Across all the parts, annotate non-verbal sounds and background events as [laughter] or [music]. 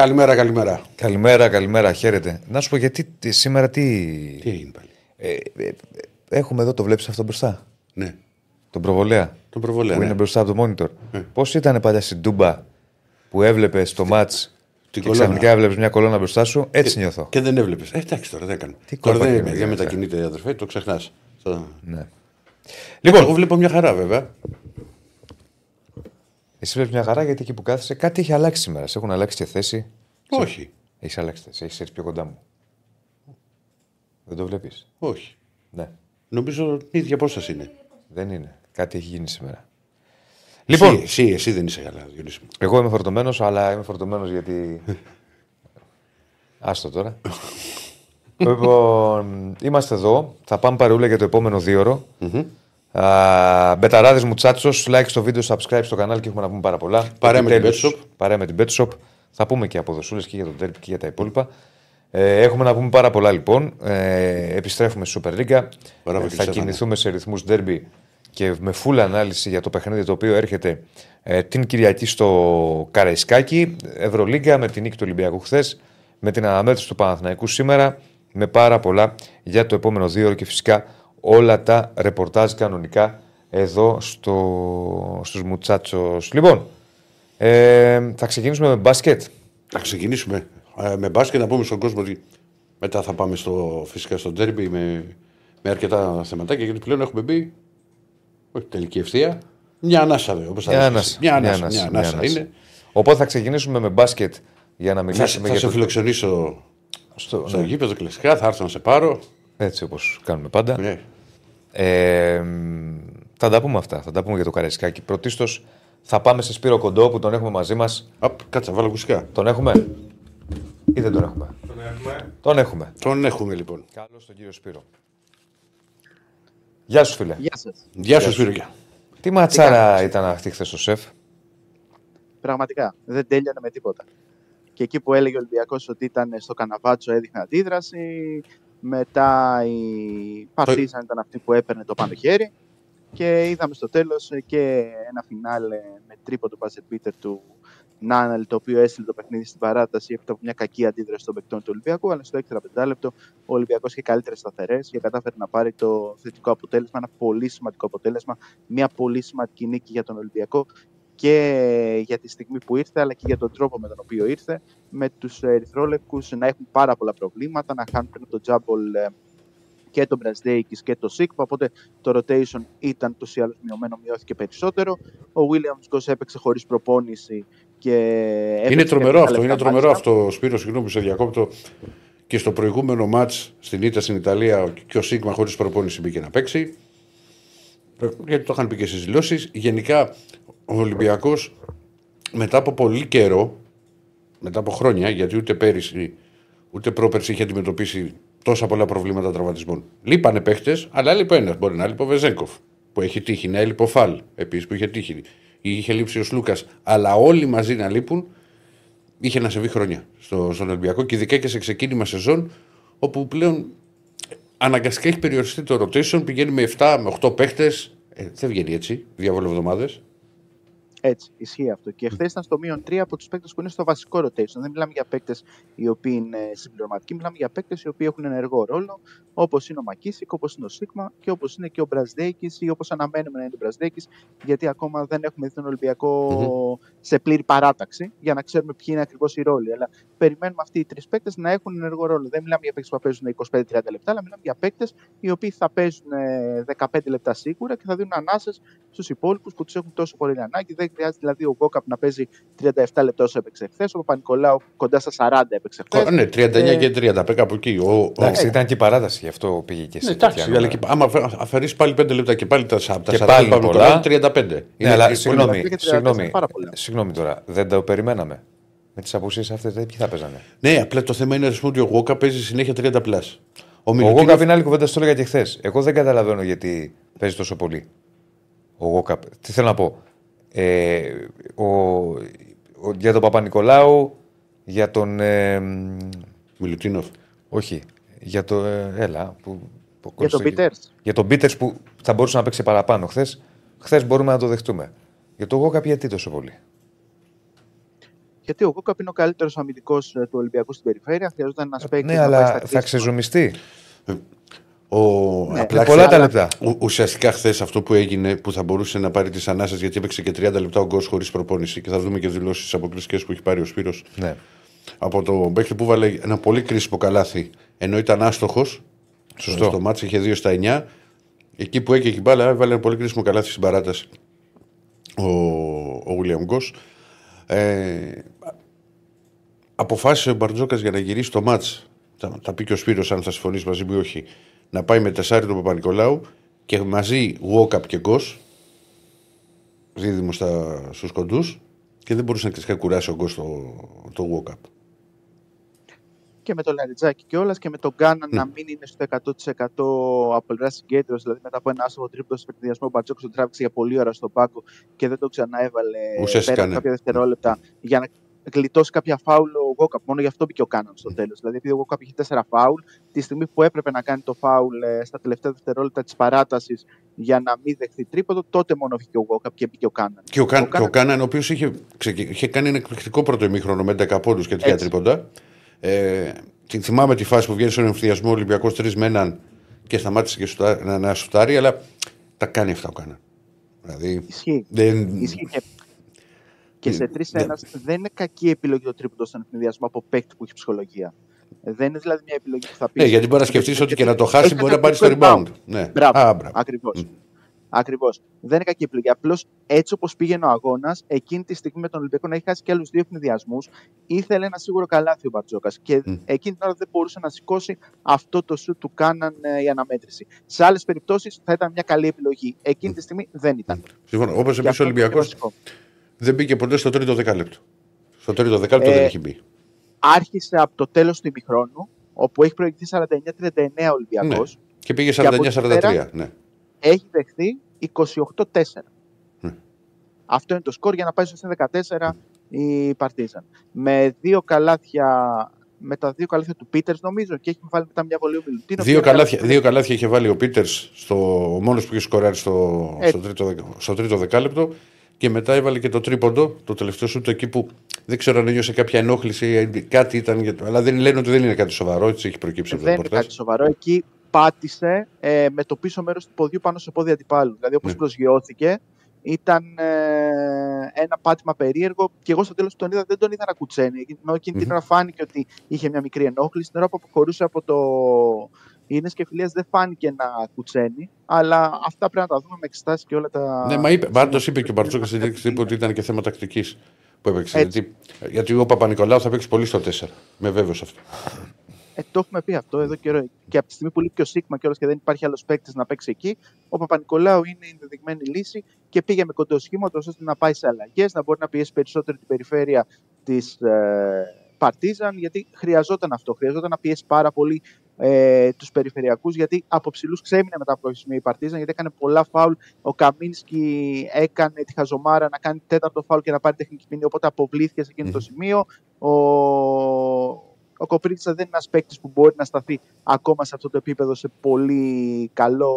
Καλημέρα, καλημέρα. Καλημέρα, καλημέρα, χαίρετε. Να σου πω γιατί τι- σήμερα τι. Τι έγινε πάλι; Ε, ε, ε, έχουμε εδώ, το βλέπεις αυτό μπροστά; Ναι, Τον προβολέα. τον προβολέα. που ναι. είναι μπροστά από το monitor. Πώς ήταν παλιά στην Τούμπα που έβλεπες το ματ την και κολόνα. ξαφνικά έβλεπες μια κολόνα μπροστά σου, έτσι νιώθω. Και δεν έβλεπες. Ε, εντάξει τώρα, δεν έκανε. Τι τώρα κόλπα δεν και είναι είναι, για ρε, μετακινείται, αδερφέ, το ξεχνάς. Ναι. Λοιπόν, εγώ Λοιπόν, βλέπω μια χαρά βέβαια. Εσύ βλέπεις μια χαρά γιατί εκεί που κάθεσαι κάτι έχει αλλάξει σήμερα. Σε έχουν αλλάξει και θέση. Όχι, Έχεις αλλάξει θέση, έχεις έρθει πιο κοντά μου. Δεν το βλέπεις; όχι. Ναι, Νομίζω η ίδια απόσταση είναι. δεν είναι. Κάτι έχει γίνει σήμερα. Λοιπόν, Εσύ, εσύ, εσύ δεν είσαι καλά, Διονύση μου. Εγώ είμαι φορτωμένος, αλλά είμαι φορτωμένος γιατί. [laughs] Άστο τώρα. λοιπόν, είμαστε εδώ. Θα πάμε παρεούλα για το επόμενο δύο ώρο. Μπεταράδες μου τσάτσο, like στο βίντεο, subscribe στο κανάλι και έχουμε να πούμε πάρα πολλά. Παρέα με την Επιτέλους, BetShop. Παρέα με την BetShop. Θα πούμε και από δοσούλε και για τον Derby και για τα υπόλοιπα. Ε, έχουμε να πούμε πάρα πολλά λοιπόν. Ε, επιστρέφουμε στη Super League. Μπράβο Ε, και θα σε κινηθούμε σε ρυθμούς Derby και με full ανάλυση για το παιχνίδι το οποίο έρχεται ε, την Κυριακή στο Καραϊσκάκι. Ευρωλίγκα με την νίκη του Ολυμπιακού χθες, με την αναμέτρηση του Παναθηναϊκού σήμερα. Με πάρα πολλά για το επόμενο δύο ώρο και φυσικά όλα τα ρεπορτάζ κανονικά εδώ στο, στους Μουτσάτσος. Λοιπόν, ε, θα ξεκινήσουμε με μπάσκετ. Θα ξεκινήσουμε ε, με μπάσκετ να πούμε στον κόσμο ότι μετά θα πάμε στο, φυσικά στο ντέρμπι με, με αρκετά θεματάκια γιατί πλέον έχουμε μπει. Όχι τελική ευθεία. Μια ανάσα, δε, όπως θα Μια λες ανάσα. εσύ. Μια ανάσα, Μια μια ανάσα, ανάσα μια ανάσα. είναι. Οπότε θα ξεκινήσουμε με μπάσκετ για να Θα, μιλήσουμε θα για σε το... φιλοξενήσω στο- στο ναι, γήπεδο κλασικά, θα έρθω να σε πάρω. Έτσι όπως κάνουμε πάντα. Ναι. Ε, μ, θα τα πούμε αυτά. Θα τα πούμε για το Καραϊσκάκι. Πρωτίστως θα πάμε σε Σπύρο Κοντό που τον έχουμε μαζί μας. Απ, κάτσα, βάλω ακουστικά. Τον έχουμε; Ή δεν τον έχουμε; Τον έχουμε. Τον έχουμε. Τον έχουμε λοιπόν. Καλώς τον κύριο Σπύρο. Γεια σου, φίλε. Γεια σας. Γεια σου, Σπύρο. γεια. Τι ματσάρα ήταν αυτή χθες στο σεφ; Πραγματικά δεν τέλειωνε με τίποτα. Και εκεί που έλεγε ο Ολυμπιακός ότι ήταν στο Καναβάτσο έδειχνε αντίδραση. Μετά η Παρτίζαν ήταν αυτή που έπαιρνε το πάνω χέρι. Και είδαμε στο τέλος και ένα φινάλε με τρίπο του buzzer beater του Νάναλ, το οποίο έστειλε το παιχνίδι στην παράταση efter από μια κακή αντίδραση των παικτών του Ολυμπιακού. Αλλά στο έξτρα πεντάλεπτο ο Ολυμπιακός είχε καλύτερες σταθερές και κατάφερε να πάρει το θετικό αποτέλεσμα. Ένα πολύ σημαντικό αποτέλεσμα. Μια πολύ σημαντική νίκη για τον Ολυμπιακό και για τη στιγμή που ήρθε, αλλά και για τον τρόπο με τον οποίο ήρθε, με τους ερυθρόλευκους να έχουν πάρα πολλά προβλήματα, να χάνουν πριν το Τζάμπολ ε, και τον Μπρασδέικης και το Σίκπα, οπότε το rotation ήταν τους ή άλλως μειωμένο, μειώθηκε περισσότερο. Ο Williams Goss έπαιξε χωρίς προπόνηση και Είναι έπαιξε τρομερό αρκετά αυτό. λεπτά Είναι τρομερό μάλιστα. αυτό, Σπύρο, συγγνώμη που σε διακόπτω. Και στο προηγούμενο μάτ στην Ήττα στην Ιταλία και ο Σίγμα χωρίς προπόνηση μπήκε να παίξει. Ε, Γιατί το είχαν πει και στις δηλώσεις. Γενικά ο Ολυμπιακός μετά από πολύ καιρό, μετά από χρόνια, γιατί ούτε πέρυσι ούτε πρόπερσι είχε αντιμετωπίσει τόσα πολλά προβλήματα τραυματισμών. Λείπανε παίχτες, αλλά έλειπε ένας. Μπορεί να λείπει ο Βεζέγκοφ που έχει τύχει, να έλειπε ο Φαλ επίσης που είχε τύχει. Ή είχε λείψει ο Σλούκας. Αλλά όλοι μαζί να λείπουν είχε να συμβεί χρόνια στο, στον Ολυμπιακό και ειδικά και σε ξεκίνημα σεζόν όπου πλέον αναγκαστικά έχει περιοριστεί το rotation, πηγαίνει με 7 με 8 παίχτες. Ε, δεν βγαίνει έτσι, διάβολο εβδομάδες. Έτσι, ισχύει αυτό. Και χθες ήταν στο μείον 3 από τους παίκτες που είναι στο βασικό rotation. Δεν μιλάμε για παίκτες οι οποίοι είναι συμπληρωματικοί, μιλάμε για παίκτες οι οποίοι έχουν ενεργό ρόλο, όπως είναι ο Μακίσικ, όπως είναι ο Σίγμα και όπως είναι και ο Μπρασδέκη ή όπως αναμένουμε να είναι ο Μπρασδέκη, γιατί ακόμα δεν έχουμε δει τον ολυμπιακο σε πλήρη παράταξη για να ξέρουμε ποιοι είναι ακριβώς οι ρόλοι. Αλλά περιμένουμε αυτοί οι τρεις παίκτες να έχουν ενεργό ρόλο. Δεν μιλάμε για παίκτες που θα παίζουν 25-30 λεπτά, αλλά μιλάμε για παίκτες οι οποίοι θα παίζουν ε, 15 λεπτά σίγουρα και θα δίνουν ανάσες στους υπόλοιπους που τους έχουν τόσο πολύ ανάγκη. Δεν χρειάζεται δηλαδή ο Γκόκαπ να παίζει 37 λεπτά όσο έπαιξε χθες. Ο Παπα-Νικολάου κοντά στα 40 έπαιξε χθες. Ναι, 39 Ε, και 30, πέ κάπου εκεί. Ο, ο, Εντάξει, ήταν και η παράταση, γι' αυτό πήγε και ναι, σε εντάξει, τέτοια αλλά νούμερα. και, άμα αφαιρείς πάλι 5 λεπτά και πάλι τα, από τα Και 40 πάλι πάμε πολλά. τώρα, 35. Ναι, Είναι- αλλά είναι συγγνώμη, πολύ- και 34 συγγνώμη, πάρα πολλά. συγγνώμη τώρα, δεν το περιμέναμε. Με τις απουσίες αυτές, ποιοι θα παίζανε; Ναι, απλά το θέμα είναι ας πούμε, ότι ο Γόκα παίζει συνέχεια 30 πλάς. Ο Ο Μιλουτίνοφ- Γόκαπ είναι άλλη κουβέντα, στο έλεγα και χθες. Εγώ δεν καταλαβαίνω γιατί παίζει τόσο πολύ. Ο Γόκαπ. Τι θέλω να πω. Ε, ο, ο- για τον Παπα-Νικολάου, για τον. Ε, μ, Μιλουτίνοφ. όχι. Για το. Ε, έλα. Που, που Για τον κόλλησε εκεί. Πίτερς. Για τον Πίτερς που θα μπορούσε να παίξει παραπάνω χθες. Χθες μπορούμε να το δεχτούμε. Για τον Γόκαπ γιατί τόσο πολύ; Γιατί ο Γκόκαπ είναι ο καλύτερος αμυντικός του Ολυμπιακού στην περιφέρεια. Χρειαζόταν ένας παίκτης. Ναι, αλλά θα ξεζουμιστεί. Ο... Ναι, απλά πολλά τα λεπτά. Ο, ουσιαστικά χθες αυτό που έγινε που θα μπορούσε να πάρει τις ανάσες γιατί έπαιξε και 30 λεπτά ο Γκος χωρίς προπόνηση και θα δούμε και δηλώσεις αποκλειστικέ που έχει πάρει ο Σπύρος Ναι. από το παίκτη που βάλε ένα πολύ κρίσιμο καλάθι ενώ ήταν άστοχος. Σωστό. Στο μάτσο είχε 2 στα 9. Εκεί που έκαιγε η μπάλα έβαλε ένα πολύ κρίσιμο καλάθι στην παράταση ο, ο William Γκος. Ε, αποφάσισε ο Μπαρτζόκας για να γυρίσει το μάτς θα, θα πει και ο Σπύρος αν θα συμφωνήσει μαζί μου ή όχι να πάει με τεσσάρι του Παπα-Νικολάου και μαζί Walkup και Γκος δίδυμος στα, στους κοντούς και δεν μπορούσε να ξεκουράσει ο Γκος το, το Walkup. Και με το Λαριτζάκι κιόλας και με τον Γκάνα Ναι. να μην είναι στο 100% από πλευρά συγκέντρωσης. Δηλαδή μετά από ένα άστοχο τρίπλο στο παιχνιδιασμό, ο Μπαρτζόκο τον τράβηξε για πολλή ώρα στον πάγκο και δεν το ξαναέβαλε Ουσιαστικά, πέρα ναι. κάποια δευτερόλεπτα για να γλιτώσει κάποια φάουλ ο Γκόκαπ. Μόνο γι' αυτό μπήκε ο Κάναν στο τέλος. Δηλαδή, επειδή ο Γκόκαπ είχε τέσσερα φάουλ, τη στιγμή που έπρεπε να κάνει το φάουλ ε, στα τελευταία δευτερόλεπτα της παράτασης για να μην δεχθεί τρίποδο, τότε μόνο βγήκε ο Γκόκαπ και μπήκε ο Κάναν. Και ο, Κάν, Ο και Κάναν- ο Κάναν, ο οποίος είχε, ξεκι- είχε κάνει ένα εκπληκτικό πρώτο ημίχρονο με 10 πόντους και 3 Έτσι. τρίποντα. Ε, τη- θυμάμαι τη φάση που βγαίνει στον εμφυδιασμό ο Ολυμπιακός 3 με έναν και σταμάτησε και σουτά- να, να σουτάρει, αλλά τα κάνει αυτά ο Κάναν. Δηλαδή. Ισχύει. Δεν... Ισχύει και, και σε Ε, 3-1 ναι. δεν είναι κακή επιλογή το τρίποντος στον ευνηδιασμό από παίκτη που έχει ψυχολογία. Ε, Δεν είναι δηλαδή μια επιλογή που θα πει. Ναι, γιατί μπορεί να σκεφτείς ότι και να το χάσει Έχει μπορεί να ένα πάρεις το rebound. rebound. Ναι. Μπράβο. Α, μπράβο. Ακριβώς. Μμ. Ακριβώς. Δεν είναι κακή επιλογή. Απλώς έτσι όπως πήγαινε ο αγώνας, εκείνη τη στιγμή με τον Ολυμπιακό να έχει χάσει και άλλους δύο ευνηδιασμού, ήθελε ένα σίγουρο καλάθι ο Μπαρτζόκας. Και Μμ. εκείνη την ώρα δεν μπορούσε να σηκώσει αυτό το σου του κάναν ε, η αναμέτρηση. Σε άλλες περιπτώσεις θα ήταν μια καλή επιλογή. Εκείνη τη στιγμή δεν ήταν. Συμφωνώ. Όπως Γι' επίση αυτό ο είναι Ολυμπιακό βασικό. Δεν μπήκε ποτέ στο τρίτο δεκάλεπτο. Στο τρίτο δεκάλεπτο Ε, δεν έχει μπει. Άρχισε από το τέλος του ημιχρόνου, όπου έχει προηγηθεί 49-39 ο Ολυμπιακός. Και πήγε και από εκεί 49-43. πέρα- Ναι. έχει δεχθεί 28-4. Ναι. Αυτό είναι το σκορ για να πάει στο 14 η Παρτίζαν. Με δύο καλάθια, με τα δύο καλάθια του Πίτερς, νομίζω, και έχει βάλει μετά μια βολή ο Μιλουτίνο. Δύο καλάθια, δύο καλάθια είχε βάλει ο Πίτερς, ο μόνος που είχε σκοράρει στο, Έτσι. στο, τρίτο, δεκα- στο τρίτο δεκάλεπτο. Και μετά έβαλε και το τρίποντο, το τελευταίο σου εκεί που δεν ξέρω αν ένιωσε κάποια ενόχληση ή κάτι ήταν. για το- Αλλά δεν λένε ότι δεν είναι κάτι σοβαρό, έτσι έχει προκύψει από το Δεν είναι ρεπορτάζ. κάτι σοβαρό. Εκεί πάτησε ε, με το πίσω μέρος του ποδιού πάνω σε πόδι αντιπάλου. Δηλαδή, όπως Ναι. προσγειώθηκε, ήταν ε, ένα πάτημα περίεργο. Και εγώ στο τέλος τον είδα, δεν τον είδα να κουτσένει. Ενώ εκείνη την Μμμ. ώρα φάνηκε ότι είχε μια μικρή ενόχληση. Την ώρα που αποχωρούσε από το Ίνες και Φιλίας δεν φάνηκε να κουτσένει. Αλλά αυτά πρέπει να τα δούμε με εξετάσεις και όλα τα. Ναι, μα είπε, πάντω είπε και ο Μπαρτζόκα στην τελική είπε ότι ήταν και θέμα τακτικής που έπαιξε. Έτσι. Γιατί, γιατί ο Παπα-Νικολάου θα παίξει πολύ στο 4. Με βέβαιος αυτό. Ε, το έχουμε πει αυτό εδώ καιρό. Και από τη στιγμή που λείπει και ο Σίγμα κιόλα και δεν υπάρχει άλλος παίκτης να παίξει εκεί, ο Παπα-Νικολάου είναι η ενδεδειγμένη λύση και πήγε με κοντό σχήμα ώστε να πάει σε αλλαγές, να μπορεί να πιέσει περισσότερο την περιφέρεια της ε, Παρτίζαν, γιατί χρειαζόταν αυτό. Χρειαζόταν να πιέσει πάρα πολύ ε, τους περιφερειακούς, γιατί από ψηλούς ξέμεινε μετά από σημείο η Παρτίζαν, γιατί έκανε πολλά φάουλ. Ο Καμίνσκι έκανε τη χαζομάρα να κάνει τέταρτο φάουλ και να πάρει τεχνική ποινή, οπότε αποβλήθηκε σε εκείνο το Μμμ. σημείο. Ο, ο Κοπρίτσας δεν είναι ένας παίκτης που μπορεί να σταθεί ακόμα σε αυτό το επίπεδο σε πολύ καλό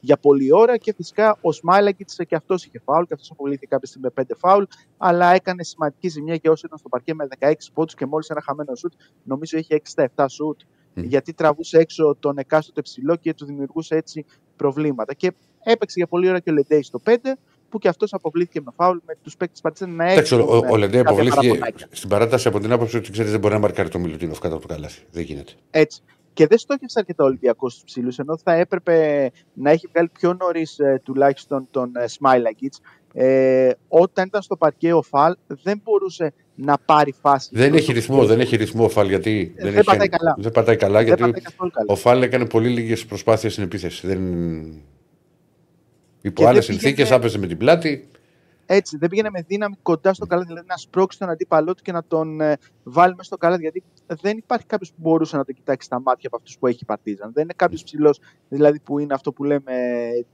για πολλή ώρα και φυσικά ο Σμάιλαγκιτ και αυτός είχε φάουλ και αυτός αποβλήθηκε κάποια στιγμή με 5 φάουλ, αλλά έκανε σημαντική ζημιά για όσοι ήταν στο παρκέ με 16 πόντους και μόλις ένα χαμένο σουτ. Νομίζω είχε 6 στα 7 σουτ, Μμ. γιατί τραβούσε έξω τον εκάστοτε ψηλό και του δημιουργούσε έτσι προβλήματα. Και έπαιξε για πολλή ώρα και ο Λεντέι στο 5, που και αυτός αποβλήθηκε με φάουλ με τους παίκτες Παρτίζαν να Εντάξει, ο, έχουν. ο, ο Λεντέ κάποια αποβλήθηκε παραπονάκια. στην παράταση από την άποψη ότι ξέρεις δεν μπορεί να μαρκάρει το Μιλουτίνοφ κάτω από το καλάθι. Δεν γίνεται. Έτσι. Και δεν στόχευσε αρκετά ο Ολυμπιακός στους ψηλούς, ενώ θα έπρεπε να έχει βγάλει πιο νωρίς τουλάχιστον τον ε, Σμάιλαγκιτ. Ε, όταν ήταν στο παρκέ ο Φαλ, δεν μπορούσε να πάρει φάση. Δεν τόσο έχει ρυθμό, πολύ. δεν έχει ρυθμό ο Φαλ γιατί δεν έχει, πατάει καλά. δεν πατάει καλά Δεν γιατί πατάει καθόλου καλά. ο Φαλ έκανε πολύ λίγες προσπάθειες στην επίθεση. Δεν... Υπό Και άλλες δεν πήγαινε- συνθήκες άπαιζε με την πλάτη. Έτσι, δεν πήγαινε με δύναμη κοντά στο καλάθι, δηλαδή να σπρώξει τον αντίπαλό του και να τον ε, βάλει μέσα στο καλάθι. Γιατί δεν υπάρχει κάποιος που μπορούσε να το κοιτάξει στα μάτια από αυτούς που έχει η Παρτίζαν. Δεν είναι κάποιος ψηλός, δηλαδή που είναι αυτό που λέμε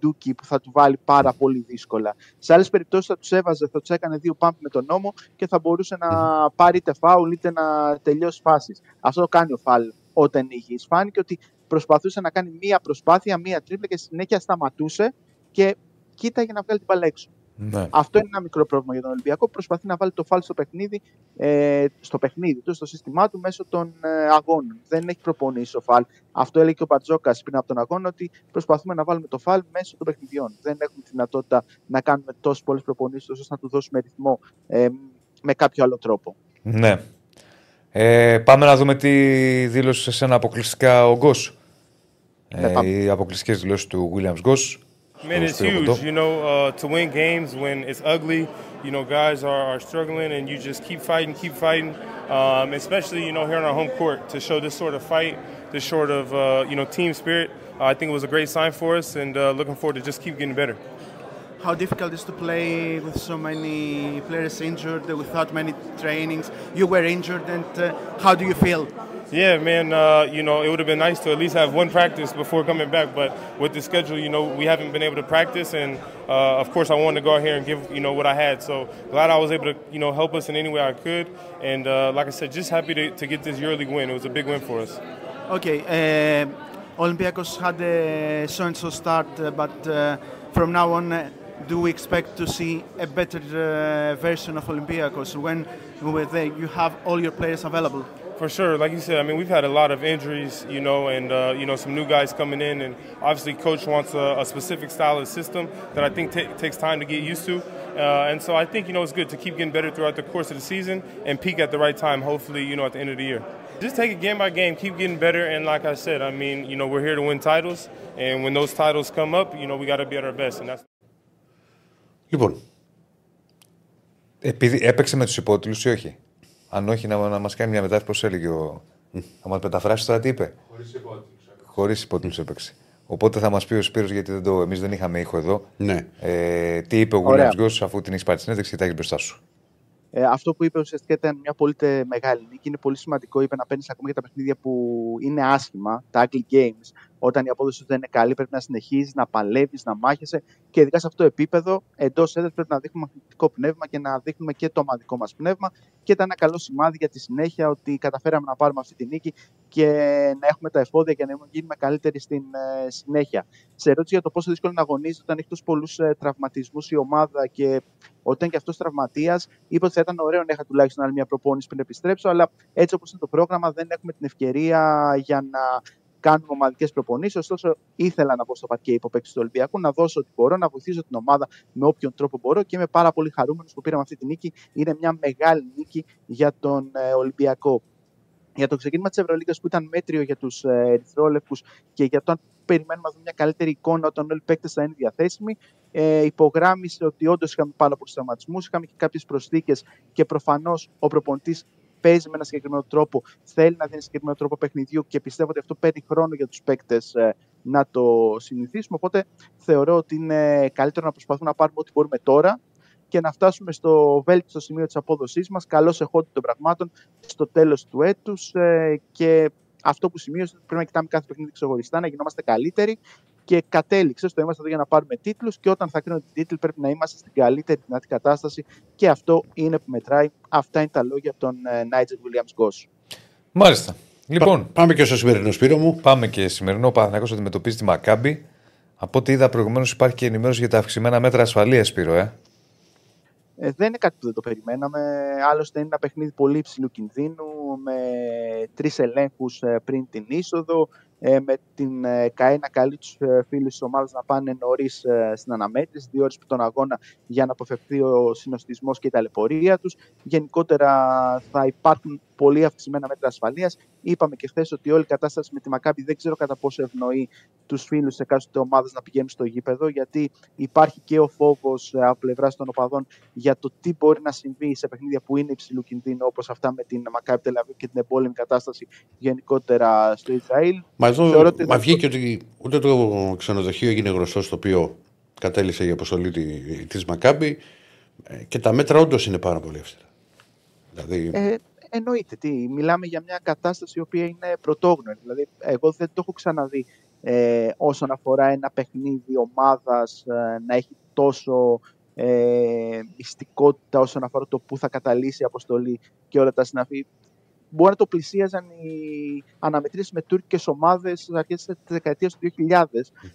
ντούκι, που θα του βάλει πάρα πολύ δύσκολα. Σε άλλες περιπτώσεις θα τους έβαζε, θα τους έκανε δύο πάμπ με τον νόμο και θα μπορούσε να πάρει είτε φάουλ είτε να τελειώσει φάσεις. Αυτό το κάνει ο Φαλ όταν είναι υγιή. Φάνηκε ότι προσπαθούσε να κάνει μία προσπάθεια, μία τρίπλα και στη συνέχεια σταματούσε και κοίταγε να βγάλει την μπάλα έξω. Ναι. Αυτό είναι ένα μικρό πρόβλημα για τον Ολυμπιακό. Προσπαθεί να βάλει το φάλ στο παιχνίδι, ε, στο παιχνίδι του, στο σύστημά του μέσω των ε, αγώνων. Δεν έχει προπονήσει ο φάλ. Αυτό έλεγε και ο Πατζόκας πριν από τον αγώνα, ότι προσπαθούμε να βάλουμε το φάλ μέσω των παιχνιδιών. Δεν έχουμε τη δυνατότητα να κάνουμε τόσες πολλές προπονήσεις ώστε να του δώσουμε ρυθμό ε, με κάποιο άλλο τρόπο. Ναι. Ε, πάμε να δούμε τι δήλωσε σε ένα αποκλειστικά ο Γκος. Ναι, ε, οι αποκλειστικές δηλώσεις του Williams Γκος. Man, it's huge, you know, uh, to win games when it's ugly. You know, guys are, are struggling, and you just keep fighting, keep fighting. Um, especially, you know, here on our home court to show this sort of fight, this sort of, uh, you know, team spirit. Uh, I think it was a great sign for us, and uh, looking forward to just keep getting better how difficult is to play with so many players injured, without many trainings. You were injured, and uh, how do you feel? Yeah, man. Uh, you know, it would have been nice to at least have one practice before coming back, but with the schedule, you know, we haven't been able to practice, and uh, of course, I wanted to go out here and give you know what I had. So glad I was able to you know help us in any way I could, and uh, like I said, just happy to, to get this yearly win. It was a big win for us. Okay. Uh, Olympiacos had a so-and-so start, uh, but uh, from now on do we expect to see a better uh, version of Olympiacos when we were there you have all your players available? For sure, like you said, I mean we've had a lot of injuries, you know, and uh, you know some new guys coming in, and obviously coach wants a, a specific style of system that I think t- takes time to get used to, uh, and so I think you know it's good to keep getting better throughout the course of the season and peak at the right time. Hopefully, you know at the end of the year. Just take it game by game, keep getting better, and like I said, I mean you know we're here to win titles, and when those titles come up, you know we got to be at our best, and that's. Λοιπόν. Επειδή έπαιξε με του υπότιτλου ή όχι. Αν όχι, να, να μας κάνει μια μετάφραση, πώς έλεγε ο. Θα μας μεταφράσει τώρα τι είπε. Χωρίς υπότιτλους. Χωρίς υπότιτλους έπαιξε. Οπότε θα μας πει ο Σπύρος, γιατί δεν το, εμείς δεν είχαμε ήχο εδώ. Ναι. Ε, τι είπε ο Williams Γκος αφού την έχεις πάρει συνέντευξη και τα έχεις μπροστά σου. Ε, αυτό που είπε ουσιαστικά ήταν μια πολύ μεγάλη νίκη. Είναι πολύ σημαντικό, είπε, να παίρνεις ακόμα για τα παιχνίδια που είναι άσχημα, τα ugly games, όταν η απόδοση δεν είναι καλή, πρέπει να συνεχίζεις, να παλεύεις, να μάχεσαι. Και ειδικά σε αυτό το επίπεδο, εντός έδρας πρέπει να δείχνουμε αθλητικό πνεύμα και να δείχνουμε και το ομαδικό μας πνεύμα. Και ήταν ένα καλό σημάδι για τη συνέχεια ότι καταφέραμε να πάρουμε αυτή τη νίκη και να έχουμε τα εφόδια για να γίνουμε καλύτεροι στην ε, συνέχεια. Σε ερώτηση για το πόσο δύσκολο είναι να αγωνίζεται όταν έχει τόσους πολλούς ε, τραυματισμούς η ομάδα και όταν και αυτός τραυματίας, είπε ότι θα ήταν ωραίο να είχα τουλάχιστον άλλη μια προπόνηση πριν επιστρέψω, αλλά έτσι όπως είναι το πρόγραμμα, δεν έχουμε την ευκαιρία για να κάνουμε ομαδικές προπονήσεις. Ωστόσο, ήθελα να μπω στο παρκέ υποπέξη του Ολυμπιακού, να δώσω ό,τι μπορώ, να βοηθήσω την ομάδα με όποιον τρόπο μπορώ και είμαι πάρα πολύ χαρούμενος που πήραμε αυτή τη νίκη. Είναι μια μεγάλη νίκη για τον ε, Ολυμπιακό. Για το ξεκίνημα της Ευρωλίγα που ήταν μέτριο για τους ε, Ερυθρόλευκου και για το αν περιμένουμε να δούμε μια καλύτερη εικόνα όταν όλοι οι παίκτες θα είναι διαθέσιμοι. Ε, υπογράμμισε ότι όντως είχαμε πάρα πολλούς τραυματισμούς, είχαμε και κάποιες προσθήκες και προφανώς ο προπονητής παίζει με ένα συγκεκριμένο τρόπο, θέλει να δίνει συγκεκριμένο τρόπο παιχνιδιού και πιστεύω ότι αυτό παίρνει χρόνο για τους παίκτες ε, να το συνηθίσουμε. Οπότε θεωρώ ότι είναι καλύτερο να προσπαθούμε να πάρουμε ό,τι μπορούμε τώρα και να φτάσουμε στο βέλτιστο σημείο της απόδοσής μας, καλώς εχόντων των πραγμάτων, στο τέλος του έτους. Ε, και αυτό που σημείωσε ότι πρέπει να κοιτάμε κάθε παιχνίδι ξεχωριστά, να γινόμαστε καλύτεροι και κατέληξε στο είμαστε εδώ για να πάρουμε τίτλους και όταν θα κρίνουν την τίτλη πρέπει να είμαστε στην καλύτερη δυνατή κατάσταση και αυτό είναι που μετράει. Αυτά είναι τα λόγια από τον Νάιτζερ Williams Γκος. Μάλιστα. Λοιπόν, πάμε και στο σημερινό σπίρο μου. Πάμε και σημερινό. Ο Παναθηναϊκός αντιμετωπίζει τη Μακάμπη. Από ό,τι είδα προηγουμένως υπάρχει και ενημέρωση για τα αυξημένα μέτρα ασφαλείας, Σπύρο, ε. Ε, δεν είναι κάτι που δεν το περιμέναμε. Άλλωστε είναι ένα παιχνίδι πολύ υψηλού κινδύνου με τρεις ελέγχους ε, πριν την είσοδο, ε, με την ε, ΚΑΕ να καλεί του ε, φίλους της ομάδας να πάνε νωρίς στην αναμέτρηση, δύο ώρες τον αγώνα για να αποφευθεί ο συνοστισμός και η ταλαιπωρία τους. Γενικότερα θα υπάρχουν πολύ αυξημένα μέτρα ασφαλείας. Είπαμε και χθες ότι όλη η κατάσταση με τη Μακάμπη δεν ξέρω κατά πόσο ευνοεί τους φίλους σε εκάστοτε ομάδα να πηγαίνουν στο γήπεδο, γιατί υπάρχει και ο φόβος από πλευράς των οπαδών για το τι μπορεί να συμβεί σε παιχνίδια που είναι υψηλού κινδύνου, όπως αυτά με την Μακάμπη Τελαβή και την εμπόλεμη κατάσταση γενικότερα στο Ισραήλ. Μα εδώ ότι μα βγήκε ότι ούτε το ξενοδοχείο έγινε γνωστό στο οποίο κατέληξε η αποστολή τη Μακάμπη ε, και τα μέτρα όντως είναι πάρα πολύ εύστερα. Δηλαδή... Ε, εννοείται. Τι, μιλάμε για μια κατάσταση η οποία είναι πρωτόγνωρη. Δηλαδή, εγώ δεν το έχω ξαναδεί ε, όσον αφορά ένα παιχνίδι ομάδας ε, να έχει τόσο ε, μυστικότητα όσον αφορά το πού θα καταλύσει η αποστολή και όλα τα συναφή μπορεί να το πλησίαζαν οι αναμετρήσεις με τουρκικές ομάδες στις αρχές της δεκαετίας του 2000.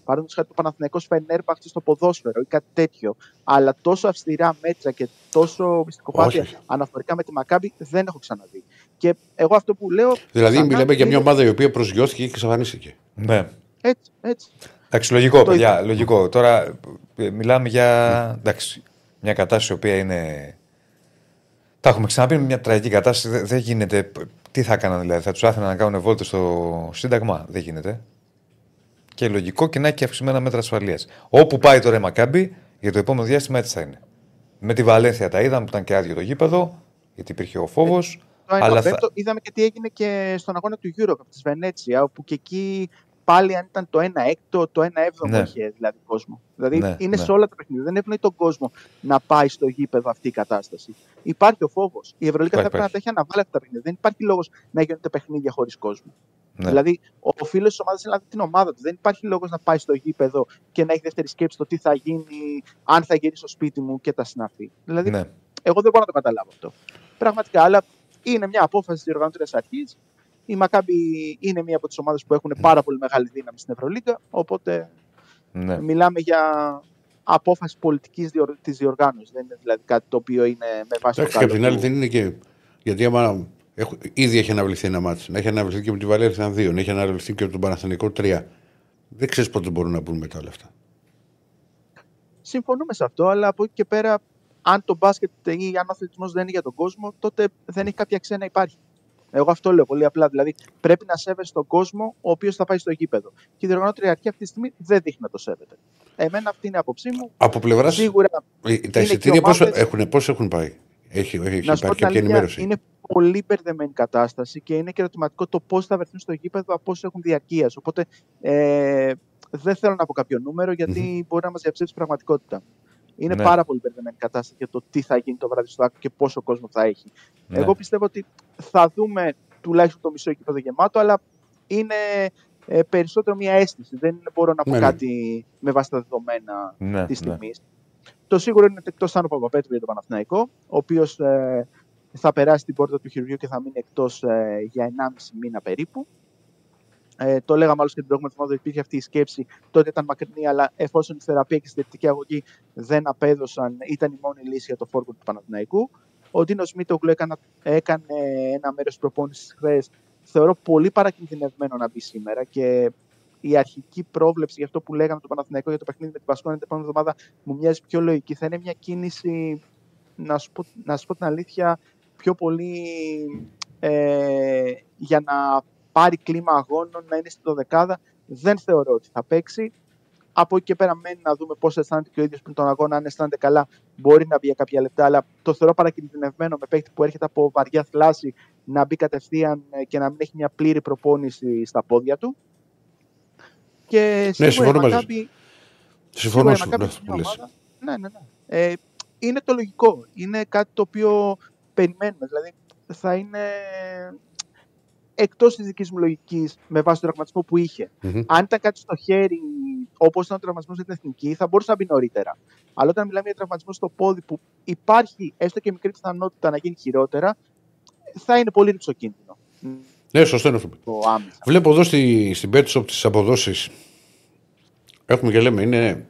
Παραδείγματος χάρη το Παναθηναϊκός Φενέρμπαχτ στο ποδόσφαιρο ή κάτι τέτοιο. Αλλά τόσο αυστηρά μέτρα και τόσο μυστικοπάθεια Όχι. αναφορικά με τη Μακάμπη δεν έχω ξαναδεί. Και εγώ αυτό που λέω. Δηλαδή, ξανά μιλάμε για μια είναι ομάδα η οποία προσγειώθηκε και εξαφανίστηκε. Ναι. Έτσι, έτσι. Εντάξει, λογικό, Το παιδιά. είπα. Λογικό. Τώρα ε, μιλάμε για εντάξει, μια κατάσταση η οποία είναι. Τα έχουμε ξαναπεί, μια τραγική κατάσταση. Δεν, δεν γίνεται. Τι θα έκαναν δηλαδή, θα τους άφηναν να κάνουν βόλτες στο Σύνταγμα; Δεν γίνεται. Και λογικό και να έχει και αυξημένα μέτρα ασφαλείας. Όπου πάει τώρα η Μακάμπη, για το επόμενο διάστημα έτσι θα είναι. Με τη Βαλένθια τα είδαμε που ήταν και άδειο το γήπεδο, γιατί υπήρχε ο φόβος. Το ένα αλλά πέμπτο, θα... είδαμε και τι έγινε και στον αγώνα του Eurocup της Βενέτσια, όπου και εκεί πάλι αν ήταν το 1 έκτο, το 1 έβδομο Ναι. είχε δηλαδή κόσμο. Δηλαδή Ναι, είναι ναι. σε όλα τα παιχνίδια. Δεν ευνοεί τον κόσμο να πάει στο γήπεδο αυτή η κατάσταση. Υπάρχει ο φόβος. Η Ευρωλίκα θα Υπάρχει, πρέπει να τα έχει αναβάλει αυτά τα παιχνίδια. Δεν υπάρχει λόγος να γίνονται παιχνίδια χωρίς κόσμο. Ναι. Δηλαδή, ο, ο φίλος της ομάδας θέλει να δει την ομάδα του. Δεν υπάρχει λόγος να πάει στο γήπεδο και να έχει δεύτερη σκέψη το τι θα γίνει, αν θα γυρίσει στο σπίτι μου και τα συναφή. Δηλαδή, ναι. εγώ δεν μπορώ να το καταλάβω αυτό. Πραγματικά, αλλά είναι μια απόφαση της οργανωτήρια αρχής. Η Μακάμπη είναι μία από τις ομάδες που έχουν πάρα πολύ μεγάλη δύναμη στην Ευρωλίγκα. Οπότε ναι. μιλάμε για απόφαση πολιτικής διορ... της διοργάνωσης. Δεν είναι δηλαδή κάτι το οποίο είναι με βάση Εντάξει, το και απ' καλό την άλλη του. δεν είναι και. Γιατί άμα έχω, ήδη έχει αναβληθεί ένα μάτσο, να έχει αναβληθεί και με τη Βαλένθια 2, να έχει αναβληθεί και με τον Παναθηνικό 3. Δεν ξέρεις πότε μπορούν να μπουν μετά όλα αυτά. Συμφωνούμε σε αυτό, αλλά από εκεί και πέρα, αν το μπάσκετ ή αν ο αθλητισμός δεν είναι για τον κόσμο, τότε δεν έχει κάποια αξία να υπάρχει. Εγώ αυτό λέω πολύ απλά. Δηλαδή, πρέπει να σέβεσαι τον κόσμο ο οποίος θα πάει στο γήπεδο. Και η διοργανώτρια αρχή αυτή τη στιγμή δεν δείχνει να το σέβεται. Εμένα αυτή είναι η άποψή μου. Από πλευρά. Σίγουρα Τα εισιτήρια πώ έχουν, πώς έχουν πάει; Έχει, έχει να σου πω υπάρχει την κάποια αλήθεια, ενημέρωση. είναι πολύ μπερδεμένη κατάσταση και είναι και ερωτηματικό το πώς θα βρεθούν στο γήπεδο από όσους έχουν διαρκείας. Οπότε ε, δεν θέλω να πω κάποιο νούμερο γιατί μπορεί να μας διαψεύσει πραγματικότητα. Είναι Ναι. πάρα πολύ μπερδεμένη κατάσταση για το τι θα γίνει το βράδυ στο Άκου και πόσο κόσμο θα έχει. ναι. Εγώ πιστεύω ότι θα δούμε τουλάχιστον το μισό γήπεδο γεμάτο, αλλά είναι ε, περισσότερο μια αίσθηση. Δεν μπορώ να πω Ναι, ναι. κάτι με βάση τα δεδομένα ναι, της ναι. τιμής. Το σίγουρο είναι ότι εκτός Άνω Παπαπέτρου για τον Παναθηναϊκό, ο οποίος ε, θα περάσει την πόρτα του χειρουργείου και θα μείνει εκτός ε, για 1,5 μήνα περίπου. Ε, το λέγαμε άλλωστε και την προηγούμενη εβδομάδα ότι υπήρχε αυτή η σκέψη. Τότε ήταν μακρινή, αλλά εφόσον η θεραπεία και η συντηρητική αγωγή δεν απέδωσαν, ήταν η μόνη λύση για το φόρκο του Παναθηναϊκού. Ο Ντίνος Μίτογλου έκανε, έκανε ένα μέρος της προπόνησης χθες. Θεωρώ πολύ παρακινδυνευμένο να μπει σήμερα και η αρχική πρόβλεψη για αυτό που λέγαμε το Παναθηναϊκό για το παιχνίδι με την Πασκόνη την επόμενη εβδομάδα μου μοιάζει πιο λογική. Θα είναι μια κίνηση, να σου πω, να σου πω την αλήθεια, πιο πολύ ε, για να πάρει κλίμα αγώνων, να είναι στην δωδεκάδα. Δεν θεωρώ ότι θα παίξει. Από εκεί και πέρα μένει να δούμε πώς αισθάνεται και ο ίδιος πριν τον αγώνα. Αν αισθάνεται καλά, μπορεί να μπει για κάποια λεπτά. Αλλά το θεωρώ παρακινδυνευμένο με παίκτη που έρχεται από βαριά θλάση να μπει κατευθείαν ε, και να μην έχει μια πλήρη προπόνηση στα πόδια του. Και σίγουρα η συμφωνώ μαζί σου. Μακάμπι Συμφωνώ Σίγουρα η σου. Μακάμπι ναι, είναι που μια λες. ομάδα- Ναι, ναι, ναι. Ε, είναι το λογικό. Είναι κάτι το οποίο περιμένουμε. Δηλαδή θα είναι εκτός της δικής μου λογικής με βάση τον τραυματισμό που είχε. Μμμ. Αν ήταν κάτι στο χέρι, όπως ήταν ο τραυματισμός για την εθνική, θα μπορούσε να μπει νωρίτερα. Αλλά όταν μιλάμε για τραυματισμό στο πόδι που υπάρχει έστω και μικρή πιθανότητα να γίνει χειρότερα, θα είναι πολύ ρηψοκίνδυνο. Ναι, σωστό είναι αυτό. Το άμεσα. Βλέπω εδώ στη, στην Betshop τις αποδόσεις έχουμε και λέμε είναι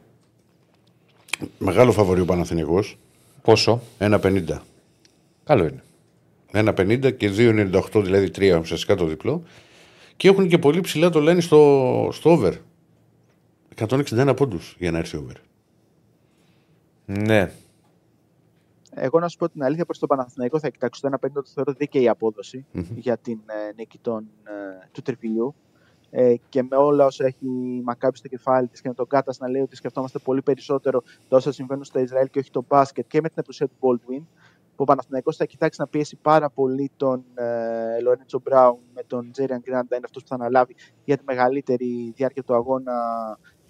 μεγάλο φαβορή ο Παναθηναϊκός Πόσο; 1,50. Καλό είναι. 1,50 και 2,98 δηλαδή 3 ουσιαστικά το διπλό. Και έχουν και πολύ ψηλά το λένε στο, στο over. 161 πόντους για να έρθει over. Ναι. Εγώ να σου πω την αλήθεια προς τον Παναθηναϊκό θα κοιτάξω το 1,50 το θεωρώ δίκαιη απόδοση για την ε, νίκη των, ε, του τριφυλιού. Ε, και με όλα όσα έχει η Μακάμπη στο κεφάλι της και με τον Κάτας να λέει ότι σκεφτόμαστε πολύ περισσότερο τα όσα συμβαίνουν στο Ισραήλ και όχι το μπάσκετ και με την απουσία του Baldwin που ο Παναθηναϊκός θα κοιτάξει να πιέσει πάρα πολύ τον ε, Λορέντσο Μπράουν με τον Τζέριαν Γκράντα είναι αυτός που θα αναλάβει για τη μεγαλύτερη διάρκεια του αγώνα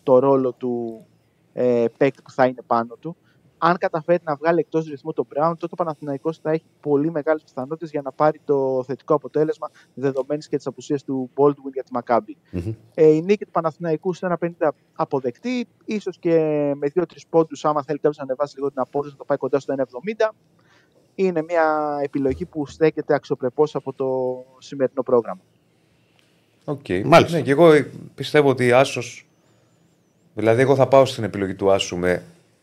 το ρόλο του ε, παίκτη που θα είναι πάνω του αν καταφέρει να βγάλει εκτός ρυθμού τον Brown, τότε ο Παναθηναϊκός θα έχει πολύ μεγάλες πιθανότητες για να πάρει το θετικό αποτέλεσμα δεδομένης και της απουσίας του Baldwin για τη Μακάμπη. Μμμ. Ε, η νίκη του Παναθηναϊκού σε ένα 50 αποδεκτή, ίσως και με 2-3 πόντους, άμα θέλει κάποιος να ανεβάσει λίγο την απόδοση, να το πάει κοντά στο 1,70. Είναι μια επιλογή που στέκεται αξιοπρεπώς από το σημερινό πρόγραμμα. Οκ. Μάλιστα. Ναι, και εγώ πιστεύω ότι Άσος. Δηλαδή, εγώ θα πάω στην επιλογή του Άσου με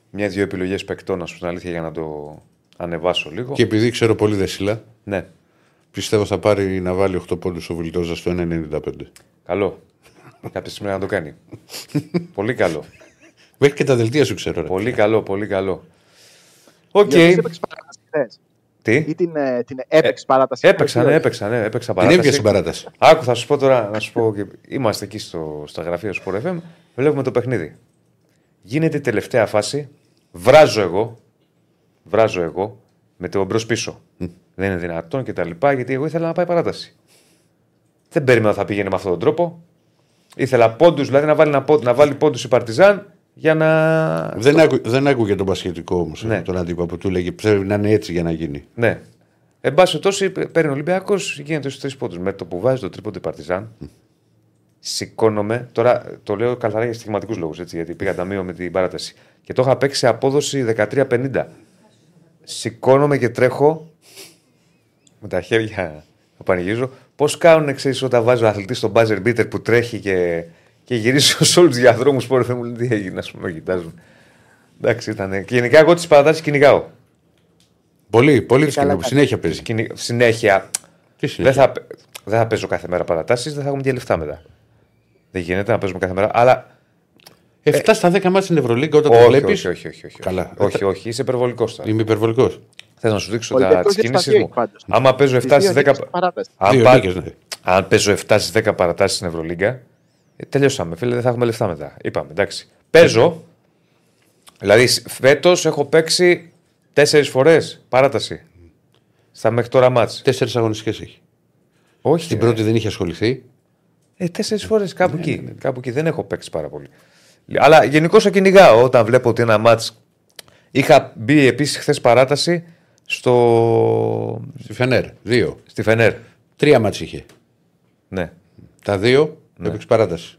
μια-δύο επιλογές παικτών, α πούμε, την αλήθεια, για να το ανεβάσω λίγο. Και επειδή ξέρω πολύ δεσίλα, Ναι, πιστεύω θα πάρει να βάλει 8 πόντους ο Βιλντόζα στο 1,95. καλό. Κάποια στιγμή να το κάνει. πολύ καλό. Μέχρι και τα δελτία σου ξέρω. Ρε. Πολύ καλό, πολύ καλό. Οκ. Διότι έπαιξε παράταση χθες. Τι; Ή την, ε, την έπαιξε παράταση. Έπαιξα, όχι, ναι, όχι. έπαιξα, ναι, έπαιξα Την έβγαινε παράταση. στην παράταση. Άκου, θα σου πω τώρα, να σου πω. και- Είμαστε εκεί στο, στα γραφεία του Sport FM. Βλέπουμε το παιχνίδι. Γίνεται η τελευταία φάση. Βράζω εγώ. Βράζω εγώ με το μπρος πίσω. Δεν είναι δυνατόν και τα λοιπά, γιατί εγώ ήθελα να πάει παράταση. Δεν περίμενα ότι θα πήγαινε με αυτόν τον τρόπο. Ήθελα πόντους, δηλαδή να βάλει, να, πόντ- να βάλει πόντους η Παρτιζάν για να. Δεν, άκου, δεν άκουγε τον Πασχετικό όμως Ναι. τον αντίπα που του λέγε πρέπει να είναι έτσι για να γίνει. Ναι. Εν πάση περιπτώσει, παίρνει ο Ολυμπιακός, γίνεται στους τρεις πόντους. Με το που βάζει το τρίποντο η Παρτιζάν, σηκώνομαι. Τώρα το λέω καθαρά για στιγματικού λόγους, γιατί πήγα ταμείο με την παράταση. Και το είχα παίξει σε απόδοση 13-50. Σηκώνομαι και τρέχω με τα χέρια να πανηγυρίζω. Πώς κάνουν, ξέρεις, όταν βάζει ο αθλητή στον buzzer beater που τρέχει και, και γυρίζει σε όλους τους διαδρόμους που μου λέει τι έγινε, ας πούμε, κοιτάζουν. Εντάξει, ήταν. Και γενικά εγώ τις παρατάσεις κυνηγάω. Πολύ, πολύ καλά δυσκολό. Συνέχεια παίζει. Κυνη- Συνέχεια. Τι συνέχεια; Δεν θα, δεν θα παίζω κάθε μέρα παρατάσεις, δεν θα έχουμε και λεφτά μετά. Δεν γίνεται να παίζουμε κάθε μέρα. Αλλά. 7 στα 10 μάτια στην Ευρωλίγκα όταν το όχι, βλέπεις. όχι, όχι, όχι, όχι. Καλά. Όχι, όχι, είσαι υπερβολικός τώρα. Είμαι υπερβολικός. Θες να σου δείξω Ο τα Ολυμπιακός τι δεν στα κινήσει δύο μου; έχει πάντως. Άμα παίζω 7 Τις δύο στις 10. νίκες στην παράταση. Αν, Δύο πα- νίκες, ναι. αν παίζω 7 στις 10 παρατάσεις στην Ευρωλίγκα, ε, τελειώσαμε. Φίλε, δεν θα έχουμε λεφτά μετά. Είπαμε, εντάξει. Παίζω. Δηλαδή, φέτος έχω παίξει 4 φορές παράταση. Στα μέχρι τώρα μάτς. Τέσσερις αγωνιστικές έχει. Όχι. Στην ε. πρώτη δεν είχε ασχοληθεί. Ε, Τέσσερις φορές κάπου εκεί. Κάπου εκεί δεν έχω παίξει πάρα πολύ. Αλλά γενικώ το κυνηγάω όταν βλέπω ότι ένα μάτ. Είχα μπει επίσης χθες παράταση στο. Στη Φενέρ. Δύο. στη Φενέρ. Τρία μάτς είχε. Ναι. Τα δύο έπαιξε παράταση.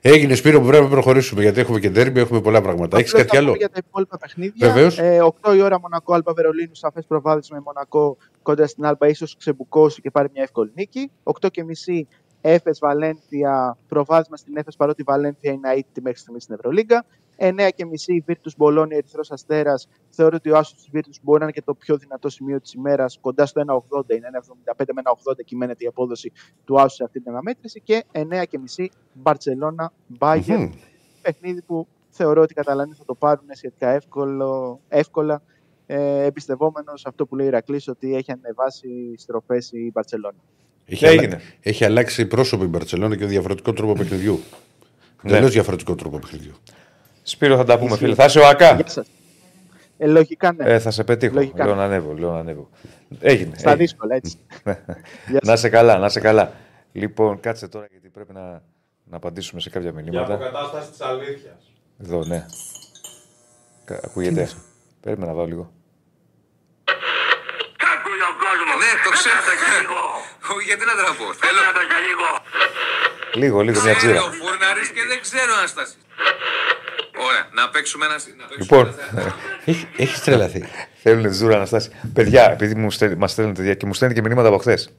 Έγινε Σπύρο που πρέπει να προχωρήσουμε γιατί έχουμε και τέρμπι, έχουμε πολλά πράγματα. Έχεις Απλώς κάτι θα άλλο; πούμε Για τα υπόλοιπα παιχνίδια. Βεβαίως. Ε, 8 η ώρα Μονακό, Άλμπα Βερολίνου, σαφές προβάδισμα με Μονακό κοντά στην Άλμπα, ίσως ξεμπουκώσει και πάρει μια εύκολη νίκη. 8 και μισή Έφε Βαλένθια, προβάδισμα στην Έφε παρότι η Βαλένθια είναι αίτητη μέχρι στιγμής στην Ευρωλίγκα. 9 και μισή Βίρτου Μπολόνια, Ερυθρός Αστέρας. Θεωρώ ότι ο άσος της Βίρτους μπορεί να είναι και το πιο δυνατό σημείο της ημέρας, κοντά στο 1,80. Είναι 1,75 με 1,80 κυμαίνεται η απόδοση του άσου σε αυτή την αναμέτρηση. Και 9 και μισή Μπαρσελόνα Μπάγκερ Μμμ. παιχνίδι που θεωρώ ότι οι Καταλανοί θα το πάρουν σχετικά εύκολο, εύκολα, ε, εμπιστευόμενος αυτό που λέει η Ηρακλής ότι έχει ανεβάσει στροφές η Μπαρσελόνα. Έχει, Έγινε. αλλα... έχει αλλάξει πρόσωπο η Μπαρσελόνα και διαφορετικό τρόπο παιχνιδιού. Ναι. Τελείω διαφορετικό τρόπο παιχνιδιού. Σπύρο θα τα πούμε, Ισχύει. φίλε. Θα είσαι ο ΑΚΑ. Γεια σας. Ε, λογικά ναι. Ε, θα σε πετύχω. Λογικά. Λέω να ανέβω. Λέω να ανέβω. Έγινε. Στα έγινε. δύσκολα, έτσι. [laughs] Γεια να είσαι καλά, να είσαι καλά. Λοιπόν, κάτσε τώρα γιατί πρέπει να, να απαντήσουμε σε κάποια Για μηνύματα. αποκατάσταση της αλήθειας. Εδώ, ναι. Κα- Ακούγεται. Πρέπει να βάλω λίγο. Ακούει ο κόσμος. Ναι, το ξέρω. Πέτα και λίγο. Όχι, γιατί να τραπώ. Θέλω. Πέτα και λίγο. Λίγο, λίγο, μια Ξέρει τζίρα. ο Φούρναρης και δεν ξέρω αν στάσει. Ωραία, να παίξουμε ένα. να παίξουμε Λοιπόν, ένα- Έχει, έχει τρελαθεί. θέλουν τζούρα Αναστάση. Παιδιά, επειδή μου στέλ, μας στέλνετε δια- και μου στέλνετε και μηνύματα από χθες.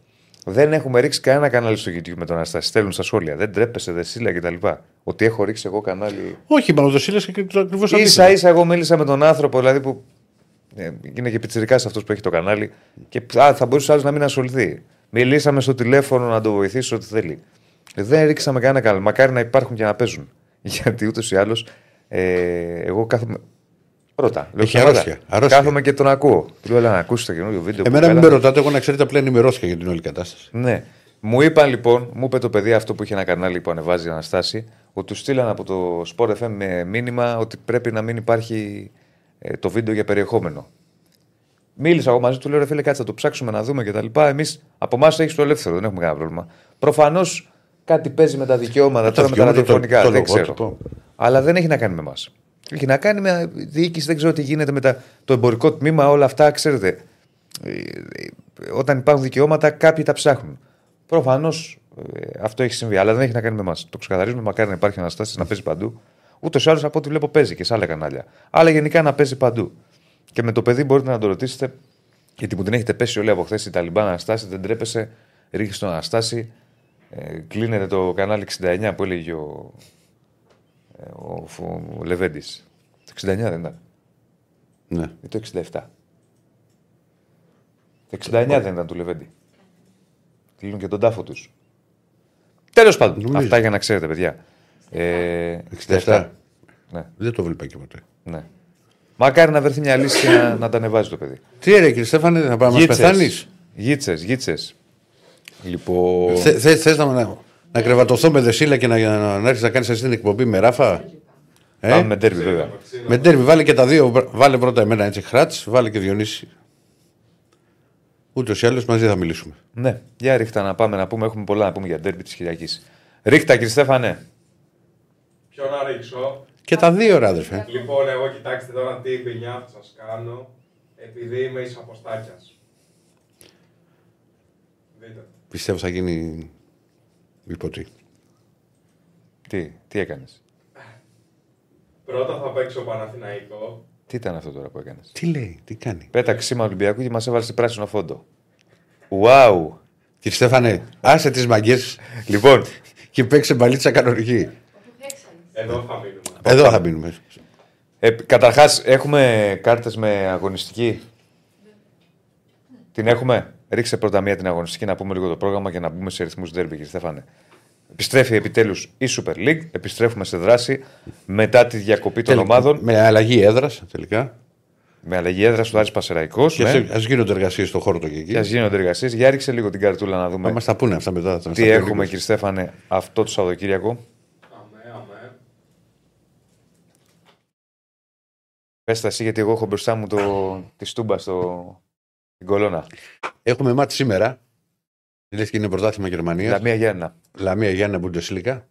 Δεν έχουμε ρίξει κανένα κανάλι στο YouTube με τον Αναστάση. Στέλνουν στα σχόλια. Δεν τρέπεσαι, δεν σύλλα κτλ. Ότι έχω ρίξει εγώ κανάλι. Όχι, μα ο Δοσίλα και το ακριβώς σα ίσα εγώ μίλησα με τον άνθρωπο, δηλαδή που. ε, είναι και πιτσυρικά αυτός που έχει το κανάλι και α, θα μπορούσε άλλος να μην ασχοληθεί. Μιλήσαμε στο τηλέφωνο να το βοηθήσει ό,τι θέλει. Δεν ρίξαμε κανένα κανάλι. Μακάρι να υπάρχουν και να παίζουν. [laughs] Γιατί ούτως ή άλλως ε, εγώ κάθομαι. Πρώτα. λέω Έχει ψέματα. αρρώστια, αρρώστια. Κάθομαι και τον ακούω. Του λέω, «Έλα να ακούσεις το καινούριο βίντεο. που Εμένα μην με βγάλαμε». ρωτάτε, εγώ να ξέρετε απλά ενημερώθηκα για την όλη κατάσταση. Ναι. Μου είπαν λοιπόν, μου είπε το παιδί αυτό που είχε ένα κανάλι που ανεβάζει η Αναστάση, ότι του στείλαν από το Sport FM με μήνυμα ότι πρέπει να μην υπάρχει ε, το βίντεο για περιεχόμενο. Μίλησα εγώ μαζί του, λέω ρε φίλε, κάτσε να το ψάξουμε να δούμε κτλ. Εμείς από εμάς έχεις το ελεύθερο, δεν έχουμε κανένα πρόβλημα. Προφανώς κάτι παίζει με τα δικαιώματα τώρα με τα δικαιώματα, το- ραδιοφωνικά, το δεν ξέρω. Λογότυπο. Αλλά δεν έχει να κάνει με εμάς. Έχει να κάνει με διοίκηση, δεν ξέρω τι γίνεται με τα, το εμπορικό τμήμα, όλα αυτά, ξέρετε. Ε, ε, Όταν υπάρχουν δικαιώματα, κάποιοι τα ψάχνουν. Προφανώς αυτό έχει συμβεί, αλλά δεν έχει να κάνει με εμάς. Το ξεκαθαρίζουμε, μακάρι να υπάρχει αναστάσει να παίζει παντού. Ούτως ή άλλως από ό,τι βλέπω παίζει και σε άλλα κανάλια. Αλλά γενικά να παίζει παντού. Και με το παιδί μπορείτε να το ρωτήσετε Γιατί που την έχετε πέσει όλοι από χθες η Ταλιμπάν Αναστάση, δεν τρέπεσαι, ρίχνει τον Αναστάση. Ε, κλείνεται το κανάλι 69 που έλεγε ο, ε, ο, ο Λεβέντης. Το 69 δεν ήταν. Ναι. Ή το 67. Το 69 δεν ήταν του Λεβέντη. Κλείνουν και τον τάφο τους. Τέλος πάντων. Νομίζω. Αυτά για να ξέρετε, παιδιά. Ε, 67. Ναι, Δεν το βλέπα και ποτέ. ναι. Μακάρι να βρεθεί μια λύση και να, να τα ανεβάζει το παιδί. Τι ρε κύριε Στέφανε, θα πάμε να μας πεθάνεις; Γίτσες, γίτσες. Λοιπόν. Θε, θες, θες να, να, να κρεβατωθώ με δεσίλα και να, να, να έρθεις να κάνεις εσύ την εκπομπή με ράφα; Ε; Πάμε με τέρμι, βέβαια. Με τέρμι, βάλε και τα δύο. Βάλε πρώτα εμένα έτσι χράτς, βάλε και Διονύση. Ούτως ή άλλως μαζί θα μιλήσουμε. Ναι, για ρίχτα να πάμε να πούμε. Έχουμε πολλά να πούμε για τέρμι της Κυριακής. Ρίχτα, κύριε Στέφανε. Ποιο να ρίξω; Και τα δύο, ρε αδερφέ. Λοιπόν, εγώ κοιτάξτε τώρα τι παινιά θα σας κάνω, επειδή είμαι εις αποστάκιας. Δείτε. Πιστεύω θα γίνει. Υποτί. Τι, τι έκανες; Πρώτα θα παίξω Παναθηναϊκό. Τι ήταν αυτό τώρα που έκανες; Τι λέει, τι κάνει; Πέταξε σήμα Ολυμπιακού και μας έβαλες σε πράσινο φόντο. Wow! Κύριε Στέφανε, άσε τις μαγκές Λοιπόν, και παίξε μπαλίτσα κανονική. Εδώ θα μείνουμε. Εδώ θα μείνουμε. ε, καταρχάς έχουμε κάρτες με αγωνιστική; Την έχουμε; Ρίξε πρώτα μία την αγωνιστική να πούμε λίγο το πρόγραμμα και να μπούμε σε ρυθμούς ντέρμπι, κύριε Στέφανε. Επιστρέφει επιτέλους η Super League. Επιστρέφουμε σε δράση μετά τη διακοπή των ομάδων. Με αλλαγή έδρας τελικά. Με αλλαγή έδρας του Άρης Πασεραϊκός. Και Ναι. α γίνονται εργασίες στον χώρο το και εκεί. Και ας γίνονται εργασίες. Για ρίξε λίγο την καρτούλα να δούμε Θα μας τα πούνε αυτά μετά. θα μας τα τι πει ο έχουμε, Νίκος. κύριε Στέφανε, αυτό το Σαββατοκύριακο. Αμέ, αμέ. Πες τα εσύ, γιατί εγώ έχω μπροστά μου το, τη στούμπα στο, στην κολόνα. Έχουμε μάτι σήμερα. Λες και είναι πρωτάθλημα Γερμανίας. Λαμία Γιάννα. Λαμία Γιάννα Μπουντεσλίκα.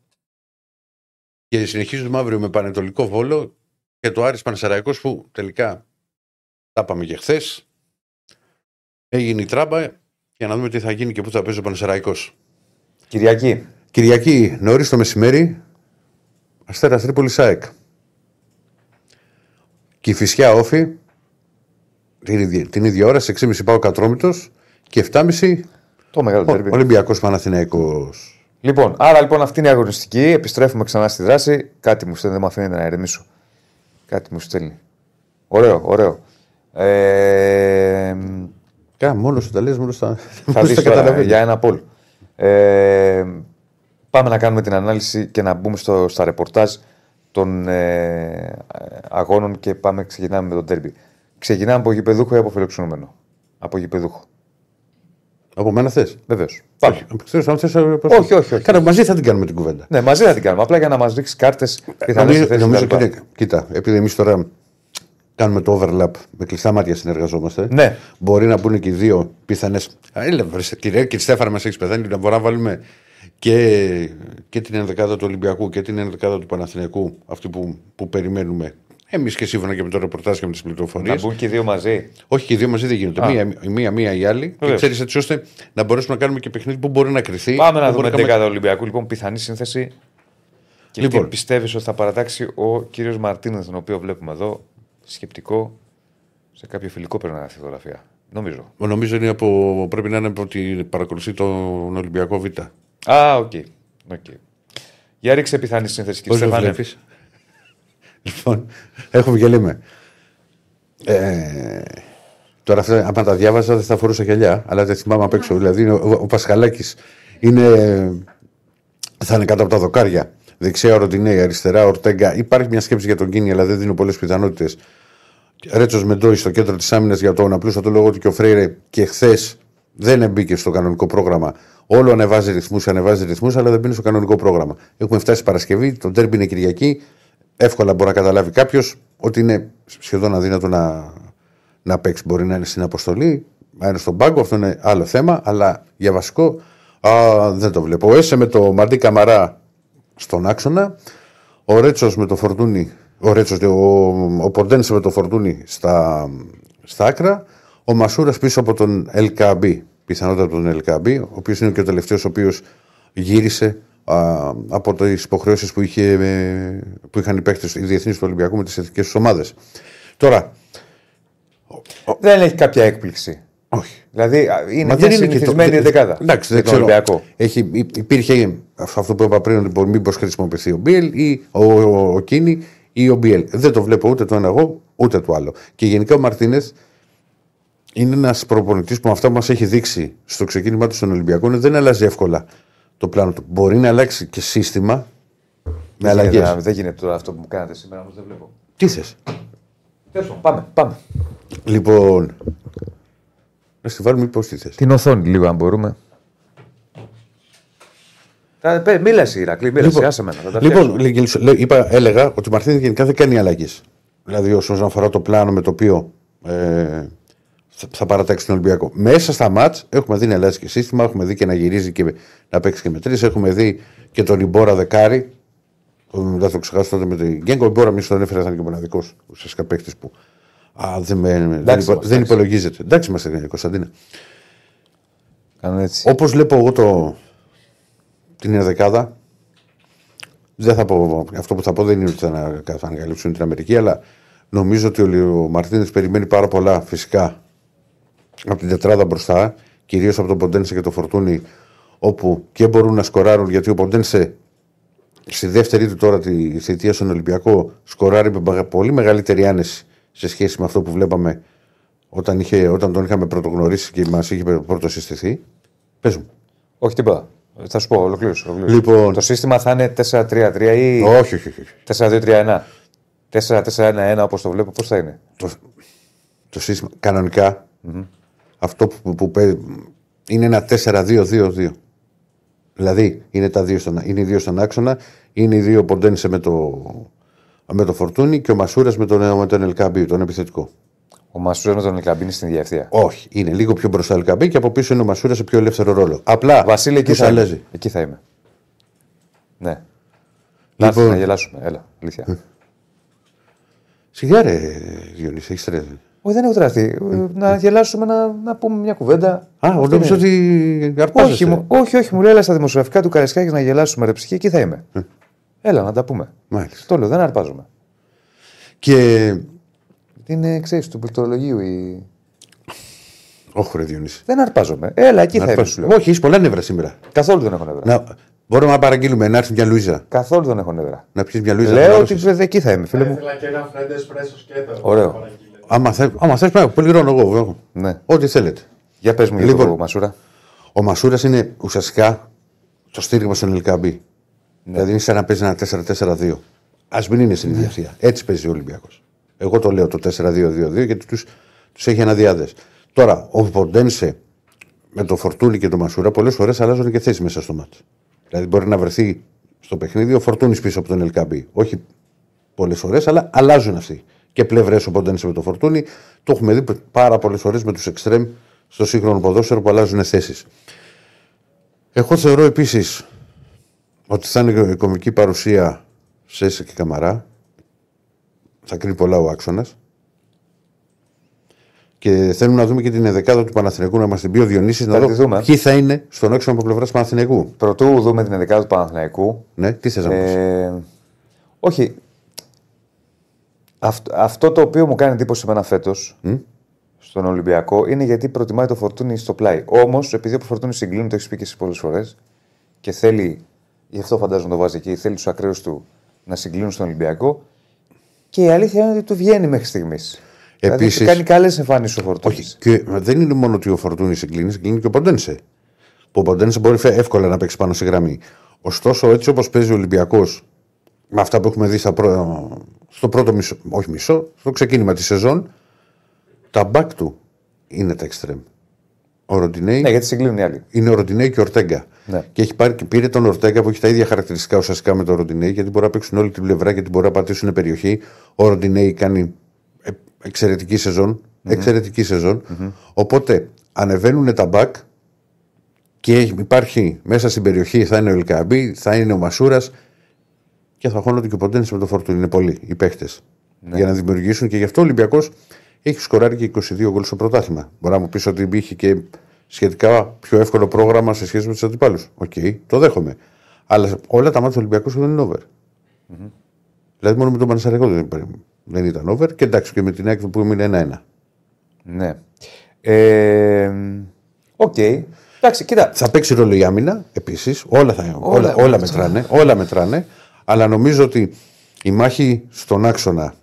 Και συνεχίζουμε αύριο με Πανετολικό Βόλο και το Άρης Πανεσαραϊκός που τελικά τα είπαμε και χθες. Έγινε η τράμπα για να δούμε τι θα γίνει και πού θα παίζει ο Πανεσαραϊκός. Κυριακή. Κυριακή νωρίς το μεσημέρι, Αστέρας Τρίπολης ΣΑΕΚ. Κηφισιά Όφη, την ίδια, την ίδια ώρα, σε 6.30 πάω Κατρόμητος και 7.30 Το μεγάλο τέρμι. Ολυμπιακός Παναθηναϊκός. Λοιπόν, άρα λοιπόν αυτή είναι η αγωνιστική. Επιστρέφουμε ξανά στη δράση. Κάτι μου στέλνει, δεν με αφήνει να ηρεμήσω. Κάτι μου στέλνει. Ωραίο, ωραίο. Ε, Κα, μόνος σου τα λες, μόνος στα. θα μόλις δεις τα τώρα, καταλαβαίνεις. για ένα πόλ. Ε, πάμε να κάνουμε την ανάλυση και να μπούμε στο, στα ρεπορτάζ των ε, αγώνων και πάμε, ξεκινάμε με τον τέρμπι. Ξεκινάμε από γηπεδούχο ή από φιλοξενούμενο; Από γηπεδούχο. Από μένα θες; Βεβαίως. Πάμε. Θες, αν θες, Όχι, όχι, όχι. Κάνε, μαζί θα την κάνουμε την κουβέντα. Ναι, μαζί θα την κάνουμε. Απλά για να μας δείξει κάρτες πιθανές Νομίζω, θέσει. νομίζω ότι είναι- κοίτα, επειδή εμείς τώρα κάνουμε το overlap, με κλειστά μάτια συνεργαζόμαστε. Ναι. Μπορεί να μπουν και οι δύο πιθανέ. Κύριε, κύριε Στέφανα, μας έχεις πεθάνει. Να μπορούμε να βάλουμε και, και την ενδεκάδα του Ολυμπιακού και την ενδεκάδα του Παναθηναϊκού, αυτή που, που περιμένουμε. Εμείς και σύμφωνα και με το ρεπορτάζ και με τις πληροφορίες. Να μπουν και οι δύο μαζί. Όχι και οι δύο μαζί δεν γίνονται. Α. Μία, η μία, μία η άλλη. Και Βεβαίως. ξέρεις έτσι ώστε να μπορέσουμε να κάνουμε και παιχνίδι που μπορεί να κρυθεί. Πάμε να που δούμε μπορεί την να δεκάδα Ολυμπιακού. Λοιπόν, πιθανή σύνθεση. Και Λοιπόν. τι πιστεύεις ότι θα παρατάξει ο κύριος Μαρτίνε, τον οποίο βλέπουμε εδώ, σκεπτικό, σε κάποιο φιλικό πρέπει να είναι αυτή η φωτογραφία. Νομίζω. Νομίζω είναι από, πρέπει να είναι από ότι παρακολουθεί τον Ολυμπιακό Β. Α, OK. OK. Για ρίξε πιθανή σύνθεση, κύριε Όσο Στέφανε. Βλέπει. λοιπόν, έχουμε και λέμε. Ε, τώρα αυτά, άμα τα διάβαζα δεν θα φορούσα γυαλιά, αλλά δεν θυμάμαι απ' έξω. Δηλαδή, ο, ο Πασχαλάκης είναι, θα είναι κάτω από τα δοκάρια. Δεξιά ο Ροντινέι, αριστερά ο Ορτέγκα. Υπάρχει μια σκέψη για τον Κίνι, αλλά δεν δίνω πολλές πιθανότητες. Ρέτσος Μεντόι στο κέντρο της άμυνας για τον απλούστατο λόγο ότι και ο Φρέιρε και χθες δεν μπήκε στο κανονικό πρόγραμμα. Όλο ανεβάζει ρυθμούς, ανεβάζει ρυθμούς, αλλά δεν μπαίνει στο κανονικό πρόγραμμα. Έχουμε φτάσει Παρασκευή, το τέρμπι είναι Κυριακή. Εύκολα μπορεί να καταλάβει κάποιος ότι είναι σχεδόν αδύνατο να, να παίξει. Μπορεί να είναι στην αποστολή, να είναι στον πάγκο, αυτό είναι άλλο θέμα, αλλά για βασικό α, δεν το βλέπω. Ο Έσε με το Μαντί Καμαρά στον άξονα, ο Ρέτσος με το Φορτούνι, ο, Ρέτσος, ο, ο Πορντένσε με το Φορτούνι στα, στα άκρα, ο Μασούρας πίσω από τον LKB, πιθανότατα από τον LKB, ο οποίος είναι και ο τελευταίος ο οποίος γύρισε α, από τις υποχρεώσεις που, είχε, ε, που είχαν οι παίχτε οι διεθνείς του Ολυμπιακού με τις εθνικές τους ομάδες. Τώρα, Δεν έχει κάποια έκπληξη. Όχι. Δηλαδή α, είναι Μα μια δεν είναι και το- συνηθισμένη δεν- δεκάδα. Εντάξει, για δεν τον ξέρω. Ολυμπιακό. Έχει, υ- υπήρχε αυτό που είπα πριν, λοιπόν, μήπως χρησιμοποιηθεί ο Μπιέλ ή ο, ο, ο Κίνη ή ο Μπιέλ. Δεν το βλέπω ούτε το ένα εγώ, ούτε το άλλο. Και γενικά ο Μαρτίνεθ είναι ένας προπονητής που με αυτά που μας έχει δείξει στο ξεκίνημά του στον Ολυμπιακό είναι δεν αλλάζει εύκολα το πλάνο του. Μπορεί να αλλάξει και σύστημα με Δεν γίνεται, αλλαγές. δεν γίνεται τώρα αυτό που μου κάνετε σήμερα, όμως δεν βλέπω. Τι θες; Τέλος πάντων, Πάμε, πάμε. Λοιπόν. Να στη βάλουμε πώ τι θες. Την οθόνη λίγο, αν μπορούμε. Τα- πέ- Μίλα εσύ, Ηρακλή, μίλα Λοιπόν, εσύ, άσε μένα. θα τα φτιάξω. Λοιπόν, λέγε- λέ- είπα, έλεγα ότι ο Μαρτίνez γενικά δεν κάνει αλλαγές. Δηλαδή, όσον αφορά το πλάνο με το οποίο ε, θα, θα παρατάξει τον Ολυμπιακό. Μέσα στα μάτς έχουμε δει να αλλάζει και σύστημα, έχουμε δει και να γυρίζει και να παίξει και με τρεις. Έχουμε δει και τον Ιμπόρα δεκάρι. τον- Δεν θα το ξεχάσω τότε με τον Γκέγκο. Ο Ιμπόρα, μη τον έφερε, θα είναι και ο μοναδικός ουσιαστικά παίκτης που α, δεν, με, δεν, υπο- είμαστε, δεν εντάξει. υπολογίζεται. Εντάξει, είμαστε Κωνσταντίνα. Κάνω έτσι. Όπως βλέπω εγώ το, την ενδεκάδα, δεν θα πω, αυτό που θα πω δεν είναι ότι θα, ανα- θα ανακαλύψουν την Αμερική, αλλά νομίζω ότι ο, ο Μαρτίνες περιμένει πάρα πολλά φυσικά από την τετράδα μπροστά, κυρίως από τον Ποντένσε και το Φορτούνι, όπου και μπορούν να σκοράρουν, γιατί ο Ποντένσε στη δεύτερη του τώρα τη θητεία στον Ολυμπιακό σκοράρει με μεγα- πολύ μεγαλύτερη άνεση σε σχέση με αυτό που βλέπαμε όταν, είχε, όταν τον είχαμε πρωτογνωρίσει και μας είχε πρώτο συστηθεί. Πες μου. Όχι τίποτα. Θα σου πω, ολοκλήρωσε. ολοκλήρωσε. Λοιπόν. Το σύστημα θα είναι 4-3-3 ή Όχι, όχι, όχι. 4-2-3-1. 4-4-1-1 όπως το βλέπω, πώς θα είναι; Το, το σύστημα κανονικά, αυτό που, που, παί- είναι ένα 4-2-2-2. Δηλαδή είναι, τα δύο στον, είναι οι δύο στον άξονα, είναι οι δύο ποντένσε με το, με το φορτούνι και ο Μασούρας με τον, με τον Ελκάμπη, τον επιθετικό. Ο Μασούρας με τον Ελκαμπίνη στην διευθεία. Όχι, είναι λίγο πιο μπροστά ο Ελκάμπη και από πίσω είναι ο Μασούρας σε πιο ελεύθερο ρόλο. Απλά Βασίλη, εκεί τους θα, είμαι. αλλάζει. εκεί θα είμαι. Ναι. Να έρθει Λοιπόν. να γελάσουμε. Έλα, αλήθεια. Σιγά ρε Διονύση, έχεις τρέλα. Όχι, δεν έχω τραστεί. Να γελάσουμε να, να πούμε μια κουβέντα. Α, εγώ Αυτό νόμιζα είναι. ότι Όχι, αρπάζεσαι. μου, όχι, όχι, μου λέει έλα στα δημοσιογραφικά του Καρεσκάκης να γελάσουμε ρε ψυχή, εκεί θα είμαι. Έλα να τα πούμε. Μάλιστα. Το λέω, δεν αρπάζομαι. Και... Είναι, ξέρεις, του πληκτρολογίου η. Όχι ρε Διονύση. Δεν αρπάζομαι. Έλα, εκεί θα είμαι, Αρπάζεσαι. σου λέω. Όχι, έχει πολλά νεύρα σήμερα. Καθόλου δεν έχω νεύρα. Να, μπορούμε να παραγγείλουμε να έρθει μια Λουίζα. Καθόλου δεν έχω νεύρα. Να πιεις μια Λουίζα. Λέω να ότι χαλαρώσεις. εκεί θα είμαι, φίλε μου. Ήθελα και ένα φρέντε εσπρέσο σκέτο. Ωραίο. Άμα θες, άμα θες, πάμε, πληρώνω εγώ. εγώ. Ναι. Ό,τι θέλετε. Για πες μου για Λοιπόν. το Μασούρα. Ο Μασούρας είναι ουσιαστικά το στήριγμα στον Ελκαμπή. Ναι. Δηλαδή είναι σαν να παίζει ένα 4-4-2. Α μην είναι στην ίδια θεία. Έτσι παίζει ο Ολυμπιακός. Εγώ το λέω το 4-2-2-2 γιατί τους τους έχει αναδιάδες. Τώρα, ο Ποντένσε με το Φορτούνι και το Μασούρα πολλές φορές αλλάζουν και θέση μέσα στο μάτι. Δηλαδή μπορεί να βρεθεί στο παιχνίδι ο Φορτούνης πίσω από τον Ελκαμπή. Όχι πολλές φορές, αλλά αλλάζουν αυτοί. Και πλευρές ο Ποντένσε με το Φορτούνι. Το έχουμε δει πάρα πολλές φορές με τους εξτρέμ στο σύγχρονο ποδόσφαιρο που αλλάζουν θέσεις. Εγώ θεωρώ επίσης ότι θα είναι η κομική παρουσία σε Έσε και Καμαρά. Θα κρίνει πολλά ο άξονας. Και θέλουμε να δούμε και την εδεκάδα του Παναθηναϊκού να μας την πει ο Διονύσης να Θα τη δω δούμε. ποιοι θα είναι στον άξονα από πλευράς Παναθηναϊκού. Πρωτού δούμε την 11 του Παναθηναϊκού. Ναι, τι θες να πεις; Ε, όχι. Αυτό, αυτό το οποίο μου κάνει εντύπωση εμένα φέτος στον Ολυμπιακό είναι γιατί προτιμάει το φορτούνι στο πλάι. Όμως, επειδή ο φορτούνι συγκλίνει, το έχεις πει και εσύ πολλές φορές και θέλει, γι' αυτό φαντάζομαι το βάζει εκεί, θέλει τους ακραίους του να συγκλίνουν στον Ολυμπιακό. Και η αλήθεια είναι ότι του βγαίνει μέχρι στιγμής. Δηλαδή, Επίσης- κάνει καλές εμφάνισει ο φορτούνις. Όχι. Και δεν είναι μόνο ότι ο Φορτούνη συγκλίνει, συγκλίνει και ο Ποντένσε. Που ο Ποντένσε μπορεί φε- εύκολα να παίξει πάνω στη γραμμή. Ωστόσο, έτσι όπως παίζει ο Ολυμπιακός, με αυτά που έχουμε δει στα πρω- στο πρώτο μισό, όχι μισό, στο ξεκίνημα της σεζόν, τα μπακ του είναι τα εξτρέμ. Ο Ροντινέη Ναι, γιατί συγκλίνουν οι άλλοι. είναι ο Ροντινέη και ο Ορτέγκα. Ναι. Και έχει πάρει, και πήρε τον Ορτέγκα που έχει τα ίδια χαρακτηριστικά ουσιαστικά με τον Ροντινέη, γιατί μπορεί να παίξουν όλη την πλευρά και μπορεί να πατήσουν περιοχή. Ο Ροντινέη κάνει ε, εξαιρετική σεζόν. Εξαιρετική σεζόν. Οπότε ανεβαίνουν τα μπακ και έχει- υπάρχει μέσα στην περιοχή θα είναι ο Ελ Κααμπί, θα είναι ο Μασούρας και θα χώνονται και ο Ποντένσε με το Φορτούνη. Είναι πολλοί οι παίχτες για να δημιουργήσουν και γι' αυτό ο Ολυμπιακός έχει σκοράρει και 22 γκολ στο πρωτάθλημα. Μπορεί να μου πεις ότι είχε και σχετικά πιο εύκολο πρόγραμμα σε σχέση με τους αντιπάλους. Οκ, το δέχομαι. Αλλά όλα τα ματς του Ολυμπιακού δεν είναι over. Δηλαδή μόνο με τον Πανσερραϊκό δεν, δεν ήταν over και εντάξει και με τον Άρη που έμεινε 1-1. Ναι. Ε, Οκ. Εντάξει, κοίτα. Θα παίξει ρόλο η άμυνα επίσης. Όλα, θα, όλα, όλα, όλα μετράνε, όλα μετράνε. Αλλά νομίζω ότι η μάχη στον άξονα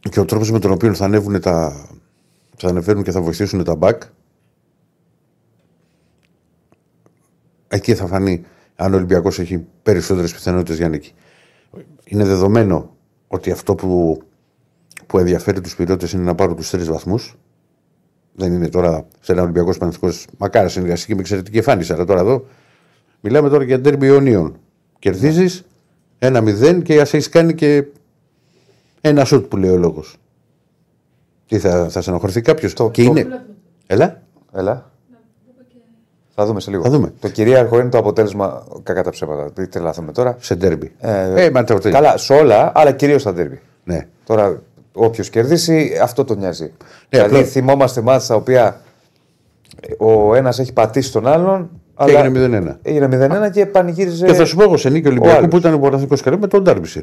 και ο τρόπος με τον οποίο θα ανέβουν τα. θα ανεβαίνουν και θα βοηθήσουν τα back. Εκεί θα φανεί αν ο Ολυμπιακός έχει περισσότερες πιθανότητες για νίκη. Είναι δεδομένο ότι αυτό που, που ενδιαφέρει τους πυρότε είναι να πάρουν τους τρεις βαθμούς. Δεν είναι τώρα σε ένα Ολυμπιακός Παναθικό μακάρα συνεργαστική με εξαιρετική εμφάνιση. Αλλά τώρα εδώ μιλάμε τώρα για τέρμπι Ιωνίων. Κερδίζεις ένα μηδέν και ας έχεις κάνει και ένα σουτ που λέει ο λόγος. Τι θα, θα στενοχωρηθεί κάποιος; Και το- είναι. Έλα. Έλα. Θα δούμε σε λίγο. Θα δούμε. Το κυρίαρχο είναι το αποτέλεσμα. Κακά τα ψέματα. Δεν τρελάθουμε τώρα. Σε τέρμπι. Ε, Ε, μα το τέλειο. Καλά, σε όλα, αλλά κυρίως στα ντέρμπι. Ναι. Τώρα, όποιος κερδίσει, αυτό τον νοιάζει. Ναι, δηλαδή, απλά- θυμόμαστε μάτια τα οποία ο ένας έχει πατήσει τον άλλον. Και αλλά έγινε 0-1. Έγινε 0-1 και πανηγύριζε Και θα σου πω εγώ σε νίκη Ολυμπιακού άλλος. που ήταν ο Παναθηνικό καλέ με τον Ντάρμπισιρ.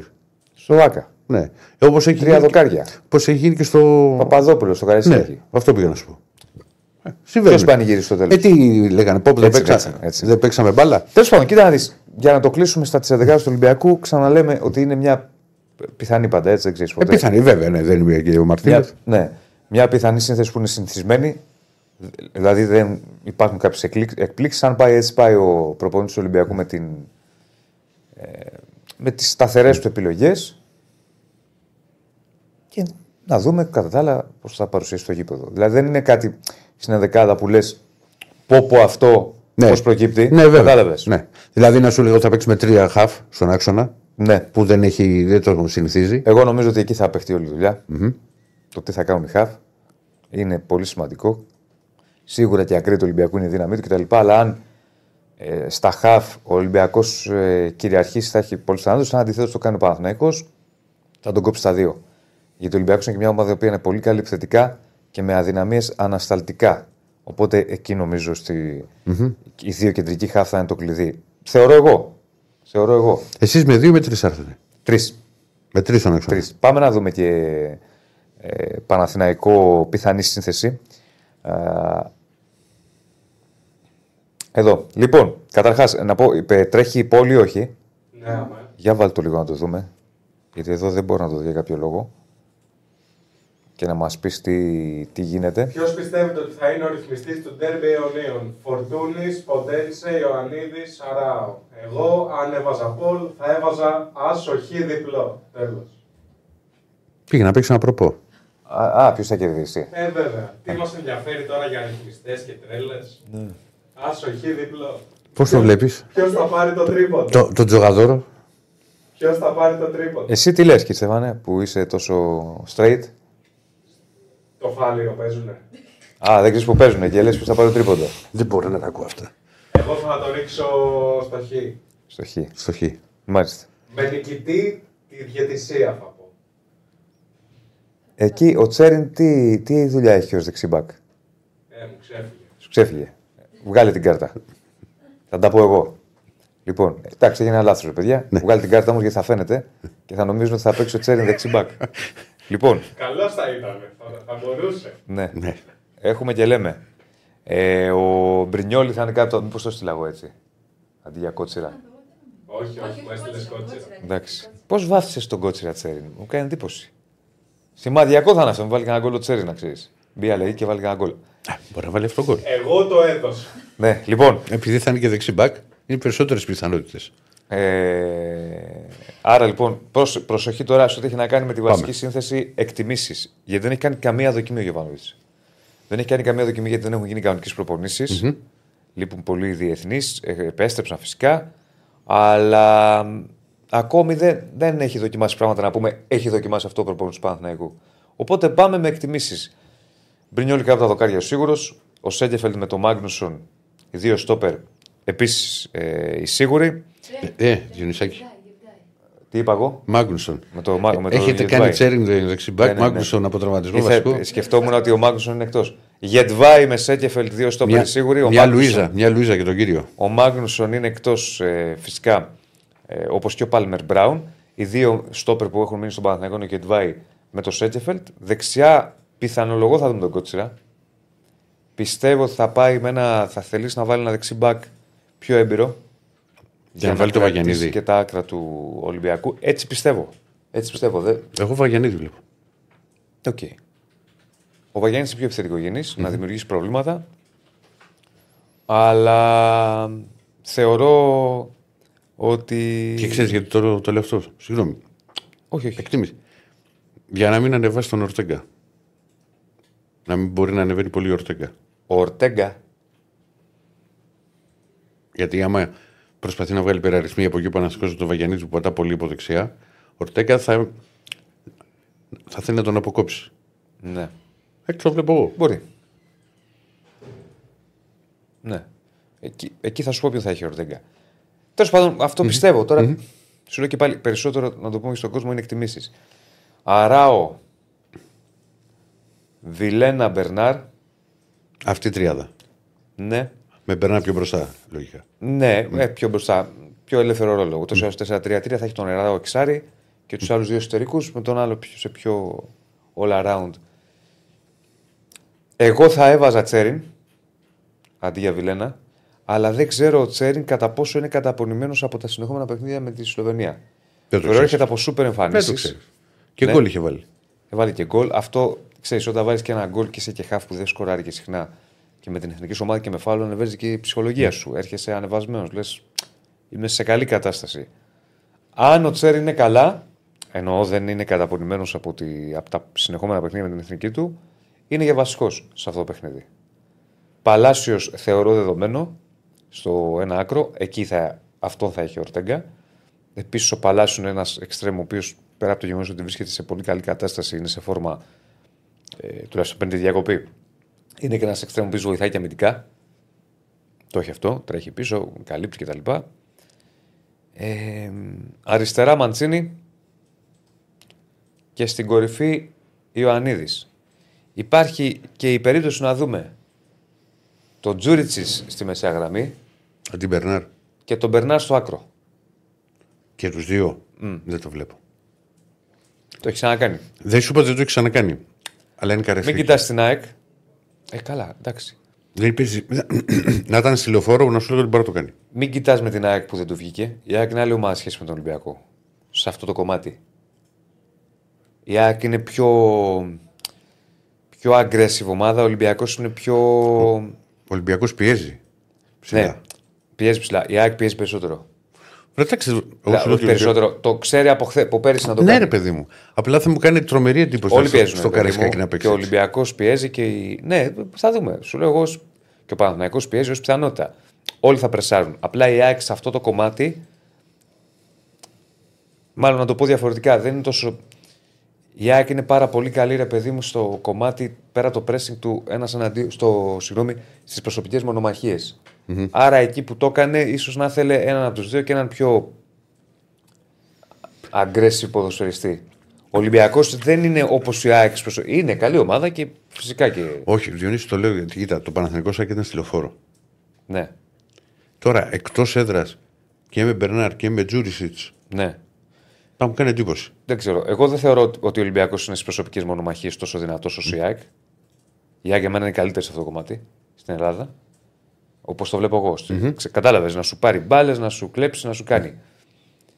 στο Βάκα. Ναι. Όπως έχει, Τρία γίνει- δοκάρια. Πώς έχει γίνει και στο. Παπαδόπουλος στο Ναι, Καραϊσκάκι. αυτό πήγα να σου πω. Ε, Συμβαίνει. Ποιος πανηγύρισε στο τέλος; Ε, τι λέγανε, Πόπ, δεν, Έτσι, παίξα, έτσι, έτσι. δεν παίξαμε μπάλα; Τέλος πάντων, κοίτα να δεις. Για να το κλείσουμε στα τη 11 του Ολυμπιακού, ξαναλέμε ότι είναι μια πιθανή πάντα, έτσι δεν ξέρεις ποτέ. Επιθανή, βέβαια, ναι, δεν είμαι και ο Μια, Μαρτίνεθ. ναι, μια πιθανή σύνθεση που είναι συνηθισμένη. Δηλαδή δεν υπάρχουν κάποιες εκπλήξεις. Αν πάει έτσι, πάει ο προπονητής του Ολυμπιακού με, την, ε, με τις σταθερές του επιλογές. Και να δούμε κατά τα άλλα πώς θα παρουσιάσει το γήπεδο. Δηλαδή δεν είναι κάτι στην ενδεκάδα που λες πω πω αυτό Ναι. πώς προκύπτει. Ναι, βέβαια. Κατάλαβες. Ναι. Δηλαδή, να σου λέω ότι θα παίξει με τρία χαφ στον άξονα ναι. που δεν, έχει, δεν το συνηθίζει. Εγώ νομίζω ότι εκεί θα παιχτεί όλη η δουλειά. Το τι θα κάνουν οι χαφ είναι πολύ σημαντικό. Σίγουρα και η ακραία του Ολυμπιακού είναι η δύναμή του κτλ. Αλλά αν ε, στα χαφ ο Ολυμπιακός ε, κυριαρχήσει, θα έχει πολλούς θανάτους. Αν αντιθέτως το κάνει ο Παναθηναϊκός, θα τον κόψει στα δύο. Γιατί ο Ολυμπιακός είναι και μια ομάδα η οποία είναι πολύ καλή επιθετικά και με αδυναμίες ανασταλτικά. Οπότε εκεί νομίζω στη... οι δύο κεντρικοί χαφ θα είναι το κλειδί. Θεωρώ εγώ. Θεωρώ εγώ. Εσείς με δύο με τρεις άρθρε. Τρεις. Με τρεις στον άξονα. Τρεις. Πάμε να δούμε και ε, Παναθηναϊκό πιθανή σύνθεση. Α, εδώ. Λοιπόν, καταρχάς, να πω, είπε, τρέχει η πόλη, όχι; Ναι, αμέ. Για βάλτε το λίγο να το δούμε. Γιατί εδώ δεν μπορώ να το δω για κάποιο λόγο. Και να μας πεις τι, τι γίνεται. Ποιος πιστεύετε ότι θα είναι ο ρυθμιστής του Ντέρμπι Αιωνίων, Φορτούνης, Ποντένσε, Ιωαννίδης, Σαράο. Εγώ, αν έβαζα Πολ, θα έβαζα άσο χ διπλό. Τέλος. Πήγε να παίξει ένα προπό. Α, α ποιος θα κερδίσει; Ε, βέβαια. Τι μας ενδιαφέρει τώρα για ρυθμιστέ και τρέλες; Ναι. Άσο χ διπλό. Πώς το βλέπεις, Ποιος θα πάρει το τρίποντο; το, το τζογαδόρο. Ποιος θα πάρει το τρίποντο; Εσύ τι λες, κύριε Στεφάνε, που είσαι τόσο straight; Το φάληρο παίζουνε. Α, δεν ξέρεις που παίζουν και λες ποιο θα πάρει το τρίποντο. Δεν μπορώ να τα ακούω αυτά. Εγώ θα το ρίξω στο χ. Στο χ. Στο χ. Μάλιστα. Με νικητή τη διαιτησία θα πω. Εκεί ο Τσέριν τι, τι δουλειά έχει ως δεξιμπάκ; Ε, μου ξέφυγε. Σου ξέφυγε. Βγάλε την κάρτα. θα τα πω εγώ. Λοιπόν, εντάξει, έγινε ένα λάθος, παιδιά. Βγάλε την κάρτα όμως γιατί θα φαίνεται και θα νομίζουν ότι θα παίξει ο Τσέριν δεξιμπάκ. λοιπόν, Καλός θα ήταν. Θα, θα μπορούσε. ναι. Ναι. Έχουμε και λέμε. Ε, ο Μπρινιόλι θα είναι κάτω. Μήπως το στείλα εγώ έτσι. Αντί για κότσιρα. Όχι, όχι, μου έστειλες κότσιρα. Εντάξει. Πώς βάθησε τον κότσιρα Τσέριν, μου κάνει εντύπωση. Σημαδιακό θα είναι αυτό, μου βάλει κανένα γκολ ο Τσέριν, να ξέρεις. Μπία λέει και βάλει κανένα γκολ. Μπορεί να βάλει αυτό γκολ. Εγώ το έδωσα. Ναι, λοιπόν, Επειδή θα είναι και δεξί μπακ, είναι περισσότερες πιθανότητες. Ε, άρα λοιπόν, προσ- προσοχή τώρα σε ό,τι έχει να κάνει με τη βασική Πάμε. σύνθεση εκτιμήσεις. Γιατί δεν έχει κάνει καμία δοκιμή ο Γιωβάνοβιτς. Δεν έχει κάνει καμία δοκιμή γιατί δεν έχουν γίνει κανονικές προπονήσεις. Λείπουν πολλοί διεθνείς, επέστρεψαν φυσικά. Αλλά μ, ακόμη δεν, δεν έχει δοκιμάσει πράγματα να πούμε έχει δοκιμάσει αυτό ο προπονητής του Παναθηναϊκού. Οπότε πάμε με εκτιμήσεις. Μπρινιόλι κάτω από τα δοκάρια σίγουρος. Ο Σέντεφελντ με τον Μάγνουσον, οι δύο στόπερ επίσης ε, οι σίγουροι. Ε, ε Διονυσάκη. Τι είπα εγώ; Μάγνουσον. Με το, με το Έχετε Γετβάη. κάνει τσέρινγκ δεξί μπακ, Ναι, ναι, ναι. Μάγνουσον από τραυματισμό Ήθε- βασικό. Σκεφτόμουν ότι ο Μάγνουσον είναι εκτός. Γετβάη με Σέκεφελτ, δύο στόπερ Μια, σίγουροι. Ο μια Μάγνουσον- Λουίζα, μια Λουίζα για τον κύριο. Ο Μάγνουσον είναι εκτός φυσικά ε, όπως και ο Πάλμερ Μπράουν. Οι δύο στόπερ που έχουν μείνει στον Παναθηναϊκό είναι ο Γεντβάι με το Σένκεφελντ. Δεξιά πιθανολογώ θα δούμε τον Κότσιρα. Πιστεύω ότι θα πάει με ένα. θα θελήσει να βάλει ένα δεξί μπακ πιο έμπειρο. Για να βάλει το κρατήσει Βαγιανίδη. Και τα άκρα του Ολυμπιακού. Έτσι πιστεύω. Έτσι πιστεύω. Δε... Εγώ Βαγιανίδη βλέπω. Οκ. Ο Βαγιάννη είναι πιο επιθετικογενής, να δημιουργήσει προβλήματα. Αλλά θεωρώ ότι. Και ξέρεις γιατί το, το λέω αυτό. Συγγνώμη. Όχι, όχι. Εκτίμηση. Για να μην ανεβάσει τον Ορτέγκα. Να μην μπορεί να ανεβαίνει πολύ ο Ορτέγκα. Ο Ορτέγκα. Γιατί άμα προσπαθεί να βγάλει υπεραριθμοί από εκεί που ανασηκώσει τον Βαγιανίδη που πατά πολύ υποδεξιά, ο Ορτέγκα θα, θα θέλει να τον αποκόψει. Ναι. Έτσι το βλέπω εγώ. Μπορεί. Ναι. Εκεί, εκεί θα σου πω ποιο θα έχει ο Ορτέγκα. Τέλος πάντων, αυτό πιστεύω. Τώρα σου λέω και πάλι περισσότερο να το πούμε στον κόσμο είναι εκτιμήσεις. Αράο, Βιλένα Μπερνάρ. Αυτή η τριάδα. Ναι. Με περνά πιο μπροστά, λογικά. Ναι, ε, πιο μπροστά. Πιο ελεύθερο ρόλο. Ούτω ή άλλω 4-3-3 θα έχει τον Αράο εξάρι και τους άλλους δύο εσωτερικούς με τον άλλο πιο- σε πιο all around. Εγώ θα έβαζα Τσέριν αντί για Βιλένα, αλλά δεν ξέρω ο Τσέριν κατά πόσο είναι καταπονημένος από τα συνεχόμενα παιχνίδια με τη Σλοβενία. Δεν το Προέρχεται ξέρεις. από σούπερ Δεν το εμφανίσει. ξέρεις. Και Ναι. γκολ είχε βάλει. Έβαλε και γκολ. Αυτό ξέρεις, όταν βάζεις και ένα γκολ και είσαι και χάφ που δεν σκοράρει και συχνά και με την εθνική σου ομάδα και με φάλο, ανεβαίνει και η ψυχολογία σου. Έρχεσαι ανεβασμένος. Λες, είμαι σε καλή κατάσταση. Αν ο Τσέρι είναι καλά, ενώ δεν είναι καταπονημένος από, τη, από τα συνεχόμενα παιχνίδια με την εθνική του, είναι για βασικός σε αυτό το παιχνίδι. Παλάσιος θεωρώ δεδομένο στο ένα άκρο. Εκεί θα, αυτόν θα έχει ο Ορτέγκα. Επίσης, ο Παλάσιος είναι ένας εξτρέμο, ο οποίος πέρα από το γεγονός ότι βρίσκεται σε πολύ καλή κατάσταση, είναι σε φόρμα ε, τουλάχιστον πριν τη διακοπή. Είναι και ένας εξτρέμο που βοηθάει και αμυντικά. Το έχει αυτό, τρέχει πίσω, καλύπτει κτλ. Ε, αριστερά Μαντσίνη και στην κορυφή Ιωαννίδης. Υπάρχει και η περίπτωση να δούμε τον Τζούριτσις στη μεσαία γραμμή Αντί Μπερνάρ. και τον Μπερνάρ στο άκρο. Και τους δύο. Δεν το βλέπω. Το έχει ξανακάνει. Δεν σου είπα ότι δεν το έχει ξανακάνει. Αλλά είναι Μην καρεφί. κοιτάς την ΑΕΚ. Ε, καλά, εντάξει. Δεν παίζει. [clears throat] να ήταν στη λεωφόρο να σου λέγω ότι μπορεί να το κάνει. Μην κοιτάς με την ΑΕΚ που δεν του βγήκε. Η ΑΕΚ είναι άλλη ομάδα σχέση με τον Ολυμπιακό. Σε αυτό το κομμάτι. Η ΑΕΚ είναι πιο. πιο aggressive ομάδα. Ο Ολυμπιακός είναι πιο. Ο Ολυμπιακός πιέζει. Ψηλά. ναι, πιέζει ψηλά. Η ΑΕΚ πιέζει περισσότερο. Ρε, εντάξει, εγώ Δηλαδή, σου λέω όχι ότι- περισσότερο. Το ξέρει από, χθε, από πέρυσι να το Ναι, κάνει. ρε παιδί μου. Απλά θα μου κάνει τρομερή εντύπωση Όλοι στο, πιέζουν. στο ρε παιδί Καραϊσκάκι μου, να παίξει. Και ο έτσι. Ολυμπιακός πιέζει και. η- Ναι, θα δούμε. Σου λέω εγώ. ως- Και ο Παναθηναϊκός πιέζει ως πιθανότητα. Όλοι θα πρεσάρουν. Απλά η ΑΕΚ σε αυτό το κομμάτι. Μάλλον να το πω διαφορετικά. Δεν είναι τόσο. Η ΑΕΚ είναι πάρα πολύ καλή, ρε παιδί μου, στο κομμάτι πέρα το pressing του ένας εναντίον. Στο, συγγνώμη, στις προσωπικές Άρα εκεί που το έκανε, ίσως να ήθελε έναν από τους δύο και έναν πιο aggressive ποδοσφαιριστή. Ο Ολυμπιακός δεν είναι όπως η ΑΕΚ. προς- Είναι καλή ομάδα και φυσικά και. Όχι, Διονύση το λέω γιατί κοίτα, το Παναθηνικό Σάκη ήταν στη λεωφόρο. Ναι, Τώρα εκτός έδρας και με Μπερνάρ και με Τζούρισιτς ναι. θα μου κάνει εντύπωση. Δεν ξέρω. Εγώ δεν θεωρώ ότι- ότι ο Ολυμπιακός είναι στις προσωπικές μονομαχίες τόσο δυνατός όσο η ΑΕΚ. Η ΑΕΚ για μένα είναι καλύτερη σε αυτό το κομμάτι στην Ελλάδα. Όπως το βλέπω εγώ. Mm-hmm. Κατάλαβες να σου πάρει μπάλες, να σου κλέψει, να σου κάνει.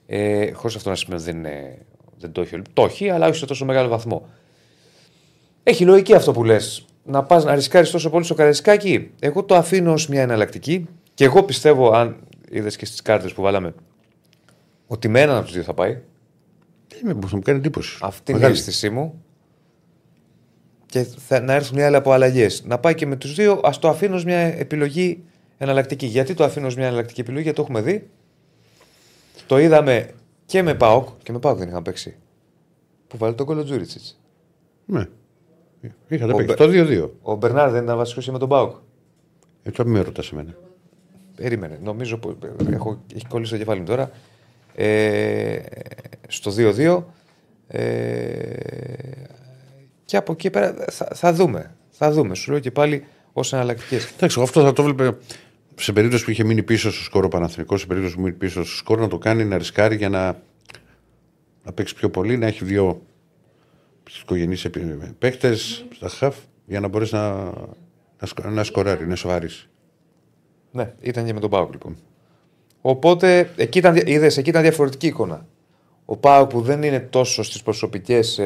Ε, Χωρίς αυτό να σημαίνει ότι δεν, είναι, δεν το έχει. ο Ολυ- Το έχει, αλλά όχι σε τόσο μεγάλο βαθμό. Έχει λογική αυτό που λες. Να πας να ρισκάρεις τόσο πολύ στο καρεσκάκι. Εγώ το αφήνω ως μια εναλλακτική. Και εγώ πιστεύω, αν είδες και στις κάρτες που βάλαμε, ότι με έναν από τους δύο θα πάει. Είμαι, θα μου κάνει εντύπωση. Αυτή είναι η Μεγάλη. αίσθησή μου. Και θα, να έρθουν οι άλλοι από αλλαγές. Να πάει και με τους δύο, ας το αφήνω ως μια επιλογή εναλλακτική. Γιατί το αφήνω ως μια εναλλακτική επιλογή, γιατί το έχουμε δει. Το είδαμε και με Πάοκ, και με Πάοκ δεν είχαμε παίξει. Που βάλει τον κόλλο Τζούριτσιτ. Ναι. Είχατε Ο παίξει Μπε- το 2-2. Ο Μπερνάρ δεν ήταν βασικός με τον Πάοκ. Ε, τώρα με ρωτάς εμένα. Περίμενε. Νομίζω που έχω, έχει κολλήσει το κεφάλι μου τώρα. Ε, στο 2-2. Ε, και από εκεί πέρα θα, θα δούμε. Θα δούμε. Σου λέω και πάλι ως εναλλακτικές. Εντάξει, εγώ αυτό θα το βλέπε σε περίπτωση που είχε μείνει πίσω στο σκόρο Παναθηνικό, σε περίπτωση που μείνει πίσω στο σκόρο να το κάνει, να ρισκάρει για να, να παίξει πιο πολύ, να έχει δύο οικογενείς παίχτε στα χαφ για να μπορέσει να, Να, σκο- να σκοράρει, να σοβαρή. Ναι, ήταν και με τον Πάουκ λοιπόν. Οπότε εκεί ήταν, είδες, εκεί ήταν διαφορετική εικόνα. Ο Πάουκ που δεν είναι τόσο στις προσωπικές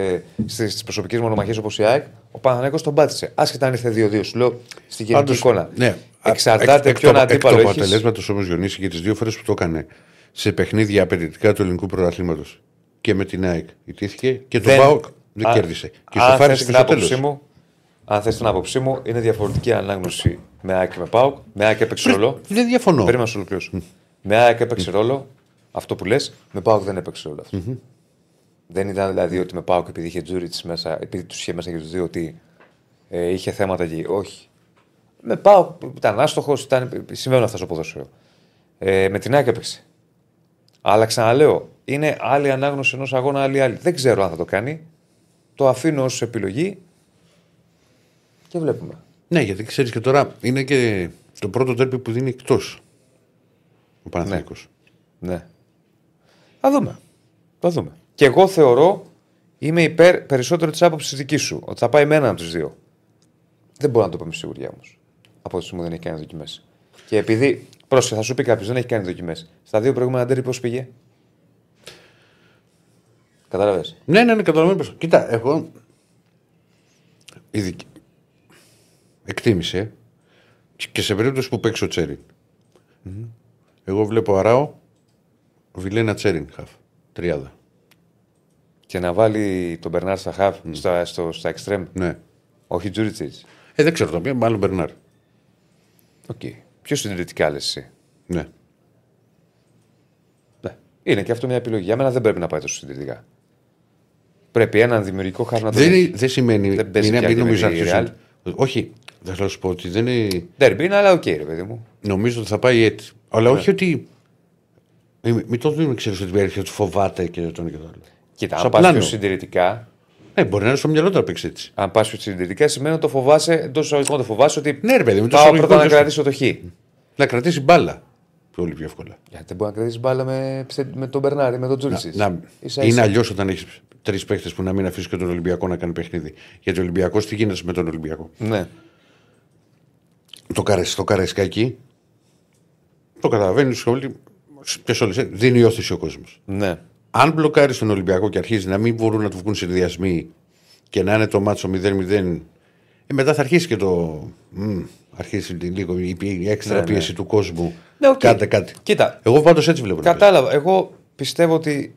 στις προσωπικές μονομαχίες όπως η ΑΕΚ, ο Παναθηναϊκός τον πάτησε. Άσχετα αν ήρθε 2-2, σου λέω στη γενική Πάντως, εικόνα. Ναι. Εξαρτάται εκ, ποιον εκ, αντίπαλο Εκ του έχεις. αποτελέσματο όμω Διονύση και τις δύο φορές που το έκανε σε παιχνίδια απαιτητικά του ελληνικού πρωταθλήματος και με την ΑΕΚ ιτήθηκε και τον Δεν- Πάοκ δεν Α- κέρδισε. Και αν στο φάρισε θες και την στο άποψή τέλος. μου, αν θες την άποψή μου, είναι διαφορετική ανάγνωση με ΑΕΚ και με ΠΑΟΚ. Με ΑΕΚ έπαιξε ρόλο. Δεν διαφωνώ. Περίμενα να σου ολοκληρώσω. Με ΑΕΚ έπαιξε ρόλο αυτό που λες, με ΠΑΟΚ δεν έπαιξε ρόλο αυτό. Δεν ήταν δηλαδή ότι με ΠΑΟΚ επειδή είχε Τζούριτ μέσα, επειδή τους είχε μέσα και τους δύο ότι ε, είχε θέματα εκεί. Όχι. Με ΠΑΟΚ ήταν άστοχος, ήταν... συμβαίνουν αυτά στο ποδόσφαιρο. Ε, με την ΑΕΚ έπαιξε. Αλλά ξαναλέω, είναι άλλη ανάγνωση ενός αγώνα, άλλη άλλη. Δεν ξέρω αν θα το κάνει. Το αφήνω ως επιλογή και βλέπουμε. Ναι, γιατί ξέρεις και τώρα είναι και το πρώτο τέρπι που δίνει εκτός. Ο Παναθηναϊκός. Ναι. Θα δούμε. Θα δούμε. Και εγώ θεωρώ, είμαι υπέρ περισσότερο της άποψης δικής σου, ότι θα πάει με έναν από τους δύο. Δεν μπορώ να το πω με σιγουριά όμως. Από τη στιγμή που δεν έχει κάνει δοκιμές. Και επειδή. Πρόσεχε, θα σου πει κάποιος, δεν έχει κάνει δοκιμές. Στα δύο προηγούμενα ντέρι πώς πήγε; Κατάλαβες; Ναι, ναι, ναι, καταλαβαίνω. πώς. Κοίτα, εγώ. Η δική... Εκτίμησε και σε περίπτωση που παίξει ο Τσέριν Εγώ βλέπω Αράο Βιλένα Τσέριν χαφ. Τριάδα. Και να βάλει τον Μπερνάρ στα χαφ, στα, στο, στα εξτρέμ. Ναι. Όχι Τζούριτσιτς. Ε, δεν ξέρω το οποίο, μάλλον Μπερνάρ. Οκ. Πιο συντηρητικά λες εσύ. Ναι. Ναι. Είναι και αυτό μια επιλογή. Για μένα δεν πρέπει να πάει τόσο συντηρητικά. Πρέπει έναν δημιουργικό χάρτη να το Δεν, έχει. είναι- δεν σημαίνει. Δεν παίζει είναι, πια μην και με νομίζεις τη αρχίζουν- Real. Όχι, θα θέλω να σου πω ότι δεν είναι. Ντέρμπι είναι, αλλά οκ, ρε παιδί μου. Νομίζω ότι θα πάει έτσι. Αλλά Ναι. όχι ότι. Μην, μην το δίνουμε, ξέρεις ότι έρχεται, ότι φοβάται και το ένα και το άλλο. Κοίτα, Στο αν πας πλάνο. πιο συντηρητικά, Ναι, μπορεί να είναι στο μυαλό του να παίξει έτσι. αν πας πιο συντηρητικά, σημαίνει ότι το φοβάσαι, εντός εισαγωγικών το φοβάσαι ότι. Ναι, ρε παιδί μου, το πάω εισαγωγικό πρώτα να είναι κρατήσω το χ. Να κρατήσει μπάλα. Πολύ πιο εύκολα. Γιατί δεν μπορεί να κρατήσει μπάλα με, με τον Μπερνάρη, με τον Τζούρισιτ. Να, είναι αλλιώς όταν έχεις τρεις παίχτες που να μην αφήσεις και τον Ολυμπιακό να κάνει παιχνίδι. Γιατί ο Ολυμπιακός τι γίνεται με τον Ολυμπιακό; Ναι. Το, καρε, το καρεσκάκι το καταλαβαίνεις όλοι. Και σε όλες, ε, δίνει όθηση ο κόσμος. ναι. Αν μπλοκάρεις τον Ολυμπιακό και αρχίζεις να μην μπορούν να του βγουν συνδυασμοί και να είναι το μάτσο 0-0, ε, μετά θα αρχίσει και το. Μ, αρχίσει λίγο η, η έξτρα Ναι, ναι. πίεση του κόσμου. Ναι, οκ. Κάντε κάτι. Κοίτα, Εγώ πάντως έτσι βλέπω. να παίζει. κατάλαβα. Εγώ πιστεύω ότι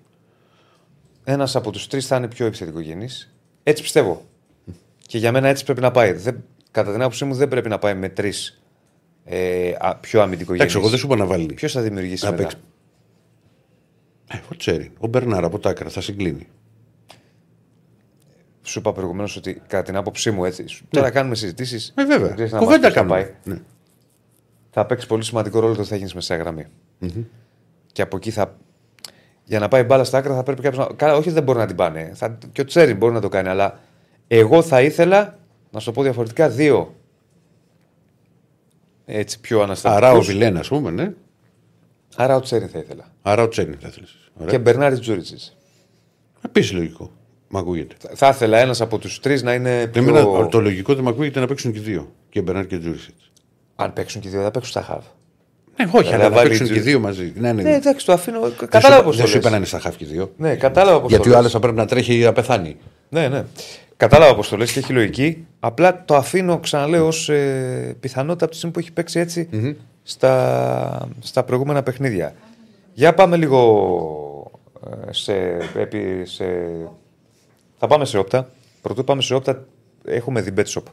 ένας από τους τρεις θα είναι πιο επιθετικογενής. Έτσι πιστεύω. Και για μένα έτσι πρέπει να πάει. Δεν, κατά την άποψή μου δεν πρέπει να πάει με τρεις ε, α, πιο αμυντικογενείς. Εντάξει, εγώ δεν σου είπα να βάλει. Ποιος θα δημιουργήσει Να μετά; παίξει. Ε, ο Τσέριν, ο Μπερνάρ από τα άκρα θα συγκλίνει. Σου είπα προηγουμένως ότι κατά την άποψή μου έτσι. σου- Τώρα κάνουμε συζητήσεις. Ε, βέβαια. Κουβέντα κάνουμε. Ναι. Θα παίξεις πολύ σημαντικό ρόλο το τι θα γίνεις μεσαία γραμμή. Και από εκεί θα. Για να πάει μπάλα στα άκρα θα πρέπει κάποιος να. Καλά, όχι ότι δεν μπορεί να την πάνε. Θα... Και ο Τσέριν μπορεί να το κάνει. Αλλά εγώ θα ήθελα να σου το πω διαφορετικά δύο. Έτσι πιο αναστατικούς. Άρα ο Βιλένα, ας πούμε, ναι. Άρα ο Τσέριν θα ήθελα. Άρα ο Τσέριν θα ήθελε. Και Μπερνάρ Τζούριτσιτς. Επίσης λογικό. Μ' ακούγεται. Θα ήθελα ένας από τους τρεις να είναι πιο. Εμένα, το λογικό δεν μ' ακούγεται να παίξουν και οι δύο. Και Μπερνάρ και Τζούριτσιτς. Αν παίξουν και οι δύο, θα παίξουν στα χαφ. Ναι, όχι, Ε, αλλά να να βάλει παίξουν και οι Τζου- δύο μαζί. Ναι, ναι. Ναι, εντάξει, το αφήνω. Δεν σου Κατάλαβα είπα- πώς Δεν το σου είπα να λες. είναι στα χαφ και οι δύο. Ναι, κατάλαβα πώς Γιατί το ο λες. άλλος θα πρέπει να τρέχει για να πεθάνει. Ναι, ναι. Κατάλαβα πώς το λες και έχει λογική. Απλά το αφήνω, ξαναλέω, ως ε, πιθανότητα από τη στιγμή που έχει παίξει έτσι στα, στα προηγούμενα παιχνίδια. Για πάμε λίγο ε, σε, επί, σε. Θα πάμε σε όπτα. Πρωτού πάμε σε όπτα, έχουμε δει BetShop.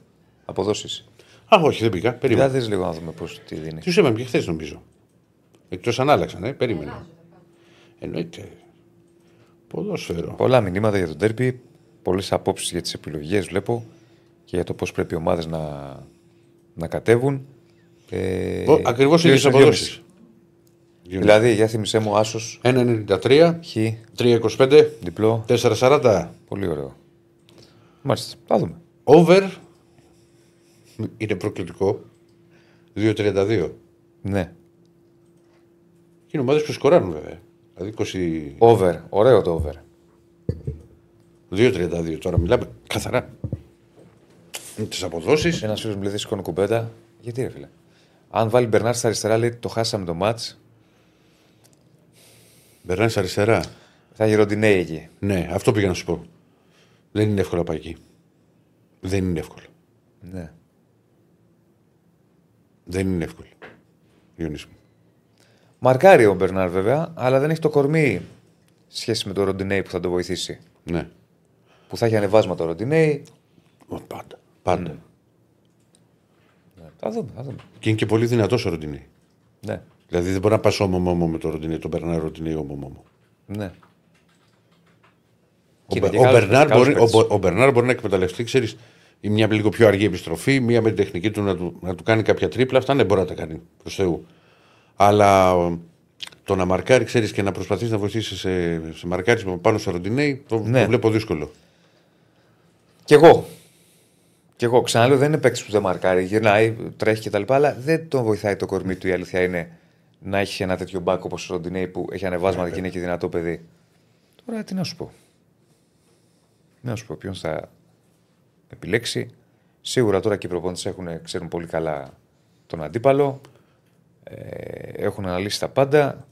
Αποδόσεις. Α, όχι, δεν πήγα. Για Περίμενα. δεις λίγο να δούμε πώς τι δίνει. Τους είπαμε και χθες νομίζω. Εκτός αν άλλαξαν, ε, περίμενα. Εννοείται. Ποδόσφαιρο. Πολλά μηνύματα για τον τέρπι, πολλές απόψεις για τις επιλογές βλέπω και για το πώς πρέπει οι ομάδες να, να κατέβουν. Ε, Ακριβώς οι δύο ίδιε στο αποδόσεις. Δηλαδή, για θυμισέ μου, άσος, 1,93, χ, 3,25, διπλό. 4,40. Πολύ ωραίο. Μάλιστα, θα δούμε. Over είναι προκλητικό. 2,32. Ναι. Είναι ομάδες που σκοράρουν βέβαια. Δηλαδή Over, ωραίο το over. 22 2,32 τώρα μιλάμε καθαρά. τις αποδόσεις. Ένας φίλος μου λέει δεν σηκώνω κουμπέτα. Γιατί ρε φίλε. Αν βάλει Μπερνάρ στα αριστερά, λέει το χάσαμε το μάτ. Μπερνάρ αριστερά. Θα έχει ροντινέι εκεί. Ναι, αυτό πήγα να σου πω. Δεν είναι εύκολο να πάει εκεί. Δεν είναι εύκολο. Ναι. Δεν είναι εύκολο. Διονύσης μου. Μαρκάρει ο Μπερνάρ βέβαια, αλλά δεν έχει το κορμί σχέση με το ροντινέι που θα το βοηθήσει. Ναι. Που θα έχει ανεβάσματα ο ροντινέι. Ω, Πάντα. Πάντα. Θα δούμε, θα δούμε. Και είναι και πολύ δυνατός ο Ροντινέη. Ναι. Δηλαδή δεν μπορεί να πας όμο με το Ροντινέη, τον Μπερνάρ Ροντινέη όμο ναι. Ο, Και είναι Μπε- και ο, καλός- Μπερνάρ καλός μπορεί, ο, παίκτης. Μπο- ο Μπερνάρ μπορεί να εκμεταλλευτεί, ξέρεις, ή μια λίγο πιο αργή επιστροφή, μία με την τεχνική του να του, να του κάνει κάποια τρίπλα. Αυτά ναι, μπορεί να τα κάνει προς Θεού. Αλλά ε, το να μαρκάρει, ξέρεις, και να προσπαθήσει να βοηθήσεις σε, σε μαρκάρισμα πάνω στο Ροντινέη, το, Ναι. το βλέπω δύσκολο. Κι εγώ. Κι εγώ. Ξαναλέω, δεν είναι παίκτης που δεν μαρκάρει. Γυρνάει, τρέχει κτλ. Αλλά δεν τον βοηθάει το κορμί του. Η αλήθεια είναι να έχει ένα τέτοιο μπακ όπως ο Ροντινέη που έχει ανεβάσματα και είναι και δυνατό παιδί. Τώρα τι να σου πω. Τι να σου πω, ποιον θα επιλέξει. Σίγουρα τώρα και οι προπονητές ξέρουν πολύ καλά τον αντίπαλο. Ε, έχουν αναλύσει τα πάντα.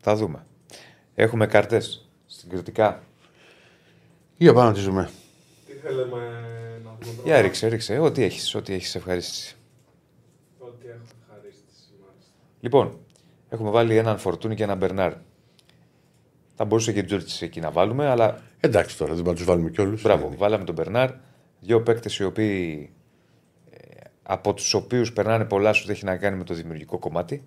Θα δούμε. Έχουμε καρτές συγκριτικά. Για πάμε να τη δούμε. Τι θέλουμε να δούμε πρώτα. Για ρίξε, ρίξε. Ό,τι έχεις, ό,τι έχεις ευχαρίστηση. Ό,τι έχω ευχαρίστηση, μάλιστα. Λοιπόν, έχουμε βάλει έναν Φορτούνι και έναν Μπερνάρ. Θα μπορούσε και Τζόρτζη εκεί να βάλουμε, αλλά Εντάξει τώρα, δεν μπορούμε να τους βάλουμε κιόλου. μπράβο, βάλαμε τον Μπερνάρ. Δύο παίκτες οι οποίοι ε, από τους οποίους περνάνε πολλά σου έχει να κάνει με το δημιουργικό κομμάτι.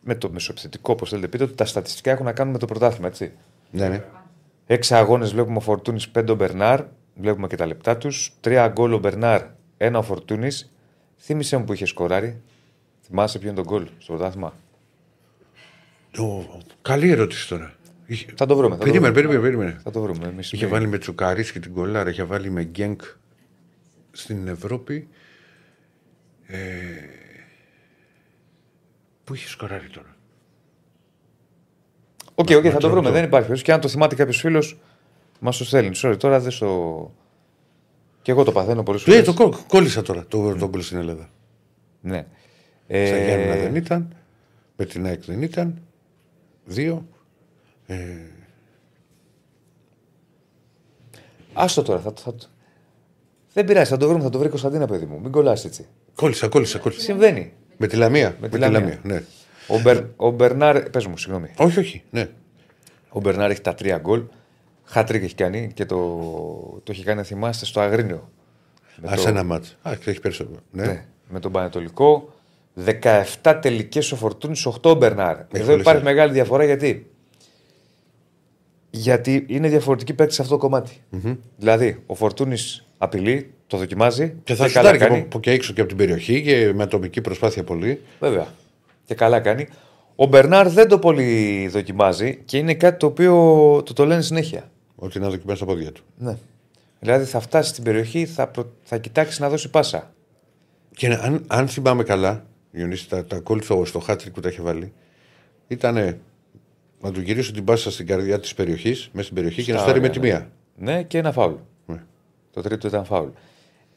Με το μεσοεπιθετικό, όπως θέλετε πείτε, ότι τα στατιστικά έχουν να κάνουν με το πρωτάθλημα, έτσι. Ναι, ναι. Έξι αγώνες βλέπουμε ο Φορτούνης, πέντε ο Μπερνάρ. Βλέπουμε και τα λεπτά τους. Τρία γκολ ο Μπερνάρ, ένα ο Φορτούνης. Θύμησε μου που είχες σκοράρει. Θυμάσαι ποιο είναι το γκολ στο πρωτάθλημα; Ο, καλή ερώτηση τώρα. Είχε... Θα το βρούμε. Θα το Περίμενε, βρούμε. περίμενε, περίμενε. Θα το βρούμε. Εμείς Είχε βάλει με Τσουκαρί και την Κολάρα, είχε βάλει με Γκένκ στην Ευρώπη. Ε... Πού είχε σκοράρει τώρα; OK, OK, θα το το- βρούμε. το- Δεν υπάρχει περίπτωση. Και αν το θυμάται κάποιος φίλος, μας το στέλνει. Sorry, τώρα δεν στο. Και εγώ το παθαίνω πολλές Λέει, φορές. το κό- κόλλησα τώρα το, το γκολ στην Ελλάδα. Ναι. Στα Ε, Γιάννηνα δεν ήταν. Με την ΑΕΚ δεν ήταν. Δύο. Άστο τώρα. Θα, θα... Δεν πειράζει, θα το βρούμε. Θα το βρει η Κωνσταντίνα, παιδί μου. Μην κολλάς έτσι. Κόλλησα, κόλλησα, κόλλησα. Συμβαίνει. Με τη Λαμία. Με, τη τη Λαμία. Λαμία. Ναι. Ο, Μπερ, ο Μπερνάρ. Πες μου, συγγνώμη. Όχι, όχι. Ναι. Ο Μπερνάρ έχει τα τρία γκολ. Χατ τρικ έχει κάνει και το, το έχει κάνει, θυμάστε, στο Αγρίνιο. Με Α το- ένα ματς. Α, έχει περισσότερο. Ναι. Ναι, με τον Πανετολικό. 17 τελικές ο Φορτούνης, 8 ο Μπερνάρ. Εδώ πολύ υπάρχει σαν. μεγάλη διαφορά γιατί; Γιατί είναι διαφορετική παίκτη σε αυτό το κομματι Δηλαδή, ο Φορτούνης απειλεί, το δοκιμάζει. Και θα σου καλά και, κάνει. από, και έξω και από την περιοχή και με ατομική προσπάθεια πολύ. Βέβαια. Και καλά κάνει. Ο Μπερνάρ δεν το πολύ δοκιμάζει και είναι κάτι το οποίο το, το λένε συνέχεια. Ότι να δοκιμάσει τα πόδια του. Ναι. Δηλαδή θα φτάσει στην περιοχή, θα, προ- θα κοιτάξει να δώσει πάσα. Και αν, αν θυμάμαι καλά, Ιωνίση, τα, τα κόλ στο, στο χάτρικ που τα είχε βάλει, ήταν να του γυρίσει την πάσα στην καρδιά της περιοχής, μέσα στην περιοχή και να Στα στάρει με όρια, τη ναι. μία. Ναι, και ένα φάουλ. Ναι. Το τρίτο ήταν φάουλ.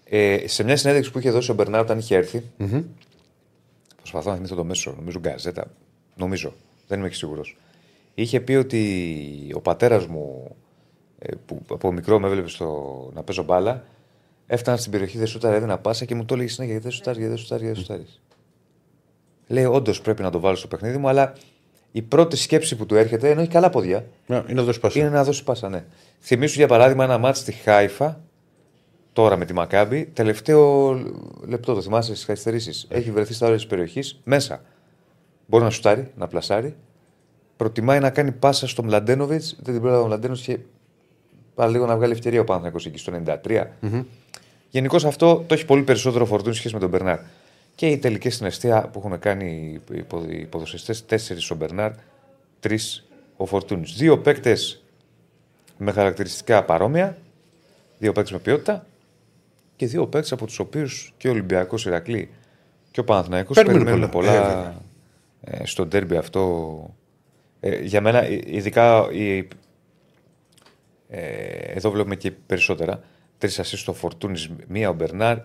Ε, σε μια συνέντευξη που είχε δώσει ο Μπερνάρ όταν είχε έρθει, προσπαθώ να θυμηθώ το μέσο, νομίζω γκαζέτα, νομίζω, δεν είμαι και σίγουρος. Είχε πει ότι ο πατέρας μου, ε, που από μικρό με έβλεπε στο, να παίζω μπάλα, έφτανα στην περιοχή, δεν σούταρε, έδινα πάσα και μου το έλεγε συνέχεια: Δεν σούταρει, δεν σούταρει, δεν σούταρει. Λέει: Όντως πρέπει να το βάλω στο παιχνίδι μου, αλλά η πρώτη σκέψη που του έρχεται, ενώ έχει καλά πόδια, Να, είναι να δώσεις πάσα. είναι να δώσεις πάσα, ναι. Θυμήσου για παράδειγμα ένα μάτι στη Χάιφα, τώρα με τη Μακάμπη, τελευταίο λεπτό, το θυμάσαι στις καθυστερήσεις. Έχει βρεθεί στα όρια της περιοχής, μέσα. Μπορεί να σουτάρει, να πλασάρει. Προτιμάει να κάνει πάσα στο Μλαντένοβιτς. Δεν την πρόλαβε ο Μλαντένοβιτς και πάλι λίγο να βγάλει ευκαιρία ο Παναθηναϊκός εκεί στο 93. Γενικώς αυτό το έχει πολύ περισσότερο φορτούνι σχέση με τον Μπερνάρ. Και οι τελικέ στην αιστεία που έχουν κάνει οι ποδο- οι ποδοσφαιριστές, τέσσερις ο Μπερνάρ, τρεις ο Φορτούνης. Δύο παίκτες με χαρακτηριστικά παρόμοια, δύο παίκτες με ποιότητα και δύο παίκτες από τους οποίους και ο Ολυμπιακός Ηρακλή και ο Παναθηναϊκός Περιμένουν περιμένουν πολλά. Ε, πολλά, βέβαια. ε, στο ντέρμπι αυτό. Ε, για μένα, ε, ειδικά η, ε, εδώ βλέπουμε και περισσότερα. Τρεις ασίστ ο Φορτούνης, μία ο Μπερνάρ.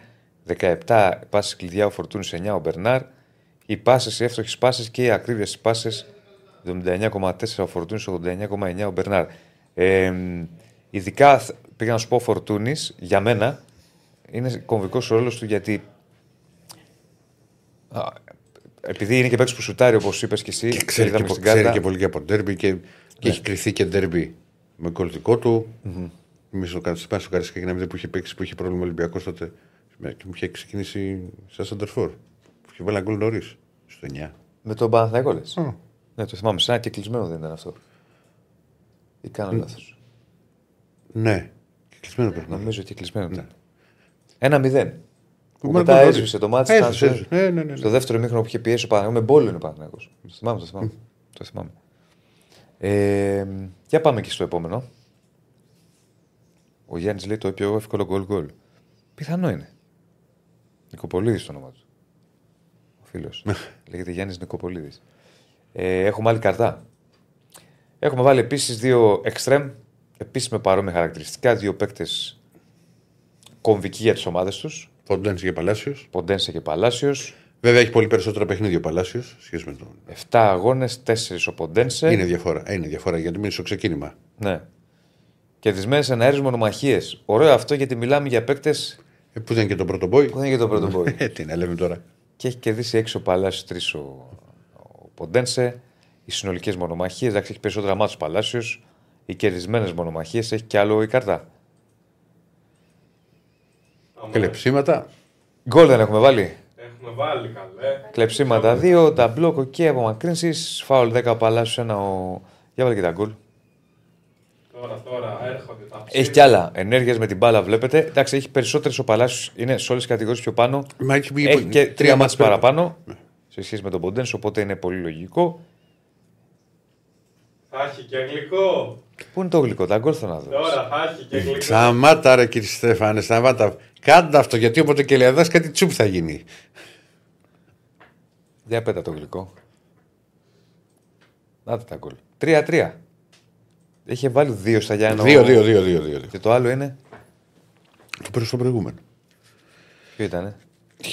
17 πάσει κλειδιά ο Φορτούνης, 9 ο Μπερνάρ. Οι πάσες, οι εύστοχες πάσες και οι ακρίβειες πάσες 79,4 ο Φορτούνης, 89,9 ο Μπερνάρ. Ε, ειδικά θ- πήγα να σου πω ο Φορτούνης, για μένα είναι κομβικός ο ρόλος του γιατί. α, επειδή είναι και παίκτης που σουτάρει, όπως είπες και εσύ, Και ξέρει, είδαμε και, στην ξέρει κάρτα. και πολύ και από ντέρμπι και, και έχει κρυθεί και ντέρμπι με κολλητικό του. Mm-hmm. Εμεί στο Καρσικά στο Καρσικά και να μην που είχε παίξει που είχε πρόβλημα Ολυμπιακός τότε. Με- Και μου είχε ξεκινήσει σαν Σαντερφόρ. Που είχε βάλει ένα γκολ νωρίς. Στο 9. Με τον Παναθηναϊκός λες; Α. Ναι, το θυμάμαι. Σαν και κλεισμένο δεν ήταν αυτό. Ή κάνω λάθος. Ναι. Και κλεισμένο πρέπει να είναι. Νομίζω ότι κλεισμένο ήταν. Ένα μηδέν. Που Μα μετά γκολ νωρίς. έσβησε το μάτι. Έσβησε, έσβησε. Ναι, ναι, ναι, ναι. Στο δεύτερο μήχρονο που είχε πιέσει ο Παναγιώτο με μπόλο είναι ο Παναγιώτο. Το θυμάμαι, το θυμάμαι. το θυμάμαι. Ε, για πάμε και στο επόμενο. Ο Γιάννης λέει το πιο εύκολο γκολ γκολ. Πιθανό είναι. Νικοπολίδης το όνομα του. Ο φίλος. Λέγεται Γιάννης Νικοπολίδης. Ε, έχουμε άλλη καρτά. Έχουμε βάλει επίσης δύο εξτρέμ. Επίση με παρόμοια χαρακτηριστικά. Δύο παίκτες κομβικοί για τις ομάδες τους. Φοντένσε και Παλάσιος. Ποντένσε και Παλάσιος. Βέβαια έχει πολύ περισσότερα παιχνίδια ο Παλάσιος σχέση με τον. 7 αγώνες, 4 ο Ποντένσε. Είναι διαφορά. Ε, Είναι διαφορά γιατί μείνει στο ξεκίνημα. Ναι. Κερδισμένε εναέρειε μονομαχίε. Ωραίο αυτό γιατί μιλάμε για παίκτες Ε, που δεν είναι και τον πρώτο μπόι. που δεν είναι και το πρώτο μπόι. Ε, τι να λέμε τώρα. και έχει κερδίσει 6 ο Παλάσιο, 3 ο, ο Ποντένσε. Οι συνολικές μονομαχίες, εντάξει, έχει περισσότερα μάτια ο Παλάσιο. Οι κερδισμένες μονομαχίες έχει κι άλλο η κάρτα. Κλεψίματα. Γκολ δεν έχουμε βάλει. Έχουμε βάλει καλέ. Κλεψίματα 2, τα μπλοκ και απομακρύνσεις. Φάουλ 10 ο Παλάσιο, ένα ο. Για βάλε και τα γκολ. Τώρα, τώρα έρχονται τα Έχει κι άλλα. Ενέργειες με την μπάλα βλέπετε. Εντάξει, έχει περισσότερες ο Παλάσιο. Είναι σε όλες τις κατηγορίες πιο πάνω. Μα έχει, βγει Έχει πολύ- και τρία μάτς πέρα. παραπάνω σε σχέση με τον Ποντένς, οπότε είναι πολύ λογικό. Θα έχει και γλυκό. Πού είναι το γλυκό, τα γκολ θα να δω. Τώρα θα έχει και γλυκό. Σταμάτα ρε κύριε Στέφανε, σταμάτα. Κάντε αυτό γιατί όποτε και λιαδάς κάτι τσουπ θα γίνει. Για πέτα το γλυκό. Να τα γκολ. 3-3. Είχε βάλει δύο στα Γιάννα. Δύο, δύο, δύο, δύο, δύο. Και το άλλο είναι; Το πήρε στο προηγούμενο. Ποιο ήταν.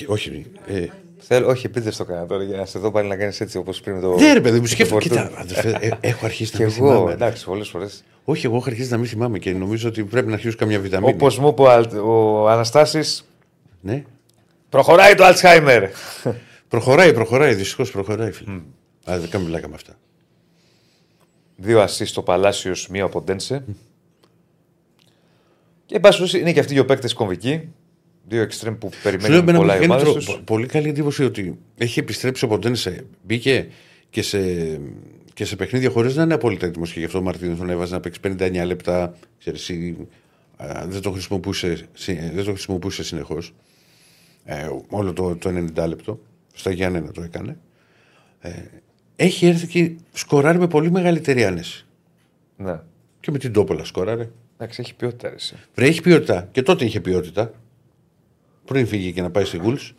Όχι. Ε, Θέλω, όχι, επειδή δεν το έκανα τώρα για να σε δω πάλι να κάνεις έτσι όπως πριν το. ναι, ρε παιδί μου, το σκέφτομαι. φορτούνι. Κοίτα, αδερφέ, ε, έχω αρχίσει Και να μην εγώ, θυμάμαι. εντάξει, πολλές φορές. Όχι, εγώ έχω αρχίσει να μην θυμάμαι και νομίζω ότι πρέπει να αρχίσω καμιά βιταμίνη. Όπως μου είπε ο Αλ- ο Αναστάσης, Ναι. προχωράει το Αλτσχάιμερ. Προχωράει, προχωράει, δυστυχώς προχωράει, φίλε. Α, δεν κάνουμε πλάκα με αυτά. Δύο ασίστ στο Παλάσιο, μία ο Ποντένσε. Και εν πάση περιπτώσει, είναι και αυτοί οι δύο παίκτες κομβικοί. Δύο εξτρέμ που Σου λέω περιμένουν εμένα μου πολλά οι κάνει ομάδες τρο- του. πολύ καλή εντύπωση ότι έχει επιστρέψει ο Ποντένσε. Μπήκε και σε, και σε παιχνίδια χωρίς να είναι απόλυτα έτοιμος. Και γι' αυτό ο Μαρτίνος τον έβαζε να παίξει 59 λεπτά. Ξέρεις, ή, α, δεν το χρησιμοποιούσε, συ- δεν το χρησιμοποιούσε συνεχώς. Ε, όλο το, το 90 λεπτό. Στα Γιάννενα το έκανε. Ε, έχει έρθει και σκοράρει με πολύ μεγαλύτερη άνεση. Ναι. Και με την Τόπολα σκόραρε. Εντάξει, έχει ποιότητα. ρε, εσύ. Βρε, έχει ποιότητα. Και τότε είχε ποιότητα. Πριν φύγει και να πάει στη Γουλς.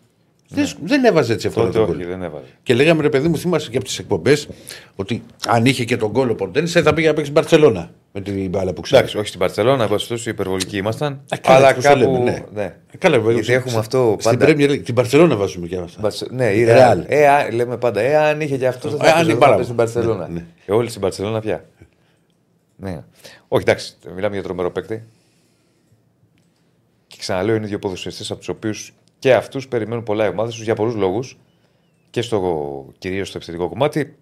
Δεν, δεν έβαζε έτσι αυτό Ναι. Τότε το όχι, γκολ. δεν έβαλε. Και λέγαμε ρε παιδί μου, θυμάσαι και από τις εκπομπές ότι αν είχε και τον γκολ ο Ποντένσε θα πήγε να παίξει Μπαρσελόνα με την μπάλα που ξέρει. Εντάξει, όχι στην Παρσελόνα, εν πάση υπερβολικοί ήμασταν. Α, καλά, αλλά πώς το κάπου. λέμε, ναι. ναι. Ε, Καλά, βέβαια, Γιατί έχουμε αυτό Στην πάντα. Premier League, την Μπαρσελόνα βάζουμε και αυτά. Μπαρσε- Ναι, η Real. Real. Ε, α, λέμε πάντα, ε, αν είχε και αυτό, δεν Ε, θα αν έπαιζε, είναι θα πάρα έπαιζε στην Παρσελόνα. Ναι, ναι. Ε, όλοι στην Παρσελόνα πια. Ναι. Όχι, εντάξει, μιλάμε για τρομερό παίκτη. Και ξαναλέω, είναι δύο ποδοσφαιριστές από τους οποίους και αυτούς περιμένουν πολλά οι ομάδες τους για πολλούς λόγους. Και στο κυρίως στο επιθετικό κομμάτι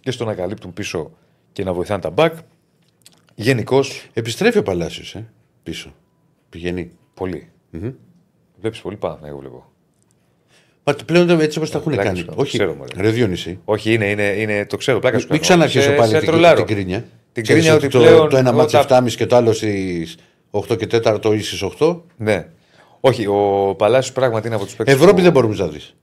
και στο να καλύπτουν πίσω και να βοηθάνε τα back. Γενικώς, Επιστρέφει ο Παλάσιος ε, πίσω. Πηγαίνει. πολύ. Βλέπεις πολύ πάνω, εγώ βλέπω. Μα το πλέον έτσι όπως τα έχουν πλάκα κάνει. σου κάνω, το Όχι, ξέρω, μωρέ. ρε Διόνυση. Όχι, είναι, είναι, είναι το ξέρω, πλάκα σου Μην κάνω. ξαναρχίσω Σε- πάλι σε την, τρολάρω. την κρίνια. Την Ξέρεις κρίνια ότι το, πλέον το ένα μάτι όταν- 7,5 και το άλλο στις 8 και 4 ή στις 8. Ναι. Όχι, ο Παλάσιος πράγματι είναι από τους παίκτες. Ευρώπη δεν μπορούμε να δεις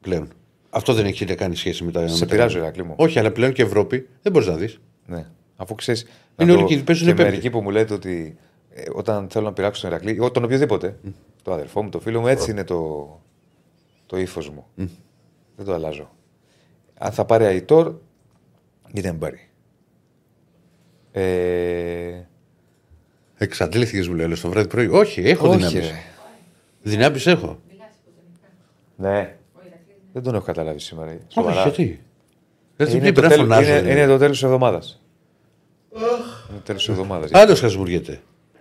πλέον. Αυτό δεν έχει να κάνει σχέση με τα. Σε με τα- πειράζω, Ηρακλή μου. Όχι, αλλά πλέον και Ευρώπη δεν μπορείς να δεις. Ναι. Αφού ξέρεις. Είναι όλοι και παίζουν και πέμπτη. μερικοί που μου λέτε ότι ε, όταν θέλω να πειράξω τον Ηρακλή, ή τον οποιοδήποτε, το αδερφό μου, το φίλο μου, έτσι είναι το, το ύφος μου. Δεν το αλλάζω. Αν θα πάρει Αϊτόρ, γιατί δεν πάρει. Ε, Εξαντλήθηκες μου λέει το βράδυ πρωί. Όχι, έχω Όχι, δυνάμεις. Ρε. Δυνάμεις έχω. Ναι. Δεν τον έχω καταλάβει σήμερα. Όχι, Σοβαρά. γιατί. Δεν Είναι, την το, πρέπει να τέλος- φωνάζω. είναι, είναι το τέλος της εβδομάδας. Είναι το τέλος της εβδομάδας. Άλλο χασμουριέται.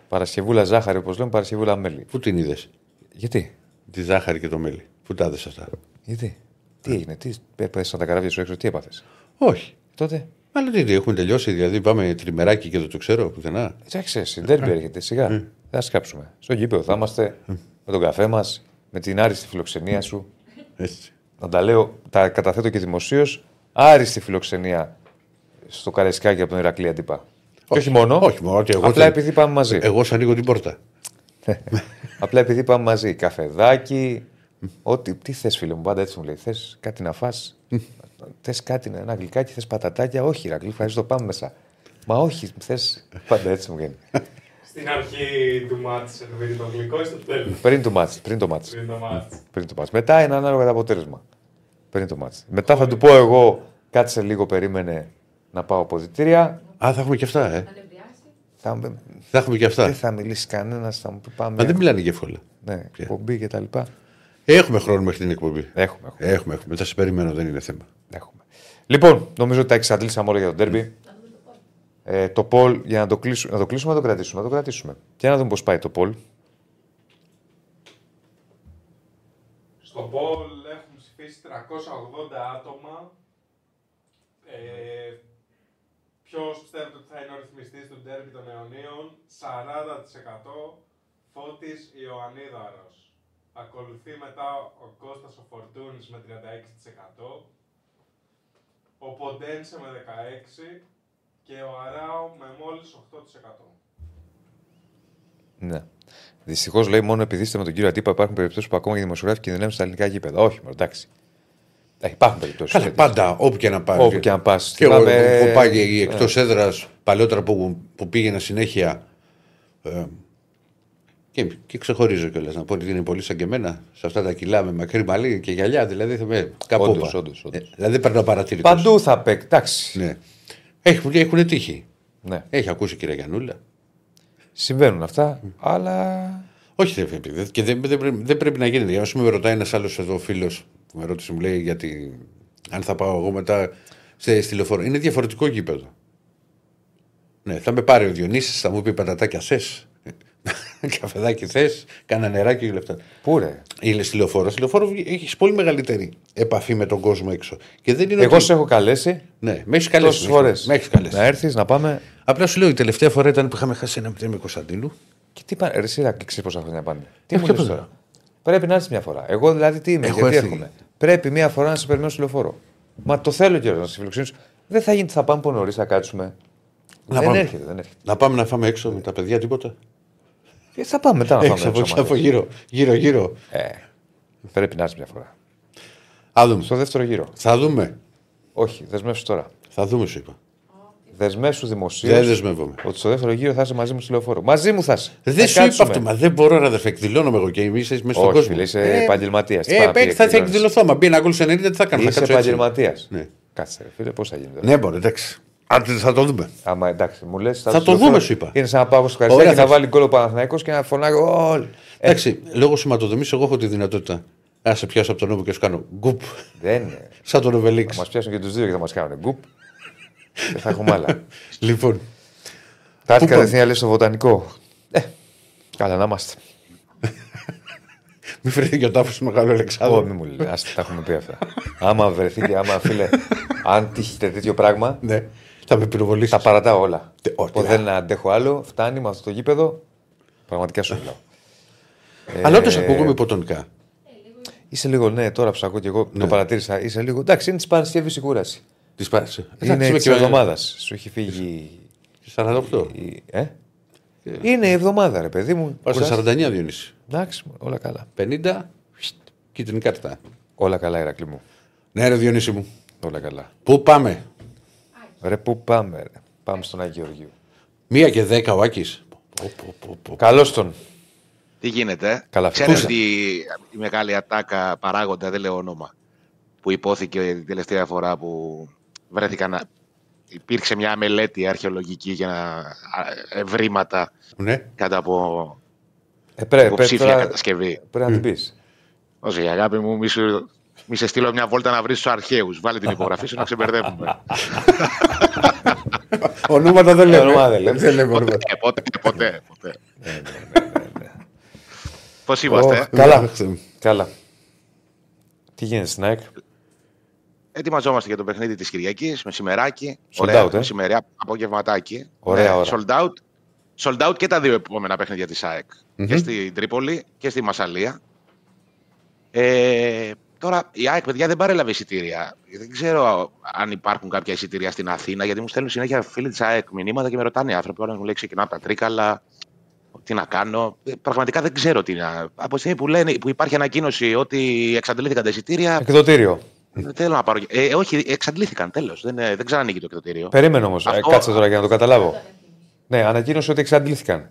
Παρασκευούλα ζάχαρη, όπως λέμε, Παρασκευούλα μέλι. Πού την είδες, Γιατί, τη ζάχαρη και το μέλι. Πού τα είδες αυτά; γιατί, τι έγινε, τι έπεσαν τα καράβια σου έξω, τι έπαθες; Όχι. Τότε, Αλλά τι, έχουμε τελειώσει, δηλαδή πάμε τριμεράκι και δεν το ξέρω πουθενά. εντάξει, εσύ, ντέρμπι έρχεται, σιγά. Ε. Δεν θα σκάψουμε. Στο γήπεδο θα είμαστε με τον καφέ μας, με την άριστη φιλοξενία σου. Έτσι. Να τα λέω, τα καταθέτω και δημοσίως. Άριστη φιλοξενία στο Καρεσκάκι από τον Ηρακλή Αντίπα. Και όχι μόνο. Όχι μόνο, ότι εγώ απλά δεν- επειδή πάμε μαζί. Εγώ σου ανοίγω την πόρτα. Απλά επειδή πάμε μαζί. Καφεδάκι. Ό,τι. Τι θες, φίλε μου, πάντα έτσι μου λέει. Θες κάτι να φας; Θες κάτι, ένα γλυκάκι, θες πατατάκια; Όχι, Ρακλή, ευχαριστώ, πάμε μέσα. Μα όχι, θε. Πάντα έτσι μου βγαίνει. Στην αρχή του μάτς σερβίρει το γλυκό ή στο τέλος. πριν το μάτς, πριν το μάτς. Πριν το μάτς. Πριν το μάτς. Μετά είναι ανάλογα το αποτέλεσμα. Πριν το μάτς. Μετά θα του πω εγώ, κάτσε λίγο, περίμενε να πάω αποδητήρια. Α, θα έχουμε και αυτά, ε. Θα, Θα έχουμε και αυτά. δεν θα μιλήσει κανένας, θα μου πει πάμε. Μα δεν μιλάνε και εύκολα. Ναι, εκπομπή και τα λοιπά. Έχουμε χρόνο μέχρι την εκπομπή. Έχουμε, έχουμε. Έχουμε, έχουμε. Θα σε περιμένω, δεν είναι θέμα. έχουμε. Λοιπόν, νομίζω ότι τα εξαντλήσαμε όλα για τον τέρμπι. Ε, το Πολ, για να το κλείσουμε, να το κλείσουμε, να το κρατήσουμε. Να το κρατήσουμε. Και να δούμε πώς πάει το Πολ. Στο Πολ έχουν ψηφίσει 380 άτομα. Ε, Ποιος πιστεύετε ότι θα είναι ο ρυθμιστής του ντέρμπι των αιωνίων, 40% Φώτης Ιωαννίδαρος. Ακολουθεί μετά ο Κώστας ο Φορτούνης με 36%, ο Ποντένσε με 16% και ο Αράο με μόλις 8%. Ναι. Δυστυχώς λέει μόνο επειδή είστε με τον κύριο Ατύπα υπάρχουν περιπτώσεις που ακόμα και οι δημοσιογράφοι κινδυνεύουν στα ελληνικά γήπεδα. Όχι, μωρέ, εντάξει. Ε, υπάρχουν περιπτώσεις. Καλά, πάντα, όπου και να πάει. Όπου και να πας. Και εγώ Θυμάμαι- έχω πάει εκτός έδρας παλαιότερα που, που πήγαινα συνέχεια. Ε, και, και ξεχωρίζω κιόλας να πω ότι είναι πολύ σαν και εμένα σε αυτά τα κιλά με μακρύ μαλλί και γυαλιά. Δηλαδή θα με κάπου. Όντως, όπα. όντως, όντως. Ε, δηλαδή δεν παίρνω παρατηρητό. Παντού θα παίξει. Εντάξει. Ναι. Έχουν, έχουν τύχει. Ναι. Έχει ακούσει η κυρία Γιανούλα. Συμβαίνουν αυτά, αλλά. Όχι, δεν πρέπει. Και δεν, δεν, πρέπει, δεν πρέπει να γίνεται. Για να με ρωτάει ένας άλλος εδώ φίλος που με ρώτησε, μου λέει γιατί αν θα πάω εγώ μετά στη, στη λεωφόρο. Είναι διαφορετικό γήπεδο. Ναι, θα με πάρει ο Διονύσης, θα μου πει πατατάκια θε. [laughs] Καφεδάκι θες, κάνα νεράκι και όλα αυτά. Πού ρε; Είναι στη λεωφόρο. Στη λεωφόρο έχεις πολύ μεγαλύτερη επαφή με τον κόσμο έξω. Και δεν είναι Εγώ ότι... σε έχω καλέσει Ναι, με έχεις καλέσει. τόσες φορές. Με έχεις καλέσει. Να έρθεις, να πάμε. Απλά σου λέω η τελευταία φορά ήταν που είχαμε χάσει ένα μηδέν με Κωνσταντίνου. Και τι πάνε. Ρε, εσύ να ξέρεις πόσα χρόνια πάνε. Τι Ε, μου ποιο λες πέρα. τώρα; Πρέπει να έρθεις μια φορά. Εγώ δηλαδή τι είμαι, Έχω γιατί έρθει. έρχομαι; Πρέπει μια φορά να σε περιμένω στο λεωφόρο. Μα το θέλω κιόλα να σε φιλοξενήσω. Δεν θα γίνει, θα πάμε από νωρίς, θα κάτσουμε. Να δεν πάμε. έρχεται, δεν έρχεται. Να πάμε να φάμε έξω με τα παιδιά, τίποτα. Και θα πάμε μετά να Έξω φάμε. από, έξω από μαζί. γύρω, γύρω, γύρω. Ε, πρέπει να έρθει μια φορά. Θα δούμε. Στο δεύτερο γύρο. Θα δούμε. Όχι, δεσμεύσου τώρα. Θα δούμε, σου είπα. Δεσμεύσου δημοσίως. Δεν δεσμεύομαι. Ότι στο δεύτερο γύρο θα είσαι μαζί μου στο λεωφόρο. Μαζί μου θα είσαι. Δεν Θα σου είπα κάτσουμε. αυτό, μα δεν μπορώ να δεν εκδηλώνομαι εγώ και εμεί είσαι μέσα στον Όχι, κόσμο. φίλε, είσαι επαγγελματίας. Τι Ε, πάει να πει, ε, θα, θα εκδηλώνεις. εκδηλωθώ. Μα μπει ένα γκολ σε 90, τι θα κάνω. θα Είσαι κάτσω έτσι. επαγγελματίας. Ναι. Κάτσε, ρε φίλε, πώς θα γίνει. τώρα. Ναι, μπορεί, εντάξει. Αν θα το δούμε. Άμα εντάξει, μου λες. Θα το δούμε, σου είπα. Είναι σαν να πάω στο Καριστάκι Ωραία, και να θα- βάλει γκολ ο Παναθηναϊκός και να φωνάει γκολ. Ε, Εντάξει, λόγω σηματοδομής, εγώ έχω τη δυνατότητα. Να σε πιάσω από τον νόμο και σου κάνω γκουπ. δεν είναι. Σαν τον Θα Οβελίξ. μας πιάσουν και τους δύο και θα μας κάνουν γκουπ. και θα έχουμε άλλα. [laughs] Λοιπόν, Θα έρθει Πού κατευθείαν λες στο βοτανικό. Ε, καλά να είμαστε. μη φέρετε και ο τάφος του Μεγάλου Ω, Αλεξάνδρου. μη μου λέει, ας τα έχουμε πει αυτά. άμα βρεθείτε, άμα φίλε, αν τύχετε τέτοιο πράγμα, Ναι, θα με πυροβολήσεις. τα παρατάω όλα. Τε- όχι, Οπότε α. δεν αντέχω άλλο, φτάνει με αυτό το γήπεδο. Πραγματικά σου μιλάω. Αλλά όντως Ε, ακούγομαι υποτονικά. Είσαι λίγο, ναι, τώρα που σ' ακούω και εγώ Ναι. το παρατήρησα. Είσαι λίγο. Εντάξει, είναι της Παρασκευής η κούραση. Της πάτησε. Είναι τη εβδομάδας. Σου έχει φύγει. 48. η- Ε; Είναι η εβδομάδα, ρε παιδί μου. Πάω στα Κουράστηκες. 49 Διονύση. Εντάξει, όλα καλά. 50, φστ, κίτρινη κάρτα. Όλα καλά, Ηρακλή μου. Ναι, ρε Διονύση μου. Όλα καλά. Πού πάμε; Ρε, πού πάμε, ρε. Πάμε στον Άγιο Γεωργίου. Μία και δέκα ο Άκης. Πω, πω, πω, πω. Καλώς τον. Τι γίνεται. Καλά, Ξέρετε πού ότι η μεγάλη ατάκα παράγοντα, δεν λέω όνομα, που υπόθηκε την τελευταία φορά που βρέθηκαν α- υπήρξε μια μελέτη αρχαιολογική για να, ευρήματα Ναι. κάτω από Ε, πρέ, πρέ, υποψήφια τώρα- κατασκευή. Πρέπει να την πεις. Όχι, αγάπη μου, μη, σου, μη σε στείλω μια βόλτα να βρεις τους αρχαίους. Βάλε την υπογραφή σου να ξεμπερδεύουμε. Ονόματα δεν λέμε. Ονόματα δεν λέμε. Δεν λέμε ονόματα. Ε, ποτέ, ποτέ, ποτέ. Ναι, Πώς είμαστε, Ω, ε; Καλά. Καλά. Τι γίνεται στην ΑΕΚ. Ετοιμαζόμαστε για το παιχνίδι της Κυριακής, μεσημεράκι. Sold Ωραία, out, ε. μεσημεριά, απογευματάκι. Ωραία Ναι, ώρα. Sold out. Sold out και τα δύο επόμενα παιχνίδια της ΑΕΚ. Και στην Τρίπολη και στη Μασαλία. Ε, τώρα η ΑΕΚ, παιδιά, δεν παρέλαβε εισιτήρια. Δεν ξέρω αν υπάρχουν κάποια εισιτήρια στην Αθήνα, γιατί μου στέλνουν συνέχεια φίλοι της ΑΕΚ μηνύματα και με ρωτάνε οι άνθρωποι. Όλα μου λέει ξεκινάω από τα τρίκαλα. Τι να κάνω. Ε, Πραγματικά δεν ξέρω τι να. Από τη στιγμή που, λένε, που υπάρχει ανακοίνωση ότι εξαντλήθηκαν τα εισιτήρια, Εκδοτήριο. δεν θέλω να πάρω. Ε, όχι, εξαντλήθηκαν τέλος. Δεν, ε, δεν ξανανοίγει το εκδοτήριο. Περίμενε όμως. Αυτό- Κάτσε τώρα για να το καταλάβω. Ναι, ανακοίνωσε ότι εξαντλήθηκαν.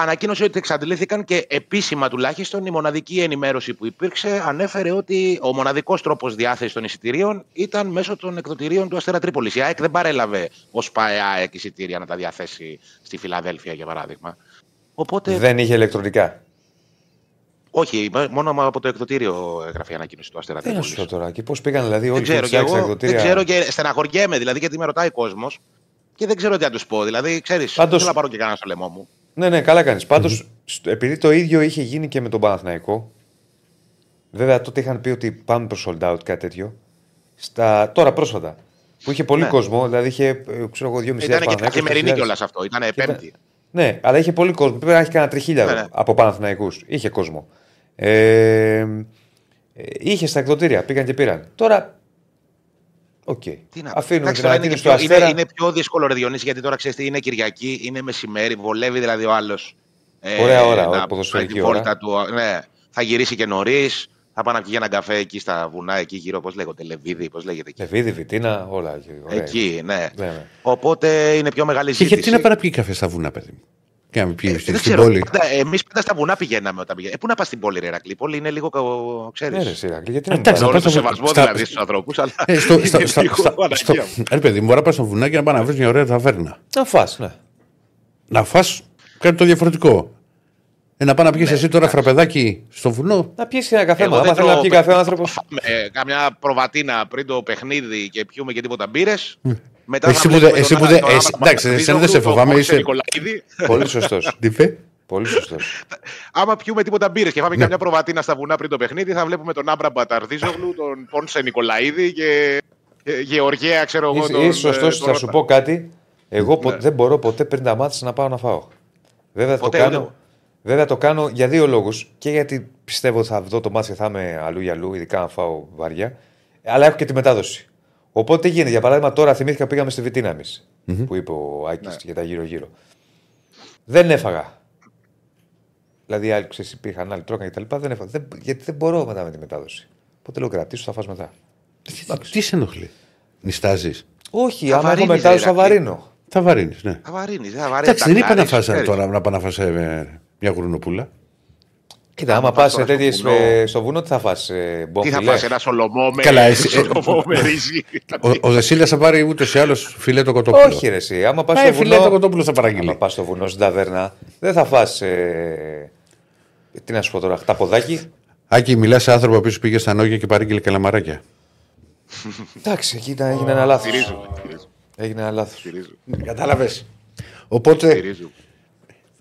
Ανακοίνωσε ότι εξαντλήθηκαν και επίσημα τουλάχιστον η μοναδική ενημέρωση που υπήρξε ανέφερε ότι ο μοναδικός τρόπος διάθεσης των εισιτηρίων ήταν μέσω των εκδοτηρίων του Αστέρα Τρίπολης. Η ΑΕΚ δεν παρέλαβε ως ΠΑΕ ΑΕΚ εισιτήρια να τα διαθέσει στη Φιλαδέλφια, για παράδειγμα. Οπότε, Δεν είχε ηλεκτρονικά. όχι, μόνο από το εκδοτήριο έγραφε η ανακοίνωση του Αστέρα Τι να Τρίπολης. σου πω τώρα. Και πώς πήγαν δηλαδή όλοι Δεν ξέρω οι και εγώ. Δεν εκδοτήρια. ξέρω και στεναχωριέμαι δηλαδή γιατί με ρωτάει ο κόσμος και δεν ξέρω τι να τους πω. Δηλαδή, ξέρεις, Πάντως- θέλω να πάρω και κανένα στο λαιμό μου. Ναι, ναι, καλά κάνεις. Πάντως, επειδή το ίδιο είχε γίνει και με τον Παναθηναϊκό, βέβαια τότε είχαν πει ότι πάμε προς sold out, κάτι τέτοιο. Στα, τώρα πρόσφατα. Που είχε πολύ Ναι. κόσμο, δηλαδή είχε, ε, ξέρω εγώ, 2.500 Ήταν και Παναθηναϊκούς, καθημερινή 3.000. κιόλας αυτό. Ήταν Πέμπτη. Ναι, αλλά είχε πολύ κόσμο. Πρέπει να έχει κανένα τριχίλιαδο Ναι, ναι. από Παναθηναϊκούς. Είχε κόσμο. Ε, ε, είχε στα εκδοτήρια, πήγαν και πήραν. Τώρα. Οκ. Τι να... Αφήνουμε Εντάξει, την τώρα είναι, ανακοίνωση και του πιο, είναι, Αστέρα. είναι πιο δύσκολο ρε Διονύση, γιατί τώρα ξέρεις τι είναι Κυριακή, είναι μεσημέρι, βολεύει δηλαδή ο άλλος. Ε, Ωραία ώρα, να ποδοσφαιρική πάει τη βόλτα ώρα. Του, ναι, θα γυρίσει και νωρίς. Θα πάει να πιει ένα καφέ εκεί στα βουνά, εκεί γύρω, πώς λέγονται, Λεβίδι, πώς λέγεται εκεί. Λεβίδι, Βυτίνα, όλα. εκεί, ωραία. Εκεί, ναι. Ναι, ναι. Οπότε είναι πιο μεγάλη Και ζήτηση. γιατί να πάει να πιει καφέ στα βουνά, παιδί μου; Και να μην πιει Ε, στην δεν στην ξέρω. πόλη. Εμείς πάντα στα βουνά πηγαίναμε όταν πηγαίναμε. Ε, πού να πας στην πόλη, ρε Ερακλή. Η πόλη είναι λίγο, ξέρεις. Ναι, ρε, εσύ, Ηρακλή, γιατί να μην Εντάξει, πας. να Με όλο πας το στα- σεβασμό στα- δηλαδή στους ανθρώπους, αλλά. Ε, στο, είναι στα, στα, λίγο στα, στο, Παναγία μου. ρε παιδί μου, μπορεί να πας στο βουνάκι να πάει να βρεις μια ωραία ταβέρνα. Να φας, ναι. Να φας κάτι το διαφορετικό. Ε, να πάει να πιεις Ναι, εσύ τώρα φραπεδάκι στο βουνό. Να πιέσει ένα καφέ. Εγώ Μα άμα δεν θέλει να τρώω πιει καφέ ο άνθρωπο. ε, καμιά προβατίνα πριν το παιχνίδι και πιούμε και τίποτα μπύρες. Μετά Εσύ θα που μιλήσουμε δεν- με εσύ τον που Άρα- δεν- τον εσύ- Άμπραμπα εντάξει, εσένα δεν σε Τερζίζογλου, τον φοβάμαι, Μόρσο είσαι- Νικολαίδη. Πολύ σωστός. [laughs] Τι είπε. Πολύ σωστός. Άμα πιούμε τίποτα μπύρες και φάμε Ναι. καμιά προβατίνα στα βουνά πριν το παιχνίδι, θα βλέπουμε τον Άμπρα Μπαταρδίζογλου, τον Πόνσε Νικολαίδη και ε, Γεωργία, ξέρω εγώ. τον, Είσαι σωστός, ε, θα τον σου Ρώτα. πω κάτι. Εγώ πο- Ναι. δεν μπορώ ποτέ πριν τα μάτια να πάω να φάω. Βέβαια το, Ποτέ, κάνω, ούτε. βέβαια το κάνω για δύο λόγους. Και γιατί πιστεύω ότι θα δω το μάτι και θα είμαι αλλού για αλλού, ειδικά αν φάω βαριά. Αλλά έχω και τη μετάδοση. Οπότε τι γίνεται. Για παράδειγμα, τώρα θυμήθηκα πήγαμε στη Βιτίνα εμείς, που είπε ο Άκης Ναι. για τα γύρω-γύρω. Δεν έφαγα. Δηλαδή, οι άλλοι ξέρεις, υπήρχαν άλλοι τρώγαν κτλ. Δεν έφαγα. Δεν, γιατί δεν μπορώ μετά με τη μετάδοση. Οπότε λέω κρατήσω, θα φας μετά. Τι σε ενοχλεί; Νιστάζεις; Όχι, Θα άμα έχω βαρύνεις, μετάδοση ρε, θα Ηρακλή. βαρύνω. Θα βαρύνει, ναι. Θα βαρύνει, θα βαρύνει. Εντάξει, δεν είπα να τακτάρεις, φας ξέρεις. τώρα να πάει να φας ε, μια γουρνοπούλα. Κοίτα, άμα Άμα πας πας τώρα στο τέτοιες, βουνό- ε, στο βουνό, τι θα φας, ε, Τι μπόμπι, θα λες. φας, ένα σολομό με, Καλά, εσύ- σολομό με ρύζι. Ο, ο Δεσίλα θα πάρει ούτως ή άλλως φιλέ το κοτόπουλο. Όχι, ρε, εσύ. Άμα πας Ε, στο φιλέ το βουνό. κοτόπουλο θα παραγγείλει. Άμα πας στο βουνό στην ταβέρνα, δεν θα φας Ε, τι να σου πω τώρα, χταποδάκι; Άκη, μιλάς σε άνθρωπο που πήγε στα νόγια και παρήγγειλε καλαμαράκια. Εντάξει, εκεί ήταν- έγινε ένα λάθος. Στηρίζουμε, στηρίζουμε, Έγινε ένα λάθος. στηρίζουμε, Κατάλαβες. Οπότε,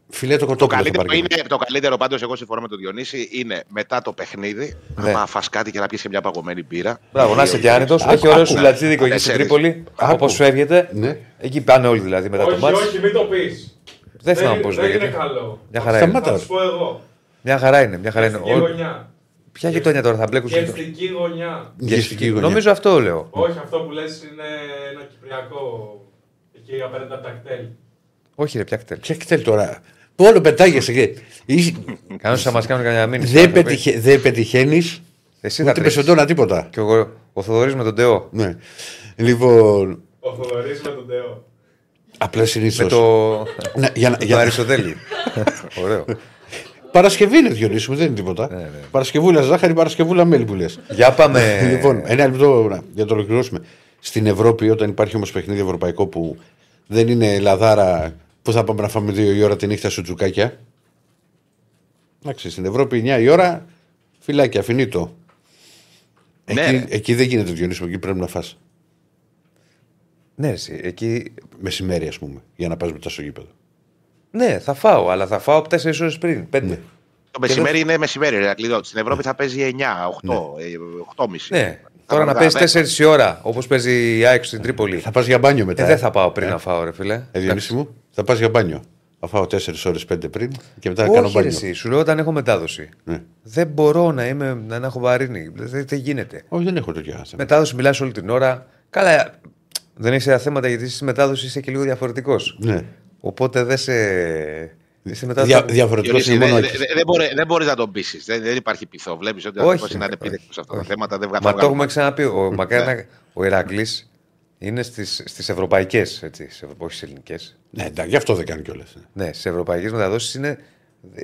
στηρίζουμε. φιλέ το Το κοτόπουλο θα καλύτερο, παραγγείλει. είναι, το καλύτερο πάντως εγώ συμφωνώ με τον Διονύση είναι μετά το παιχνίδι Ναι. να φας κάτι και να πιεις και μια παγωμένη μπύρα. Μπράβο, να είσαι και άνετο. Άκου, Έχει ωραίο άκου. σουλατζίδικο εκεί στην Τέσσερις. Τρίπολη. Άκου. Όπω φεύγετε. Ναι. Εκεί πάνε όλοι δηλαδή μετά το Όχι, μάτς. όχι, μην το πεις. Δεν θυμάμαι πώς δεν είναι λέγεται. καλό. Μια χαρά είναι. Σταμάτα. Θα σου πω εγώ. Μια χαρά είναι. Μια χαρά είναι. Γευστική Ο- γωνιά. Ποια γειτόνια τώρα θα μπλέκουν στο- Γευστική γωνιά. Γευστική γωνιά. Νομίζω αυτό λέω. Όχι, αυτό που λες είναι ένα κυπριακό. Εκεί απέναντι από τα κτέλ. Όχι, ρε, πια κτέλ. Ποια κτέλ τώρα. Που όλο πετάγεσαι και. Είσαι- Κάνω να μας κάνουν κανένα μήνυμα. Δεν πετυχε- δεν πετυχαίνεις Εσύ θα ούτε τρέχεις. πεσοντόνα τίποτα. Και εγώ, ο Θοδωρής με τον Τεό. Ναι. Λοιπόν, Ο Θοδωρής με τον Τεό. απλά συνήθω. Με το. Ναι, για να- με για- το Αριστοτέλη. [laughs] Ωραίο. Παρασκευή είναι Διονύση μου, δεν είναι τίποτα. Ναι, ναι. Παρασκευούλα ζάχαρη, Παρασκευούλα μέλι που λες. Για πάμε. Λοιπόν, ένα λεπτό να- για να το ολοκληρώσουμε. στην Ευρώπη, όταν υπάρχει όμως παιχνίδι ευρωπαϊκό που δεν είναι λαδάρα που θα πάμε να φάμε δύο η ώρα τη νύχτα σου τσουκάκια. Εντάξει, στην Ευρώπη 9 η ώρα φυλάκια, αφινίτο. Ναι, εκεί, ρε. εκεί δεν γίνεται Διονύσιο, εκεί πρέπει να φας. Ναι, εσύ, εκεί. Μεσημέρι, ας πούμε, για να πας μετά στο γήπεδο. Ναι, θα φάω, αλλά θα φάω 4 ώρες πριν. 5. Ναι. Το μεσημέρι είναι μεσημέρι, ρε, Ακλειδό. Στην Ευρώπη θα παίζει 9, 8, ε, 8.30. ναι. Τώρα να παίζεις 4 η ώρα, όπως παίζει η ΑΕΚ στην Τρίπολη. Θα πας για μπάνιο μετά. Ε, δεν θα πάω πριν να φάω, ρε φίλε. Ε, Διονύση μου, θα πας για μπάνιο. Θα φάω 4 ώρες 5 πριν και μετά θα κάνω Όχι, ρε, μπάνιο. εσύ, σου λέω όταν έχω μετάδοση. Ναι. Δεν μπορώ να, είμαι, να έχω βαρύνει. Δεν, δεν γίνεται. Όχι, δεν έχω τέτοια θέματα. Μετάδοση μιλάς όλη την ώρα. Καλά, δεν έχεις θέματα γιατί στη μετάδοση είσαι και λίγο διαφορετικός. Ναι. Οπότε δεν σε. Είσαι μετάδοση. Δια, Διαφορετικός Διονύση, είναι δεν μόνο δε, δε, δεν μπορεί, δεν μπορείς να τον πείσεις. Δεν, δεν υπάρχει πειθό. Βλέπεις ότι ο Όχι, άνθρωπος είναι όχι, ανεπίδεκτος σε αυτά τα όχι. θέματα. Δεν Μα βγάζει το έχουμε ξαναπεί. Ο, μακάρι να- ο Ηρακλή είναι στις στις ευρωπαϊκές, έτσι. σε- όχι στις ελληνικές. Ναι, εντάξει, γι' αυτό δεν κάνει κιόλας. Ναι, στι ευρωπαϊκές μεταδόσεις είναι.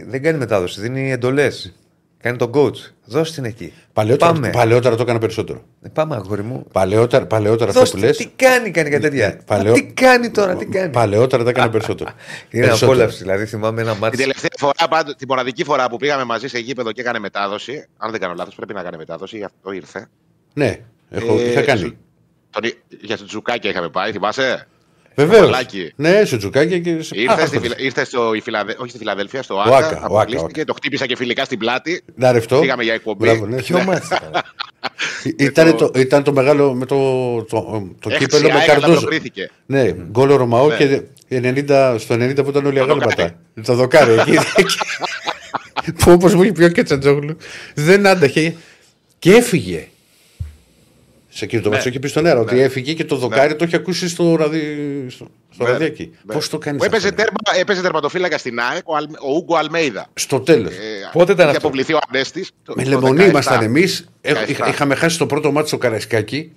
Δεν κάνει μετάδοση, δίνει εντολές. Κάνει τον coach. Δώσε την εκεί. Παλαιότερα, Πάμε. παλαιότερα το έκανα περισσότερο. Ε, Πάμε, αγόρι μου. Παλαιότερα, παλαιότερα αυτό Δώστε που λε. τι κάνει, κάνει κάτι τέτοια; παλαιό- Μα Τι κάνει τώρα, τι κάνει; Παλαιότερα τα έκανα περισσότερο. [laughs] Είναι Περισσότερο. απόλαυση. Δηλαδή θυμάμαι ένα Την μάτι. τελευταία φορά, πάντως, την μοναδική φορά που πήγαμε μαζί σε γήπεδο και έκανε μετάδοση, αν δεν κάνω λάθος, πρέπει να κάνει μετάδοση, γι' αυτό ήρθε. Ναι, έχω, Ε, είχα κάνει. σου- Τον, για το Τζουκάκια είχαμε πάει, θυμάσαι; Βεβαίως. Μαλάκι. Ναι, στο τσουκάκι και. σε- Ήρθες, Α, στη, Φιλα- ήρθες στο, η Φιλαδε... όχι στη Φιλαδέλφια, στο Άκα, Άκα. ο Άκα, αποκλείστηκε, ο το χτύπησα και φιλικά στην πλάτη. Να ρευτό. Πήγαμε για εκπομπή. Μπράβο, ναι. Ποιο μάτι. τώρα. [laughs] Ήταν το, ήταν το μεγάλο με το, το, το Έξι κύπελο με ΑΕΚ καρδούζο. προκρίθηκε. Ναι, γκολ ο Ρωμαό Ναι. και 90, στο 90 που ήταν όλοι Το αγάλματα. δοκάρι. Το δοκάρι εκεί. [laughs] που όπως μου είχε πει ο Κετσατζόγλου, δεν άνταχε και έφυγε. Σε εκείνο το Ναι. ναι. είχε πει στον αέρα ότι έφυγε και το δοκάρι το είχε ακούσει στο, ραδι... στο, στο Ναι. ραδιάκι. Ναι. Πώς το κάνεις Που έπαιζε, τέρμα, έπαιζε τερματοφύλακα στην ΑΕΚ ο, Αλ, ο Ούγκο Αλμέιδα. Στο τέλος. Ε, Πότε ήταν είχε αυτό; αποβληθεί ο Ανέστη. Με λεμονί ήμασταν εμείς. 17. Είχαμε χάσει το πρώτο μάτι στο Καραϊσκάκι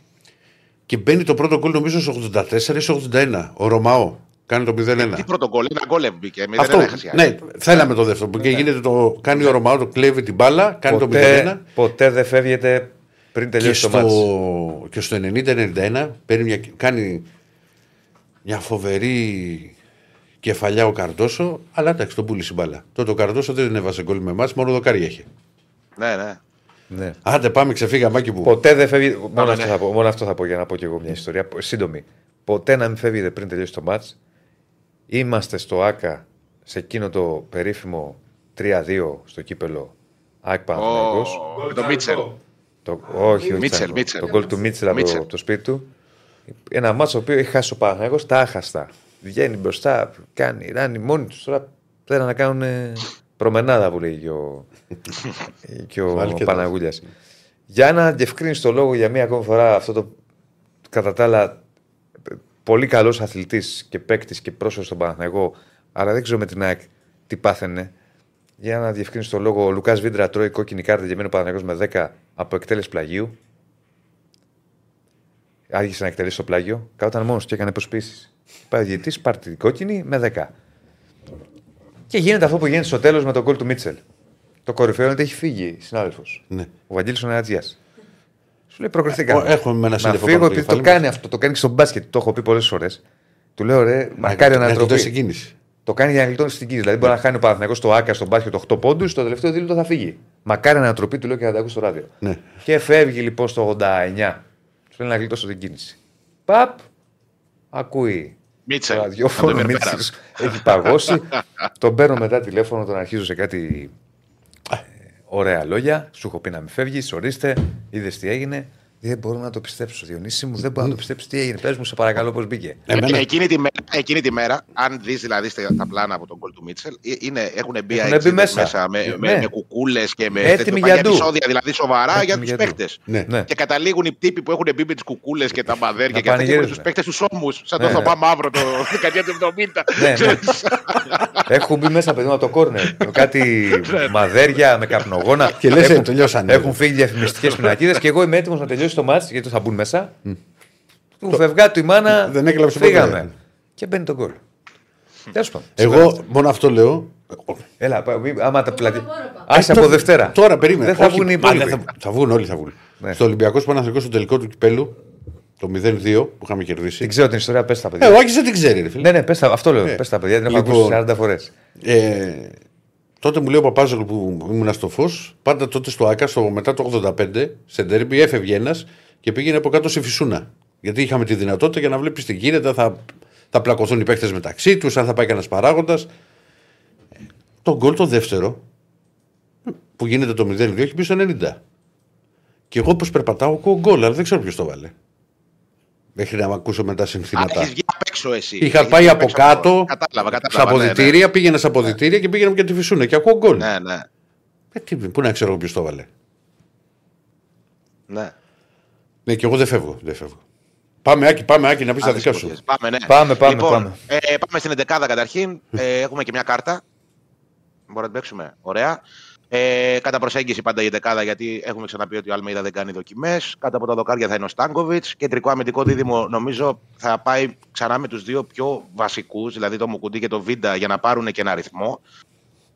και μπαίνει το πρώτο γκολ νομίζω στο 84 ή στο 81. Ο Ρωμαό κάνει το 0-1. Τι πρωτοκόλλο, ένα γκολ μπήκε. μηδέν Αυτό, έχασε η ΑΕΚ. ναι, θέλαμε το δεύτερο. Που και γίνεται το, κάνει ο Ρωμαό, το κλέβει την μπάλα, κάνει το 0-1. Ποτέ, ποτέ δεν φεύγετε πριν Και τελειώσει το μάτι. στο, και στο 90-91 παίρνει μια, κάνει μια φοβερή κεφαλιά ο Καρδόσο, αλλά εντάξει, τον πούλησε η μπάλα. Τότε ο Καρδόσο δεν έβασε γκολ με εμάς, μόνο δοκάρι είχε. Ναι, ναι. Ναι. Άντε, πάμε, ξεφύγαμε μάκι που. Ποτέ δεν φεύγει. Μόνο, Πάμε, αυτό ναι. θα πω, μόνο αυτό θα πω για να πω και εγώ μια ιστορία. Σύντομη. Ποτέ να μην φεύγετε πριν τελειώσει το μάτς. Είμαστε στο ΑΚΑ σε εκείνο το περίφημο 3-2 στο κύπελο ΑΕΚ Παναθηναϊκός. Ο- Με τον Μίτσελ. Το, όχι, όχι. Μίτσελ, το- Μίτσελ. Το γκολ του Μίτσελ από το, Μίτσελ. από το σπίτι του. Ένα μάτσο το οποίο έχει χάσει ο Παναθηναϊκός τα άχαστα. Βγαίνει μπροστά, κάνει, ράνει μόνοι τους. Τώρα θέλουν να κάνουν ε, προμενάδα που λέει και ο, [laughs] και ο Βάλει και Παναγούλιας. Για να διευκρίνεις το λόγο για μία ακόμη φορά αυτό το κατά τα άλλα πολύ καλός αθλητής και παίκτης και πρόσωπο στον Παναθηναϊκό, αλλά δεν ξέρω με την ΑΕΚ τι πάθαινε. Για να διευκρινίσει το λόγο, ο Λουκάς Βίντρα τρώει κόκκινη κάρτα για μείνει ο Παναθηναϊκός με 10 από εκτέλεση πλαγίου. Άρχισε να εκτελέσει το πλάγιο. Κάοταν μόνος και έκανε προσπίσει. Πάει διαιτή, πάρει την κόκκινη με 10. Και γίνεται αυτό που γίνεται στο τέλος με τον κόλ του Μίτσελ. Το κορυφαίο είναι ότι έχει φύγει συνάδελφος. Ναι. Ο Βαγγέλης ο Νεατζία. Σου λέει προκριθήκαμε. Ο- έχουμε ένα να σύννεφο φύγω πάνω από το επειδή το κεφάλι κάνει αυτό. Το κάνει και στο μπάσκετ. Το έχω πει πολλές φορές. Του λέω ρε, μακάρι να ανατροπή. γλιτώσει την κίνηση. Το κάνει για να γλιτώσει την κίνηση. Δηλαδή μπορεί να χάνει ο Παναθηναϊκός στο Άκα, στο μπάσκετ 8 πόντους, το τελευταίο δίλεπτο θα φύγει. Μακάρι ανατροπή, του λέω και να τα ακούσει στο ράδιο. Ναι. Και φεύγει λοιπόν στο 89. Του λέει να γλιτώσω την κίνηση. Παπ, ακούει. Το Μίτσελ. ραδιόφωνο Από το Μίτσελ υπερπέρας. έχει παγώσει. [laughs] τον παίρνω μετά τηλέφωνο, τον αρχίζω σε κάτι ε, ωραία λόγια. Σου έχω πει να μην φεύγεις, ορίστε, είδες τι έγινε. Δεν μπορώ να το πιστέψω, Διονύση μου, δεν μπορώ να το πιστέψω τι έγινε. Πες μου, σε παρακαλώ, πώς μπήκε. Εμένα- Ε, εκείνη, τη μέρα, εκείνη τη μέρα, αν δεις δηλαδή στα- τα πλάνα από τον γκολ του Μίτσελ, ε, είναι, έχουν μπει Έχουνε αεξίδες μπει μέσα. μέσα με, Ναι. με, με κουκούλες και με Έτοιμοι τέτοιο για παλιά ντου. επεισόδια, δηλαδή σοβαρά Έτοιμοι για για του ντου. παίχτε. Ναι. Ναι. Και καταλήγουν οι τύποι που έχουν μπει με τις κουκούλες και τα μαδέρια Να και αυτά και έχουν τους πανηγυρίζουν. παίχτε τους ώμους. Σαν Ναι, το ναι. Θωμά Μαύρο το [laughs] δεκαετία του 70. Ναι, ναι. Ξέρεις. Έχουν μπει μέσα, παιδί μου, από το κόρνερ. Με κάτι μαδέρια, με καπνογόνα. Και λες, ε, έχουν, τελειώσανε. Έχουν φύγει διαφημιστικές πινακίδες και εγώ είμαι έτοιμος να τελειώσει το μάτι γιατί θα μπουν μέσα. Του φευγά του η μάνα. Δεν έκλαψε Φύγαμε. ποτέ. Και μπαίνει το γκολ. Τέλος πάντων. Εγώ μόνο αυτό λέω. Έλα, πά- μη- άμα τα πλατεί. Άσε από Ε, Δευτέρα. Τώρα περίμενα. Δεν θα Όχι, βγουν οι μα, δεν υπόλοιποι. Θα, θα βγουν όλοι θα βγουν. Ναι. Στο Ολυμπιακό Παναθηνικό στο τελικό του κυπέλου το 0-2 που είχαμε κερδίσει. Την ξέρω την ιστορία, πες τα Ε, παιδιά. ο Άκης δεν την ξέρει, ρε φίλε. Ναι, ναι, πες τα, αυτό λέω. Ε, Πες τα παιδιά, την έχω λοιπόν, ακούσει 40 φορές. Ε, τότε μου λέει ο Παπάζογλου που ήμουν στο φως, πάντα τότε στο ΑΚΑ, στο, μετά το 85, σε ντέρμπι, έφευγε ένας και πήγαινε από κάτω σε φυσούνα. Γιατί είχαμε τη δυνατότητα για να βλέπεις τι γίνεται, θα, θα πλακωθούν οι παίκτες μεταξύ τους, αν θα πάει κανένας παράγοντας. Το γκολ το δεύτερο, που γίνεται το 0-2, έχει πει στο 90. Και εγώ όπω περπατάω, ακούω γκολ, αλλά δεν ξέρω ποιος το βάλε. Μέχρι να μ' ακούσω μετά Αν συνθήματα. έχεις βγει απ' έξω εσύ. Είχα Έχεις πάει βγει απ' από έξω κάτω, Κατάλαβα, στα κατάλαβα. ναι, ναι. αποδητήρια, πήγαινα στα αποδητήρια και πήγαινα και τη φυσούνα και ακούω γκολ. Ναι, ναι. Ε, τι, πού να ξέρω ποιος το βάλε. ναι. Ναι, και εγώ δεν φεύγω. Δεν φεύγω. Πάμε, Άκη, πάμε, Άκη, να πεις τα Άλλες δικά σου. εποχές. Πάμε, ναι. Πάμε, πάμε, λοιπόν, πάμε. Ε, πάμε στην 11 καταρχήν. Ε, έχουμε και μια κάρτα. Μπορούμε να την παίξουμε. Ωραία. Ε, κατά προσέγγιση πάντα η 11 γιατί έχουμε ξαναπεί ότι ο Αλμέιδα δεν κάνει δοκιμές. Κάτω από τα δοκάρια θα είναι ο Στάνκοβιτς. Κεντρικό αμυντικό δίδυμο νομίζω θα πάει ξανά με τους δύο πιο βασικούς, δηλαδή το Μουκουντή και το Βίντα, για να πάρουν και ένα αριθμό.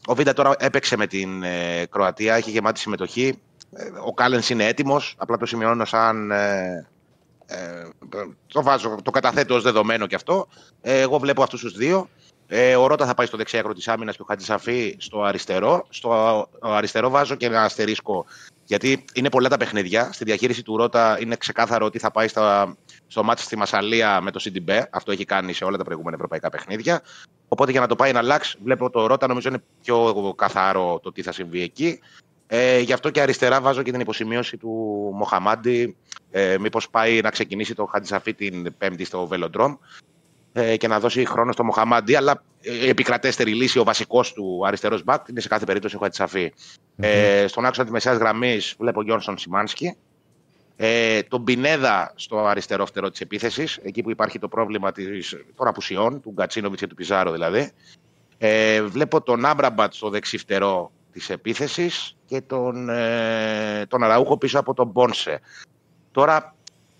Ο Βίντα τώρα έπαιξε με την ε, Κροατία, έχει γεμάτη συμμετοχή. Ε, ο Κάλενς είναι έτοιμος. Απλά το σημειώνω σαν. Ε, ε, το, βάζω, το καταθέτω ως δεδομένο και αυτό. Ε, εγώ βλέπω αυτούς τους δύο. Ε, ο Ρότα θα πάει στο δεξιά άκρο της άμυνας και ο Χατζησαφή στο αριστερό. Στο αριστερό βάζω και ένα αστερίσκο γιατί είναι πολλά τα παιχνίδια. Στη διαχείριση του Ρότα είναι ξεκάθαρο ότι θα πάει στα, στο μάτι στη Μασαλία με το CDB. Αυτό έχει κάνει σε όλα τα προηγούμενα ευρωπαϊκά παιχνίδια. Οπότε για να το πάει να αλλάξει, βλέπω το Ρότα, νομίζω είναι πιο καθαρό το τι θα συμβεί εκεί. Ε, γι' αυτό και αριστερά βάζω και την υποσημείωση του Μοχαμάντη. Ε, Μήπως πάει να ξεκινήσει το Χατζησαφή την Πέμπτη στο Βελοντρόμ ε, και να δώσει χρόνο στο Μοχαμάντι. Αλλά ε, η επικρατέστερη λύση, ο βασικός του αριστερός μπακ, είναι σε κάθε περίπτωση ο χατζησαφη Ε, στον άξονα της μεσαίας γραμμής βλέπω Γιόνσον Σιμάνσκι. Ε, τον Πινέδα στο αριστερό φτερό της επίθεσης, εκεί που υπάρχει το πρόβλημα της, των απουσιών, του Γκατσίνοβιτς και του Πιζάρο δηλαδή. Ε, βλέπω τον Άμπραμπατ στο δεξί φτερό της επίθεσης και τον, ε, τον Αραούχο πίσω από τον Μπόνσε. Τώρα,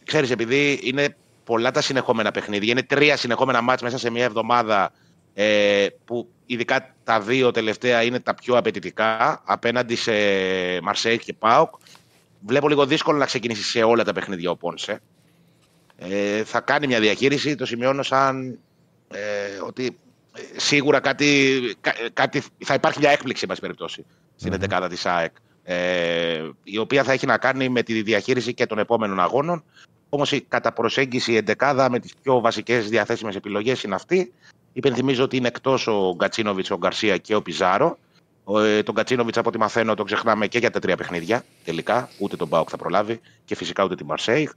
ξέρεις, επειδή είναι πολλά τα συνεχόμενα παιχνίδια, είναι τρία συνεχόμενα μάτς μέσα σε μια εβδομάδα ε, που ειδικά τα δύο τελευταία είναι τα πιο απαιτητικά απέναντι σε Μαρσέη και Πάοκ. Βλέπω λίγο δύσκολο να ξεκινήσει σε όλα τα παιχνίδια ο Πόνσε. Ε, θα κάνει μια διαχείριση, το σημειώνω σαν ε, ότι ε, σίγουρα κάτι, κα- κάτι, θα υπάρχει μια έκπληξη, εν πάση περιπτώσει, στην 11η της ΑΕΚ, ε, η οποία θα έχει να κάνει με τη διαχείριση και των επόμενων αγώνων. Όμως κατά προσέγγιση η εντεκάδα με τις πιο βασικές διαθέσιμες επιλογές είναι αυτή. Υπενθυμίζω ότι είναι εκτός ο Γκατσίνοβιτς, ο Γκαρσία και ο Πιζάρο. Ο, ε, τον Γκατσίνοβιτς, από ό,τι μαθαίνω, τον ξεχνάμε και για τα τρία παιχνίδια τελικά. Ούτε τον Μπάουκ θα προλάβει και φυσικά ούτε τη Μαρσέιγ.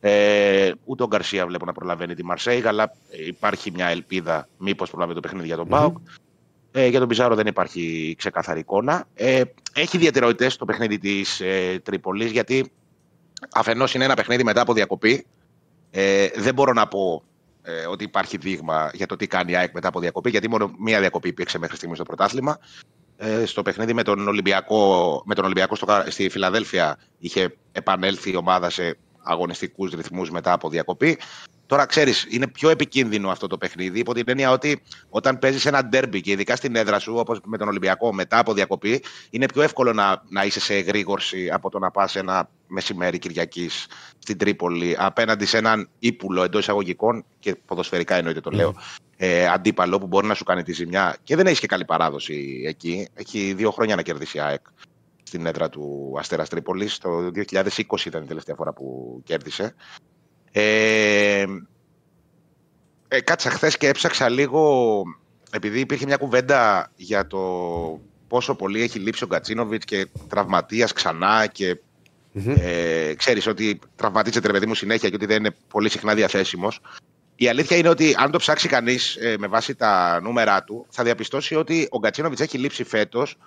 Ε, ούτε ο Γκαρσία βλέπω να προλαβαίνει τη Μαρσέιγ, αλλά ε, υπάρχει μια ελπίδα μήπως προλάβει το παιχνίδι για τον Μπάουκ. Ε, για τον Πιζάρο δεν υπάρχει ξεκάθαρη εικόνα. Ε, έχει ιδιαιτερότητες το παιχνίδι της ε, Τρίπολης, γιατί αφενός είναι ένα παιχνίδι μετά από διακοπή. Ε, δεν μπορώ να πω ε, ότι υπάρχει δείγμα για το τι κάνει η ΑΕΚ μετά από διακοπή, γιατί μόνο μία διακοπή υπήρξε μέχρι στιγμής στο πρωτάθλημα. Ε, στο παιχνίδι με τον Ολυμπιακό, με τον Ολυμπιακό στο, Κα- στη Φιλαδέλφια είχε επανέλθει η ομάδα σε αγωνιστικούς ρυθμούς μετά από διακοπή. Τώρα ξέρεις, είναι πιο επικίνδυνο αυτό το παιχνίδι υπό την έννοια ότι όταν παίζεις ένα ντέρμπι και ειδικά στην έδρα σου, όπως με τον Ολυμπιακό, μετά από διακοπή, είναι πιο εύκολο να, να είσαι σε εγρήγορση από το να πας ένα μεσημέρι Κυριακής στην Τρίπολη απέναντι σε έναν ύπουλο εντός εισαγωγικών και ποδοσφαιρικά εννοείται το λέω. Ε, αντίπαλο που μπορεί να σου κάνει τη ζημιά και δεν έχεις και καλή παράδοση εκεί. Έχει δύο χρόνια να κερδίσει η ΑΕΚ στην έδρα του Αστέρας Τρίπολης. Το 2020 ήταν η τελευταία φορά που κέρδισε. Ε, ε, κάτσα χθες και έψαξα λίγο, επειδή υπήρχε μια κουβέντα για το πόσο πολύ έχει λείψει ο Γκατσίνοβιτς και τραυματίας ξανά και ε, ξέρεις ότι τραυματίζεται ρε παιδί μου συνέχεια και ότι δεν είναι πολύ συχνά διαθέσιμος. Η αλήθεια είναι ότι αν το ψάξει κανείς ε, με βάση τα νούμερα του θα διαπιστώσει ότι ο Γκατσίνοβιτς έχει λείψει φέτος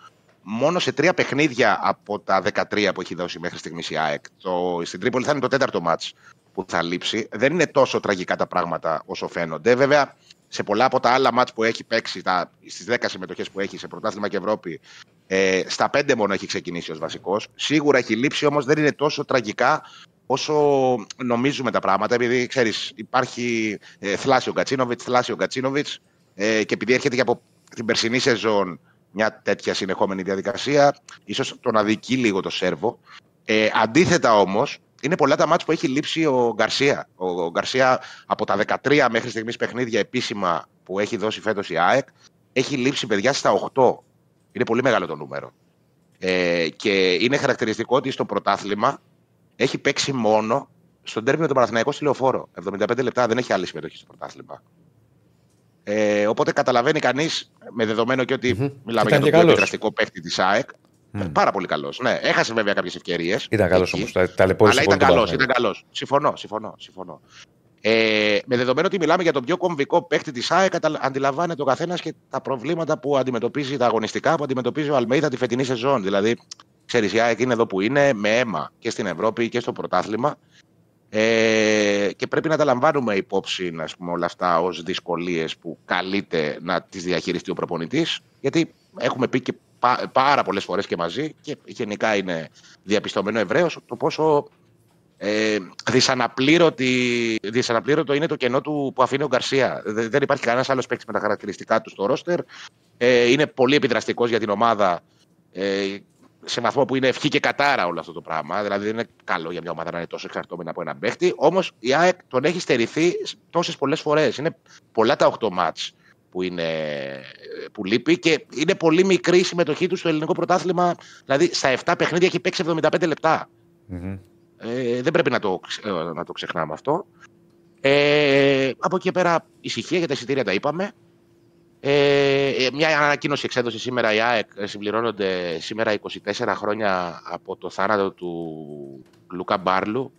μόνο σε τρία παιχνίδια από τα 13 που έχει δώσει μέχρι στιγμής η ΑΕΚ. Το, στην Τρίπολη θα είναι το τέταρτο μάτς που θα λείψει. Δεν είναι τόσο τραγικά τα πράγματα όσο φαίνονται. Βέβαια, σε πολλά από τα άλλα μάτς που έχει παίξει, τα, στις 10 συμμετοχές που έχει σε πρωτάθλημα και Ευρώπη, ε, στα 5 μόνο έχει ξεκινήσει ως βασικός. Σίγουρα έχει λείψει, όμως δεν είναι τόσο τραγικά όσο νομίζουμε τα πράγματα, επειδή ξέρεις, υπάρχει ε, θλάσσιο Γκατσίνοβιτ, θλάσσιο Γκατσίνοβιτ, ε, και επειδή έρχεται και από την περσινή σεζόν μια τέτοια συνεχόμενη διαδικασία, ίσως τον αδικεί λίγο το Σέρβο. Ε, αντίθετα όμως, είναι πολλά τα μάτς που έχει λείψει ο Γκαρσία. Ο, ο Γκαρσία από τα 13 μέχρι στιγμής παιχνίδια επίσημα που έχει δώσει φέτος η ΑΕΚ έχει λείψει παιδιά στα 8. Είναι πολύ μεγάλο το νούμερο. Ε, και είναι χαρακτηριστικό ότι στο πρωτάθλημα έχει παίξει μόνο στον τέρμι με τον Παναθηναϊκός στη Λεωφόρο. 75 λεπτά δεν έχει άλλη συμμετοχή στο πρωτάθλημα. Ε, οπότε καταλαβαίνει κανείς, με δεδομένο και ότι Μμμ. μιλάμε Ήταν για και τον πιο καλός. επιδραστικό παίκτη της ΑΕΚ. Πάρα πολύ καλός. Ναι, έχασε βέβαια κάποιες ευκαιρίες. Ήταν καλός όμως. Ταλαιπώρησε Αλλά πολύ ήταν τον καλός. Παναθηναϊκό. Ήταν καλός. Συμφωνώ, συμφωνώ. συμφωνώ. Ε, με δεδομένο ότι μιλάμε για τον πιο κομβικό παίκτη της ΑΕΚ, κατα- αντιλαμβάνεται ο καθένας και τα προβλήματα που αντιμετωπίζει, τα αγωνιστικά που αντιμετωπίζει ο Αλμέιδα τη φετινή σεζόν. Δηλαδή, ξέρεις, η ΑΕΚ είναι εδώ που είναι με αίμα και στην Ευρώπη και στο πρωτάθλημα. Ε, και πρέπει να τα λαμβάνουμε υπόψη ας πούμε, όλα αυτά ως δυσκολίες που καλείται να τις διαχειριστεί ο προπονητής. Γιατί έχουμε πει και πά- πάρα πολλές φορές και μαζί και γενικά είναι διαπιστωμένο ευρέως το πόσο ε, δυσαναπλήρωτη- δυσαναπλήρωτο είναι το κενό του που αφήνει ο Γκαρσία. Δε- Δεν υπάρχει κανένας άλλος παίκτης με τα χαρακτηριστικά του στο ρόστερ. Ε, είναι πολύ επιδραστικός για την ομάδα ε, σε βαθμό που είναι ευχή και κατάρα όλο αυτό το πράγμα. Δηλαδή δεν είναι καλό για μια ομάδα να είναι τόσο εξαρτώμενη από έναν παίκτη. Όμως η ΑΕΚ τον έχει στερηθεί τόσες πολλές φορές. Είναι πολλά τα 8 μάτς που, είναι, που λείπει και είναι πολύ μικρή η συμμετοχή του στο ελληνικό πρωτάθλημα. Δηλαδή στα 7 παιχνίδια έχει παίξει 75 λεπτά. Μμμ. Ε, δεν πρέπει να το, ξε- ε, να το ξεχνάμε αυτό. Ε, από εκεί και πέρα ησυχία για τα εισιτήρια τα είπαμε. Ε, ε, μια ανακοίνωση εξέδωσε σήμερα η ΑΕΚ. ε, Συμπληρώνονται σήμερα 24 χρόνια από το θάνατο του Λουκά Μπάρλου.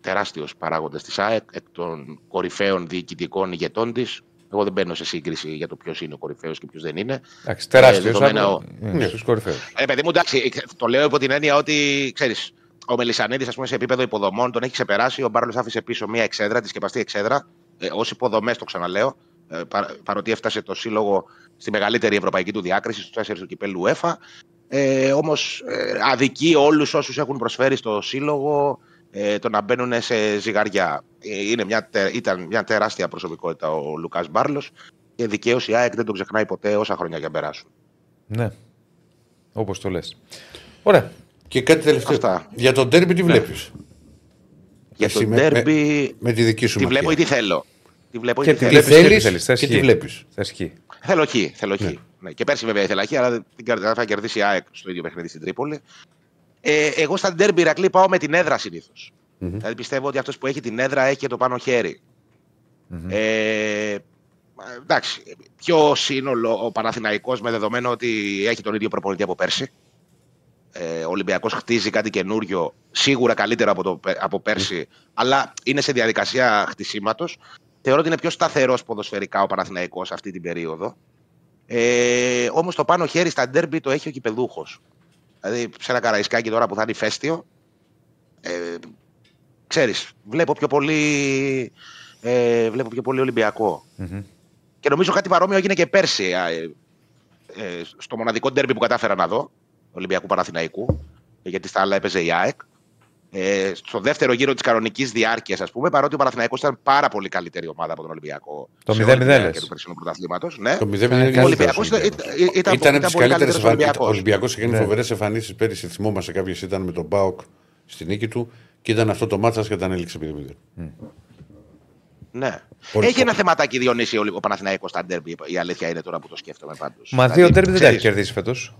Τεράστιος παράγοντας της ΑΕΚ, εκ των κορυφαίων διοικητικών ηγετών της. Εγώ δεν μπαίνω σε σύγκριση για το ποιος είναι ο κορυφαίος και ποιος δεν είναι. Εντάξει, τεράστιος. δεδομένα ο- Στους κορυφαίους. Ε, παιδί μου, εντάξει, το λέω υπό την έννοια ότι ξέρεις, ο Μελισανίδης, ας πούμε, σε επίπεδο υποδομών τον έχει ξεπεράσει. Ο Μπάρλος άφησε πίσω μια εξέδρα, τη σκεπαστή εξέδρα, ε, ως υποδομές, το ξαναλέω. Ε, πα, παρότι έφτασε το σύλλογο στη μεγαλύτερη ευρωπαϊκή του διάκριση, στους τέσσερις του κυπέλου UEFA. Ε, Όμως ε, αδικεί όλους όσους έχουν προσφέρει στο σύλλογο ε, το να μπαίνουν σε ζυγαριά. Ε, είναι μια, τε- ήταν μια τεράστια προσωπικότητα ο Λουκάς Μπάρλος και δικαίω η ΑΕΚ δεν τον ξεχνάει ποτέ όσα χρόνια για να περάσουν. Ναι. Όπως το λες. Ωραία. Και κάτι τελευταίο. Αυτά. Για τον τέρμπι τι βλέπεις; Για Εσύ το με- ντέρμπι Με τη δική σου τη ματιά. βλέπω ή τι θέλω. Τη βλέπω ή Και τι τι θέλω. βλέπεις και τι θέλεις θέλεις. Θες και τι βλέπεις. Θες χ. Θέλω χ. Θέλω χ. Ναι. Και πέρσι βέβαια ήθελα χ, αλλά την καρδιά θα κερδίσει η ΑΕΚ στο ίδιο παιχνίδι στην Τρίπολη. Ε, εγώ στα ντέρμπι Ηρακλή πάω με την έδρα συνήθως. Δηλαδή πιστεύω ότι αυτός που έχει την έδρα έχει και το πάνω χέρι. Ε, εντάξει, πιο σύνολο ο Παναθηναϊκός με δεδομένο ότι έχει τον ίδιο προπονητή από πέρσι. Ε, ο Ολυμπιακός χτίζει κάτι καινούριο, σίγουρα καλύτερο από, το, πε- από πέρσι, αλλά είναι σε διαδικασία χτισήματος. Θεωρώ ότι είναι πιο σταθερός ποδοσφαιρικά ο Παναθηναϊκός αυτή την περίοδο. Ε, Όμως το πάνω χέρι στα ντέρμπι το έχει ο κυπεδούχος. Δηλαδή σε ένα καραϊσκάκι τώρα που θα είναι ηφαίστειο, ε, ξέρεις, βλέπω πιο πολύ, ε, βλέπω πιο πολύ Ολυμπιακό. Και νομίζω κάτι παρόμοιο έγινε και πέρσι. ε, ε, στο μοναδικό ντέρμπι που κατάφερα να δω, Ολυμπιακού Παναθηναϊκού, ε, γιατί στα άλλα έπαιζε η ΑΕΚ. Ε, στο δεύτερο γύρο της κανονικής διάρκειας, ας πούμε, παρότι ο Παναθηναϊκός ήταν πάρα πολύ καλύτερη ομάδα από τον Ολυμπιακό. Το σε 0-0 όλη τη διάρκεια λες. του περσινού πρωταθλήματος. Ναι. Το 0-0 Ήταν είναι Ο καλύτερος Ολυμπιακός ήταν, ήταν, ήταν, Ήταν από ήταν τι πολύ καλύτερε καλύτερος εμφανίσει. Ο Ολυμπιακός. Ολυμπιακό έκανε Ναι. φοβερές εμφανίσεις πέρυσι. Θυμόμαστε κάποιες ήταν με τον Μπάουκ στη νίκη του και ήταν αυτό το μάτσα και ήταν έληξε 0-0. Ναι. Πολύ Έχει ένα πολύ. θεματάκι Διονύση ο ο Παναθηναϊκός στα ντέρμπι. Η αλήθεια είναι τώρα που το σκέφτομαι πάντως. Μα Δηλαδή, δύο τέρμπι δεν τα έχει ξέρεις, κερδίσει φέτος.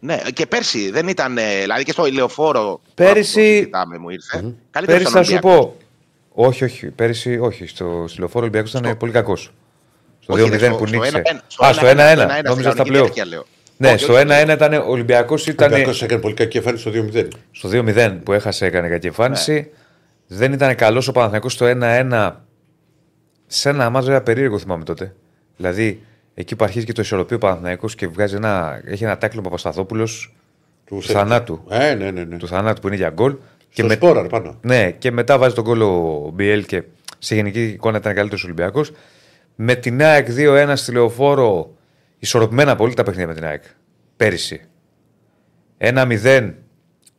Ναι, και πέρσι δεν ήταν. ε, Δηλαδή και στο ηλεοφόρο. Πέρυσι- τώρα που το συζητάμε, μου ήρθε. Καλύτερος Πέρυσι θα σου Ολυμπιακός. πω. Όχι, όχι. Πέρυσι, όχι. Στο Συλλοφόρο Ολυμπιακός ήταν Στο- πολύ κακός. Στο Όχι, 2-0 ρε, που στο νίκησε. 1-1, Α, στο 1-1. Νόμιζα στα κανονική πλέον. διάρκεια, λέω. Ναι, Όχι, στο όχι, 1-1 ήταν ο Ολυμπιακός. Ο Ήταν Ολυμπιακός έκανε πολύ κακή εμφάνιση στο 2-0. στο 2-0 που έχασε, έκανε κακή εμφάνιση. Ναι. Δεν ήταν καλός ο Παναθηναϊκός στο 1-1. Σε ένα μάτζο ένα περίεργο θυμάμαι τότε. Δηλαδή, εκεί που αρχίζει και το ισορροπεί ο Παναθηναϊκός και βγάζει ένα, έχει ένα τάκλο Παπασταθόπουλος του θανάτου. Ε, ναι, ναι, ναι. Του θανάτου που είναι για γκολ. Στο με- σπόρα, ρε, πάνω. Ναι, και μετά βάζει τον γκολ ο Μπιέλ και σε γενική εικόνα ήταν καλύτερος Ολυμπιακός. Με την ΑΕΚ 2-1 στη λεωφόρο, ισορροπημένα πολύ τα παιχνίδια με την ΑΕΚ. Πέρυσι. 1-0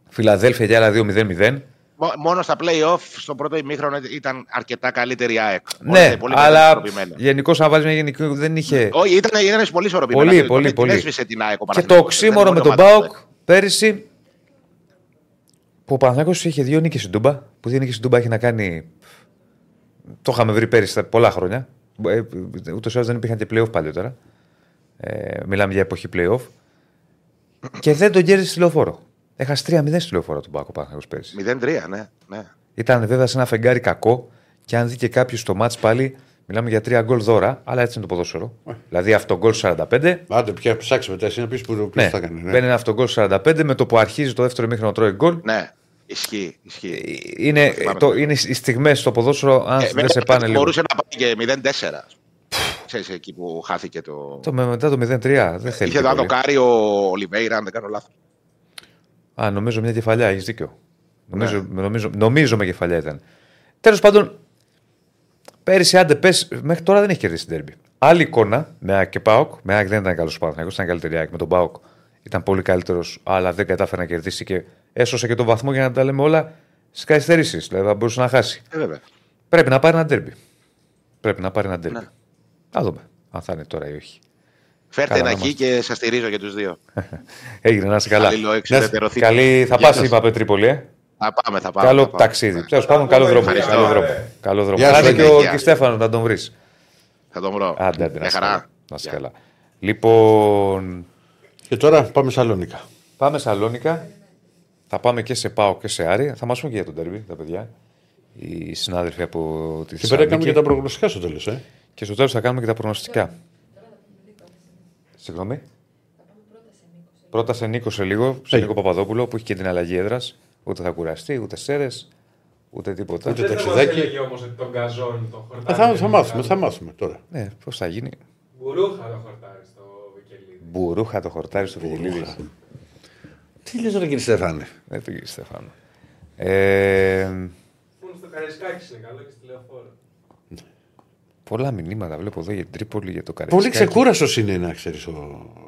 Φιλαδέλφια και άλλα 2-0-0. Μο- Μόνο στα play-off στο πρώτο ημίχρονο ήταν αρκετά καλύτερη η ΑΕΚ. Όλα Ναι, ήταν πολύ αλλά ισορροπημένα. γενικώς αν βάζεις μια γενική δεν είχε. Όχι, ήταν, ήταν πολύ ισορροπημένα. Πολύ, Τον- πολύ, την πολύ. έσβησε την ΑΕΚ ο Και το Παναθηναϊκός. οξύμορο Δεν με είναι τον ομάδα Μπάουκ πέρυσι. που ο Παναθηναϊκός είχε δύο νίκες στην Τούμπα. Που δύο νίκες στην Τούμπα έχει να κάνει. Το είχαμε βρει πέρυσι τα πολλά χρόνια. Ε, Ούτως ή άλλως δεν υπήρχαν και playoff παλιότερα. Ε, μιλάμε για εποχή playoff. Και δεν τον κέρδισε στη λεωφόρο. Έχασε 3-0 στη λεωφόρο του Πάκο Παναθηναϊκός πέρυσι. 0-3, ναι. ναι. Ήταν βέβαια σε ένα φεγγάρι κακό και αν δει και κάποιος το μάτς πάλι, μιλάμε για τρία γκολ δώρα, αλλά έτσι είναι το ποδόσφαιρο. δηλαδή αυτό γκολ 45. Άντε, πια ψάξει μετά εσύ να πει που, που Ναι, θα κάνει. Ναι. μπαίνει ένα αυτό γκολ 45 με το που αρχίζει το δεύτερο μήχρονο τρώει γκολ. Ναι, ισχύει. ισχύει. Είναι, θυμάμαι το, το. είναι οι στιγμές στο ποδόσφαιρο, αν Ε, δεν σε πάνε λίγο. Μπορούσε να πάει και 0-4. Ξέρεις εκεί που χάθηκε το. Το, με- μετά το 0-3 δεν θέλει. Είχε και δει πολύ. δοκάρι ο Ολιβέηρα, αν δεν κάνω λάθος. Α, νομίζω μια κεφαλιά, έχεις δίκιο. Νομίζω, Ναι. νομίζω, νομίζω με κεφαλιά ήταν. Τέλος πάντων, πέρυσι άντε πες, μέχρι τώρα δεν έχει κερδίσει την τέρμπι. Άλλη εικόνα με ΑΕΚ και ΠΑΟΚ. Με ΑΕΚ δεν ήταν καλός ο Παναθηναϊκός, ήταν καλύτερη η ΑΕΚ. Με τον ΠΑΟΚ ήταν πολύ καλύτερος, αλλά δεν κατάφερε να κερδίσει και έσωσε και τον βαθμό για να τα λέμε όλα στις καθυστερήσεις. Δηλαδή θα μπορούσε να χάσει. Ε, βέβαια. Πρέπει να πάρει ένα τέρμπι. Πρέπει να πάρει ένα τέρμπι. Ναι. Θα δούμε αν θα είναι τώρα ή όχι. Φέρτε Καλά ένα να εκεί και σας στηρίζω για τους δύο. [laughs] Έγινε, να είσαι καλά. Αλληλοεξουδετερωθείτε. Καλή, θα Γεια πας, σας. είπα Τρίπολη, ε. Θα πάμε, θα πάμε. Καλό θα πάμε. ταξίδι. Τέλος πάντων, καλό δρόμο. Ευχαριστώ. Καλό δρόμο. Καλό δρόμο. Γεια σου, Άντε και Αγγέλη. ο Γεια. και Στέφανο να τον βρεις. Θα τον βρω. Άντε, άντε, να Μια είσαι χαρά. καλά. Να είσαι καλά. Λοιπόν, Και τώρα πάμε Σαλόνικα. πάμε Σαλόνικα. Θα πάμε και σε Πάο και σε Άρη. Θα μας πούν και για τον Τερμπι, τα παιδιά. Οι συνάδελφοι από τη Και πέρα κάνουμε Θεσσαλονίκη. και τα προγνωστικά στο τέλος. Ε. Και στο τέλος θα κάνουμε και τα προγνωστικά. Συγγνώμη. Πρώτα σε Νίκος σε λίγο, σε Hey. Νίκο Παπαδόπουλο που έχει και την αλλαγή έδρας. Ούτε θα κουραστεί, ούτε σέρες, ούτε τίποτα. Ούτε Δεν θα μας ταξιδάκι. έλεγε όμως ότι τον γκαζόν, τον Ε, χορτάρι. θα, δεν θα είναι μάθουμε, καλό. θα μάθουμε τώρα. Ναι, πώς θα γίνει. Μπουρούχα το χορτάρι στο Βικελίδη. Μπουρούχα το χορτάρι στο Βικελίδη. Τι λες τώρα κύριε Στεφάνε; Δεν το κύριε Στεφάνο. Ε, Μόνο στο Καραϊσκάκης είναι καλό και στη Λεωφόρο. Πολλά μηνύματα βλέπω εδώ για την Τρίπολη, για το Καραϊσκάκι. Πολύ ξεκούραστος είναι να ξέρεις ο,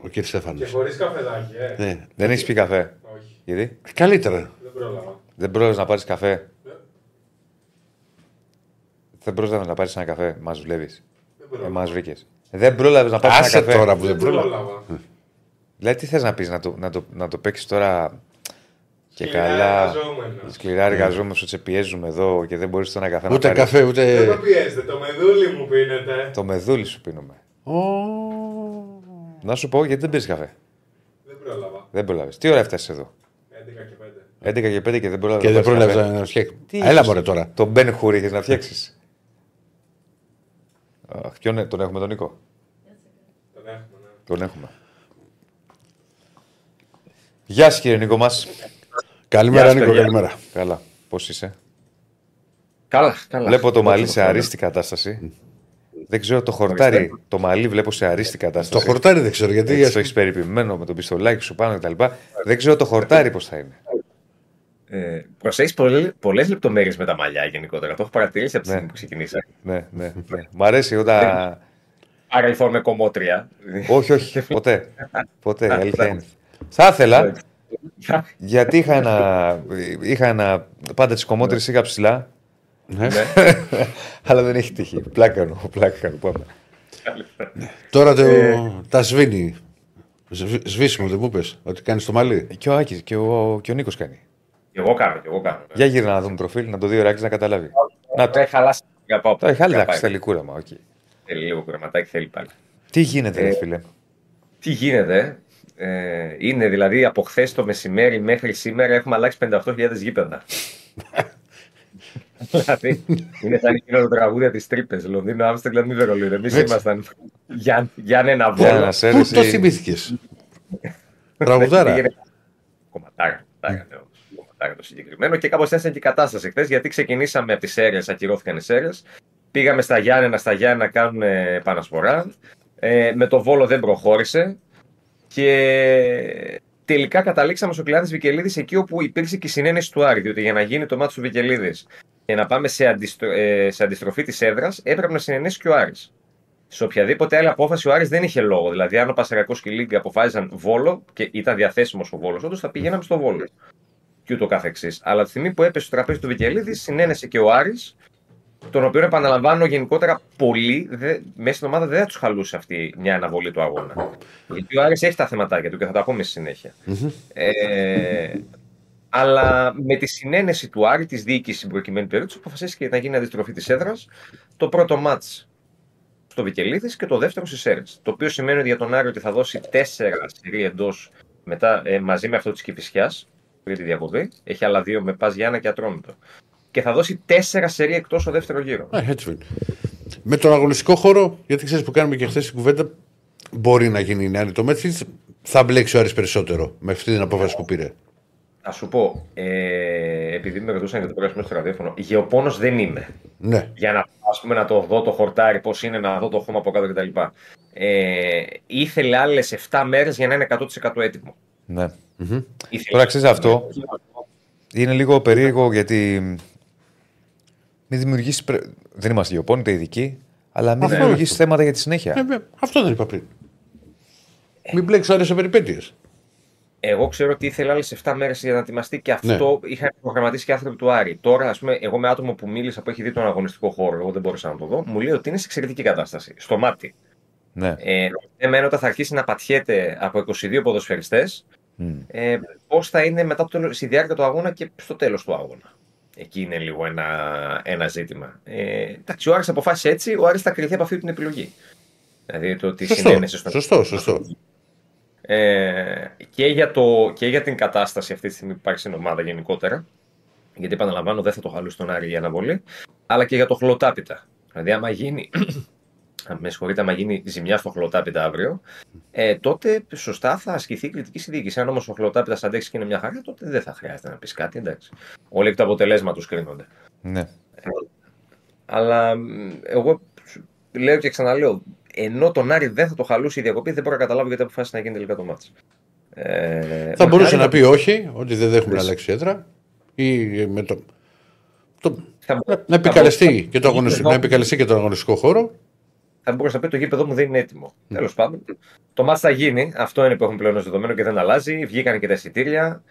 ο κύριε Στεφάνο. Και χωρίς καφεδάκι, ε. Ναι. Δεν έχεις πει καφέ; Όχι, Γιατί; Καλύτερα. δεν πρόλαβα. δεν πρόλαβες να πάρεις καφέ; Ναι. Δεν πρόλαβες να πάρεις ένα καφέ; Μας δουλεύεις. Δεν Ε, πρόλαβα. μας βρήκες. Δεν πρόλαβες να πάρεις ένα Άσε καφέ; τώρα που δεν Δεν πρόλαβα. πρόλαβα. Δηλαδή, τι θες να πεις, να το, να το, να το παίξεις τώρα και Σκληρά καλά. εργαζόμενος. Σκληρά εργαζόμενο, ότι σε πιέζουμε εδώ και δεν μπορείς το ένα καφέ να Ούτε πάρεις. καφέ, Δεν ούτε. το πιέζετε, το μεδούλι μου πίνετε. Το μεδούλι σου πίνουμε. Ω, Να σου πω γιατί δεν πίνει καφέ; Δεν πρόλαβα. Δεν πρόλαβες. Τι ώρα έφτασες εδώ; 11 και 5. 11 και 5 και δεν πρόλαβες. Και να δεν πάρεις πρόλαβες καφέ. να φτιάξεις. Τι Έλα είχες; μωρέ τώρα. Τον Μπεν Χούρι είχες να φτιάξεις. Αχ, ποιον ε- τον έχουμε τον Νίκο; Τον έχουμε, ναι. Τον έχουμε. Γεια σας κύριε Νίκο μας. Καλημέρα, Γεια σας, Νίκο, παιδιά. καλημέρα. Καλά. Πώς είσαι; Καλά, καλά. Βλέπω το μαλλί Πώς σε το αρίστη κατάσταση. Δεν ξέρω το χορτάρι. Το μαλλί βλέπω σε αρίστη Το κατάσταση. χορτάρι δεν ξέρω γιατί. Έτσι το έχεις περιποιημένο με το πιστολάκι σου πάνω κτλ. Δεν ξέρω το χορτάρι πώς θα είναι. Ε, προσέχεις πολλές, πολλές λεπτομέρειες με τα μαλλιά γενικότερα. Το έχω παρατηρήσει από τη Ναι. στιγμή που ξεκινήσα. ναι, ναι, ναι. Μ' αρέσει όταν. Άρα λοιπόν με κομμότρια. όχι, όχι, ποτέ. Ποτέ, η αλήθεια είναι. Θα ήθελα, γιατί είχα ένα. Είχα ένα πάντα τι κομμότρε είχα ψηλά, Ναι. [laughs] αλλά δεν έχει τύχει. Πλάκανο, πλάκανο. Πάμε. Τώρα το, τα σβήνει. Σβ- Σβήσιμο δεν μου πες ότι κάνεις το μαλλί. Και ο Άκης και ο, και ο Νίκος κάνει. Και εγώ κάνω, και εγώ κάνω. ναι. Για γύρω να δούμε προφίλ, να το δει ο Ράκης να καταλάβει. Να το. Το έχει χαλάσει. Για πάω. Το έχει άλλη Για εντάξει, πάει. θέλει κούραμα. οκ. Θέλει λίγο κουρεματάκι, θέλει πάλι. Τι γίνεται, ρε Ε, φίλε; Τι γίνεται, ε, είναι δηλαδή από χθες το μεσημέρι μέχρι σήμερα έχουμε αλλάξει 58.000 γήπεδα. [laughs] δηλαδή είναι σαν εκείνο το τραγούδι τη τρύπες. Λονδίνο, Άμστερνταμ, μη Βερολίνο. Εμείς Έτσι. ήμασταν για, για ένα Για βόλο. να Πού σέρεση. το θυμήθηκες; Τραγουδάρα. Πήγαινε- Κομματάρα. κομματάρα, ναι, όμως. Κομματάρα το συγκεκριμένο και κάπως έτσι ήταν και η κατάσταση χθες γιατί ξεκινήσαμε από τις αίρες, ακυρώθηκαν οι αίρες. Πήγαμε στα Γιάννενα, στα Γιάννενα να κάνουν ε, επανασπορά. Ε, με το Βόλο δεν προχώρησε. Και τελικά καταλήξαμε στο Κλάδη Βικελίδης εκεί όπου υπήρξε και η συνένεση του Άρη. Διότι για να γίνει το μάτι του Βικελίδης και να πάμε σε, αντιστρο... ε, σε αντιστροφή της έδρας, έπρεπε να συνενέσει και ο Άρης. Σε οποιαδήποτε άλλη απόφαση ο Άρης δεν είχε λόγο. Δηλαδή, αν ο Πασαρακός και η Λίγκα αποφάσιζαν βόλο και ήταν διαθέσιμος ο βόλος, όντως θα πηγαίναμε στο βόλο. Και ούτω καθεξής. Αλλά τη στιγμή που έπεσε στο τραπέζι του Βικελίδης, συνένεσε και ο Άρης, τον οποίο επαναλαμβάνω γενικότερα πολύ, δε, μέσα στην ομάδα δεν θα τους χαλούσε αυτή μια αναβολή του αγώνα. Γιατί ο Άρης έχει τα θεματάκια του και θα τα πούμε στη συνέχεια. Ε, Αλλά με τη συνένεση του Άρη, της διοίκησης στην προκειμένη περίπτωση, αποφασίστηκε να γίνει αντιστροφή της έδρας το πρώτο μάτς στο Βικελίδης και το δεύτερο στις Σέρε. Το οποίο σημαίνει ότι για τον Άρη ότι θα δώσει τέσσερα σερή εντός μετά ε, μαζί με αυτό της Κυφυσιά πριν τη διακοπή. Έχει άλλα δύο με Πας Γιάννα και Ατρόμητο. Και θα δώσει τέσσερα σερή εκτός στο δεύτερο γύρο. Ε, έτσι είναι. Με τον αγωνιστικό χώρο, γιατί ξέρεις που κάνουμε και χθες την κουβέντα, μπορεί να γίνει η νέα το Μέτφιλτ. Θα μπλέξει ο Άρης περισσότερο με αυτή την απόφαση που πήρε. Α σου πω, ε, επειδή με ρωτούσαν για το πράσινο στο ραδιόφωνο, γεωπόνος δεν είμαι. Ναι. Για να, ας πούμε, να το δω το χορτάρι, πώς είναι, να δω το χώμα από κάτω κτλ. Ε, ήθελε άλλες 7 μέρες για να είναι 100% έτοιμο. Ναι. Ήθελε- Τώρα ξέρεις αυτό. Είναι λίγο περίεργο γιατί. Μην δημιουργήσεις. Δεν είμαστε γεωπόνοι, ειδικοί, αλλά μην Αυτό δημιουργήσεις είναι. θέματα για τη συνέχεια. Ε, βέβαια, αυτό δεν είπα πριν. Μην μπλέξει ο Άρης σε περιπέτειες. Εγώ ξέρω ότι ήθελε άλλες 7 μέρες για να ετοιμαστεί και αυτό είχαν προγραμματίσει και άνθρωποι του Άρη. Τώρα, ας πούμε, εγώ με άτομο που μίλησα που έχει δει τον αγωνιστικό χώρο, εγώ δεν μπορούσα να το δω, μου λέει ότι είναι σε εξαιρετική κατάσταση. Στο μάτι. Ναι. Ε, εμένα όταν θα αρχίσει να πατιέται από 22 ποδοσφαιριστές, Μμ. ε, πώς θα είναι μετά το τέλος, στη διάρκεια του αγώνα και στο τέλος του αγώνα. Εκεί είναι λίγο ένα, ένα ζήτημα. Ε, εντάξει, ο Άρης αποφάσισε έτσι, ο Άρης θα κρυθεί από αυτή την επιλογή. Δηλαδή το ότι Σωστό, συνένεσε στον σωστό, σωστό. ε, και, για το, και για την κατάσταση αυτή τη στιγμή που υπάρχει στην ομάδα γενικότερα. Γιατί επαναλαμβάνω, δεν θα το χαλούσε τον Άρη η αναβολή. Αλλά και για το χλωτάπιτα. Δηλαδή, άμα γίνει. Με συγχωρείτε, άμα γίνει ζημιά στο χλωτάπιτα αύριο, ε, τότε σωστά θα ασκηθεί η κριτική συνδίκηση. Αν όμως ο χλωτάπιτα αντέξει και είναι μια χαρά, τότε δεν θα χρειάζεται να πεις κάτι. Εντάξει. Όλοι εκ του αποτελέσματος κρίνονται. ναι. Αλλά μ, εγώ λέω και ξαναλέω, ενώ τον Άρη δεν θα το χαλούσε η διακοπή, δεν μπορώ να καταλάβω γιατί αποφάσισε να γίνει τελικά το μάτς. Ε, Θα μπορούσε μακάρι να πει όχι, ότι δεν δέχομαι να αλλάξει έδρα. Ή με το. το θα, μπο- να, επικαλεστεί θα, και το αγωνιστικό, να επικαλεστεί και τον αγωνιστικό χώρο. Θα μπορούσε να πει το γήπεδο μου δεν είναι έτοιμο. Τέλος πάντων. Το μάτς θα γίνει. Αυτό είναι που έχουν πλέον ως δεδομένο και δεν αλλάζει. Βγήκαν και τα εισιτήρια.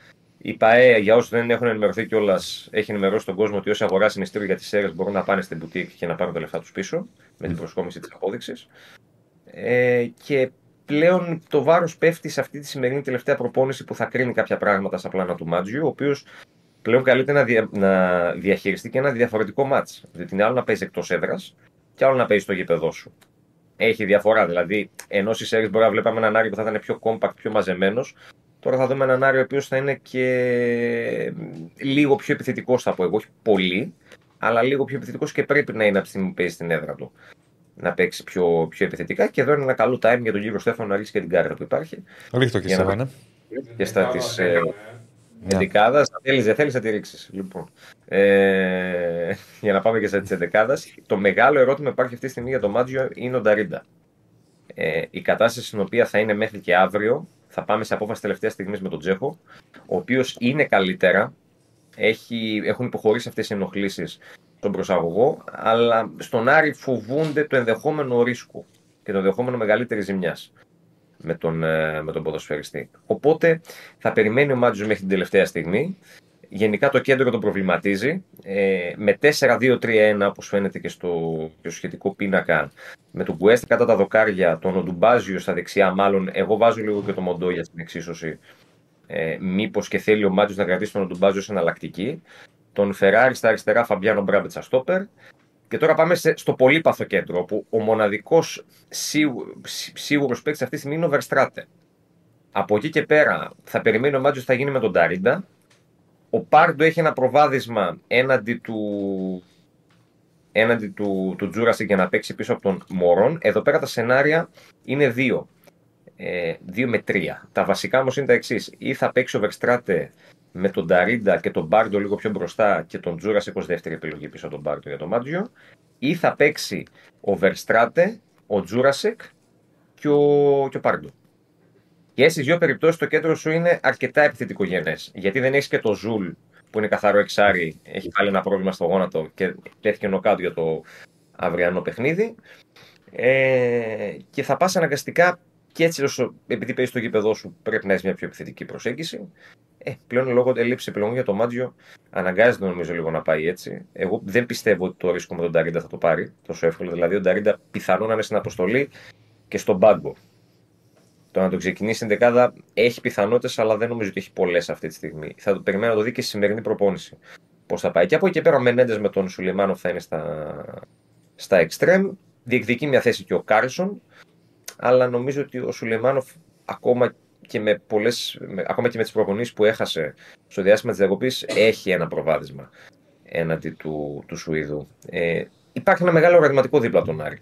Η ΠαΕ, για όσους δεν έχουν ενημερωθεί κιόλας, έχει ενημερώσει τον κόσμο ότι όσοι αγοράσουν εισιτήριο για τις αίρε μπορούν να πάνε στην μπουτίκ και να πάρουν τα λεφτά τους πίσω με την προσκόμιση της απόδειξης. Ε, και πλέον το βάρος πέφτει σε αυτή τη σημερινή τελευταία προπόνηση που θα κρίνει κάποια πράγματα στα πλάνα του Μάτζιου, ο οποίος πλέον καλείται να, δια, να διαχειριστεί και ένα διαφορετικό μάτς. Διότι είναι άλλο να παίζει εκτός έδρας και άλλο να παίζεις στο γήπεδό σου. Έχει διαφορά. Δηλαδή, ενώ στις Σέρι μπορεί να βλέπαμε έναν Άριο που θα ήταν πιο compact, πιο μαζεμένος, τώρα θα δούμε έναν Άριο ο οποίος θα είναι και λίγο πιο επιθετικός, θα πω εγώ. Όχι πολύ, αλλά λίγο πιο επιθετικός και πρέπει να είναι από τη στιγμή που παίζει στην έδρα του. Να παίξει πιο, πιο επιθετικά. Και εδώ είναι ένα καλό time για τον κύριο Στέφανο να ρίξει και την κάρτα που υπάρχει. Ρίχτω και Για να- Στέφανε. Και στα της ε, Ναι. εντεκάδα. Θέλεις, δεν θέλεις να τη ρίξεις. Λοιπόν. Ε, για να πάμε και στα τη εντεκάδα. Το μεγάλο ερώτημα που υπάρχει αυτή τη στιγμή για το Μάτζιο είναι ο Νταρίντα. Ε, η κατάσταση στην οποία θα είναι μέχρι και αύριο, θα πάμε σε απόφαση τελευταίας στιγμής με τον Τζέχο, ο οποίος είναι καλύτερα. Έχει, έχουν υποχωρήσει αυτές οι ενοχλήσεις στον προσαγωγό, αλλά στον Άρη φοβούνται το ενδεχόμενο ρίσκο και το ενδεχόμενο μεγαλύτερης ζημιάς με τον, ε, με τον ποδοσφαιριστή. Οπότε θα περιμένει ο Μάτζο μέχρι την τελευταία στιγμή. Γενικά το κέντρο τον προβληματίζει. Ε, με 4-2-3-1, όπως φαίνεται και στο, και στο σχετικό πίνακα, με τον Κουέστ κατά τα δοκάρια, τον Οντουμπάζιο στα δεξιά, μάλλον εγώ βάζω λίγο και το Μοντόγια στην εξίσωση. Ε, Μήπως και θέλει ο Μάτζο να κρατήσει τον Οντουμπάζιο σε εναλλακτική. Τον Φεράρι στα αριστερά, Φαμπιάνο Μπράμπετσα στόπερ. Και τώρα πάμε σε, στο πολύπαθο κέντρο, όπου ο μοναδικός σίγουρος παίκτης αυτή τη στιγμή είναι ο Βερστράτε. Από εκεί και πέρα θα περιμένει ο Μάτζο τι θα γίνει με τον Νταρίντα. Ο Πάρντο έχει ένα προβάδισμα έναντι του, έναντι του, του Τζούρασικ για να παίξει πίσω από τον Μωρόν. Εδώ πέρα τα σενάρια είναι δύο. Ε, δύο με τρία. Τα βασικά όμως είναι τα εξής. Ή θα παίξει ο Βερστράτε με τον Νταρίντα και τον Πάρντο λίγο πιο μπροστά και τον Τζούρασικ ως δεύτερη επιλογή πίσω από τον Πάρντο για τον Μάτζιο. Ή θα παίξει ο Βερστράτε, ο Τζούρασικ και ο, και ο Πάρντο. Και στις δύο περιπτώσεις το κέντρο σου είναι αρκετά επιθετικογενές. Γιατί δεν έχεις και το Ζουλ που είναι καθαρό εξάρι, έχει πάλι ένα πρόβλημα στο γόνατο και τέθηκε νοκ άουτ για το αυριανό παιχνίδι. Ε, και θα πας αναγκαστικά και έτσι, όσο, επειδή παίζεις στο γήπεδό σου, πρέπει να έχεις μια πιο επιθετική προσέγγιση. Ε, πλέον λόγω έλλειψης επιλογών για το Μάτζιο, αναγκάζεται νομίζω λίγο να πάει έτσι. Εγώ δεν πιστεύω ότι το ρίσκο με τον Νταρίντα θα το πάρει τόσο εύκολα. Δηλαδή, ο Νταρίντα πιθανόν να είναι στην αποστολή και στον πάγκο. Το να το ξεκινήσει η εντεκάδα έχει πιθανότητες, αλλά δεν νομίζω ότι έχει πολλές αυτή τη στιγμή. Θα το περιμένω να το δει και στη σημερινή προπόνηση. Πώς θα πάει. Και από εκεί και πέρα ο Μενέντες με τον Σουλιμάνοφ θα είναι στα, στα εξτρέμ. Διεκδικεί μια θέση και ο Κάρσον. Αλλά νομίζω ότι ο Σουλιμάνοφ ακόμα και με, πολλές, με, ακόμα και με τις προπονήσεις που έχασε στο διάστημα της διακοπής έχει ένα προβάδισμα έναντι του, του Σουηδού. Ε, υπάρχει ένα μεγάλο ερωτηματικό δίπλα από τον Άρη.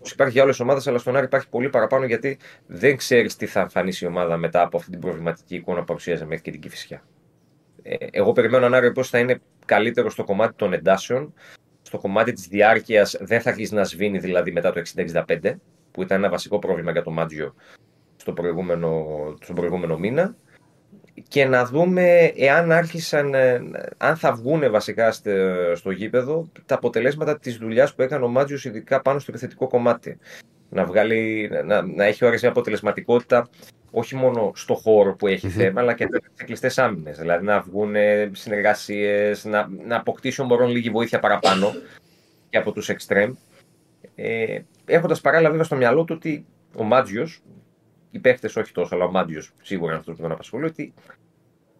Όπως υπάρχει για όλε τι ομάδες, αλλά στον Άρη υπάρχει πολύ παραπάνω γιατί δεν ξέρεις τι θα εμφανίσει η ομάδα μετά από αυτή την προβληματική εικόνα που παρουσίαζε μέχρι και την Κυφυσιά. Ε, εγώ περιμένω έναν Άρη πώ θα είναι καλύτερο στο κομμάτι των εντάσεων. Στο κομμάτι της διάρκειας δεν θα αρχίσει να σβήνει δηλαδή μετά το 60-65, που ήταν ένα βασικό πρόβλημα για το Μάτζιο στο προηγούμενο, στον προηγούμενο μήνα και να δούμε εάν άρχισαν, ε, αν θα βγουν βασικά στο, στο γήπεδο τα αποτελέσματα της δουλειάς που έκανε ο Μάτζιος ειδικά πάνω στο επιθετικό κομμάτι. Να, βγάλει, να, να έχει όρεξη αποτελεσματικότητα όχι μόνο στο χώρο που έχει θέμα, αλλά και σε κλειστέ άμυνες. Δηλαδή να βγουν συνεργασίες, να, να αποκτήσει ο Μωρόν λίγη βοήθεια παραπάνω και από τους εξτρέμ. Ε, Έχοντας παράλληλα βέβαια στο μυαλό του ότι ο Μάτζιος οι παίχτες όχι τόσο, αλλά ο Μάντιος σίγουρα είναι αυτός που τον απασχολεί, ότι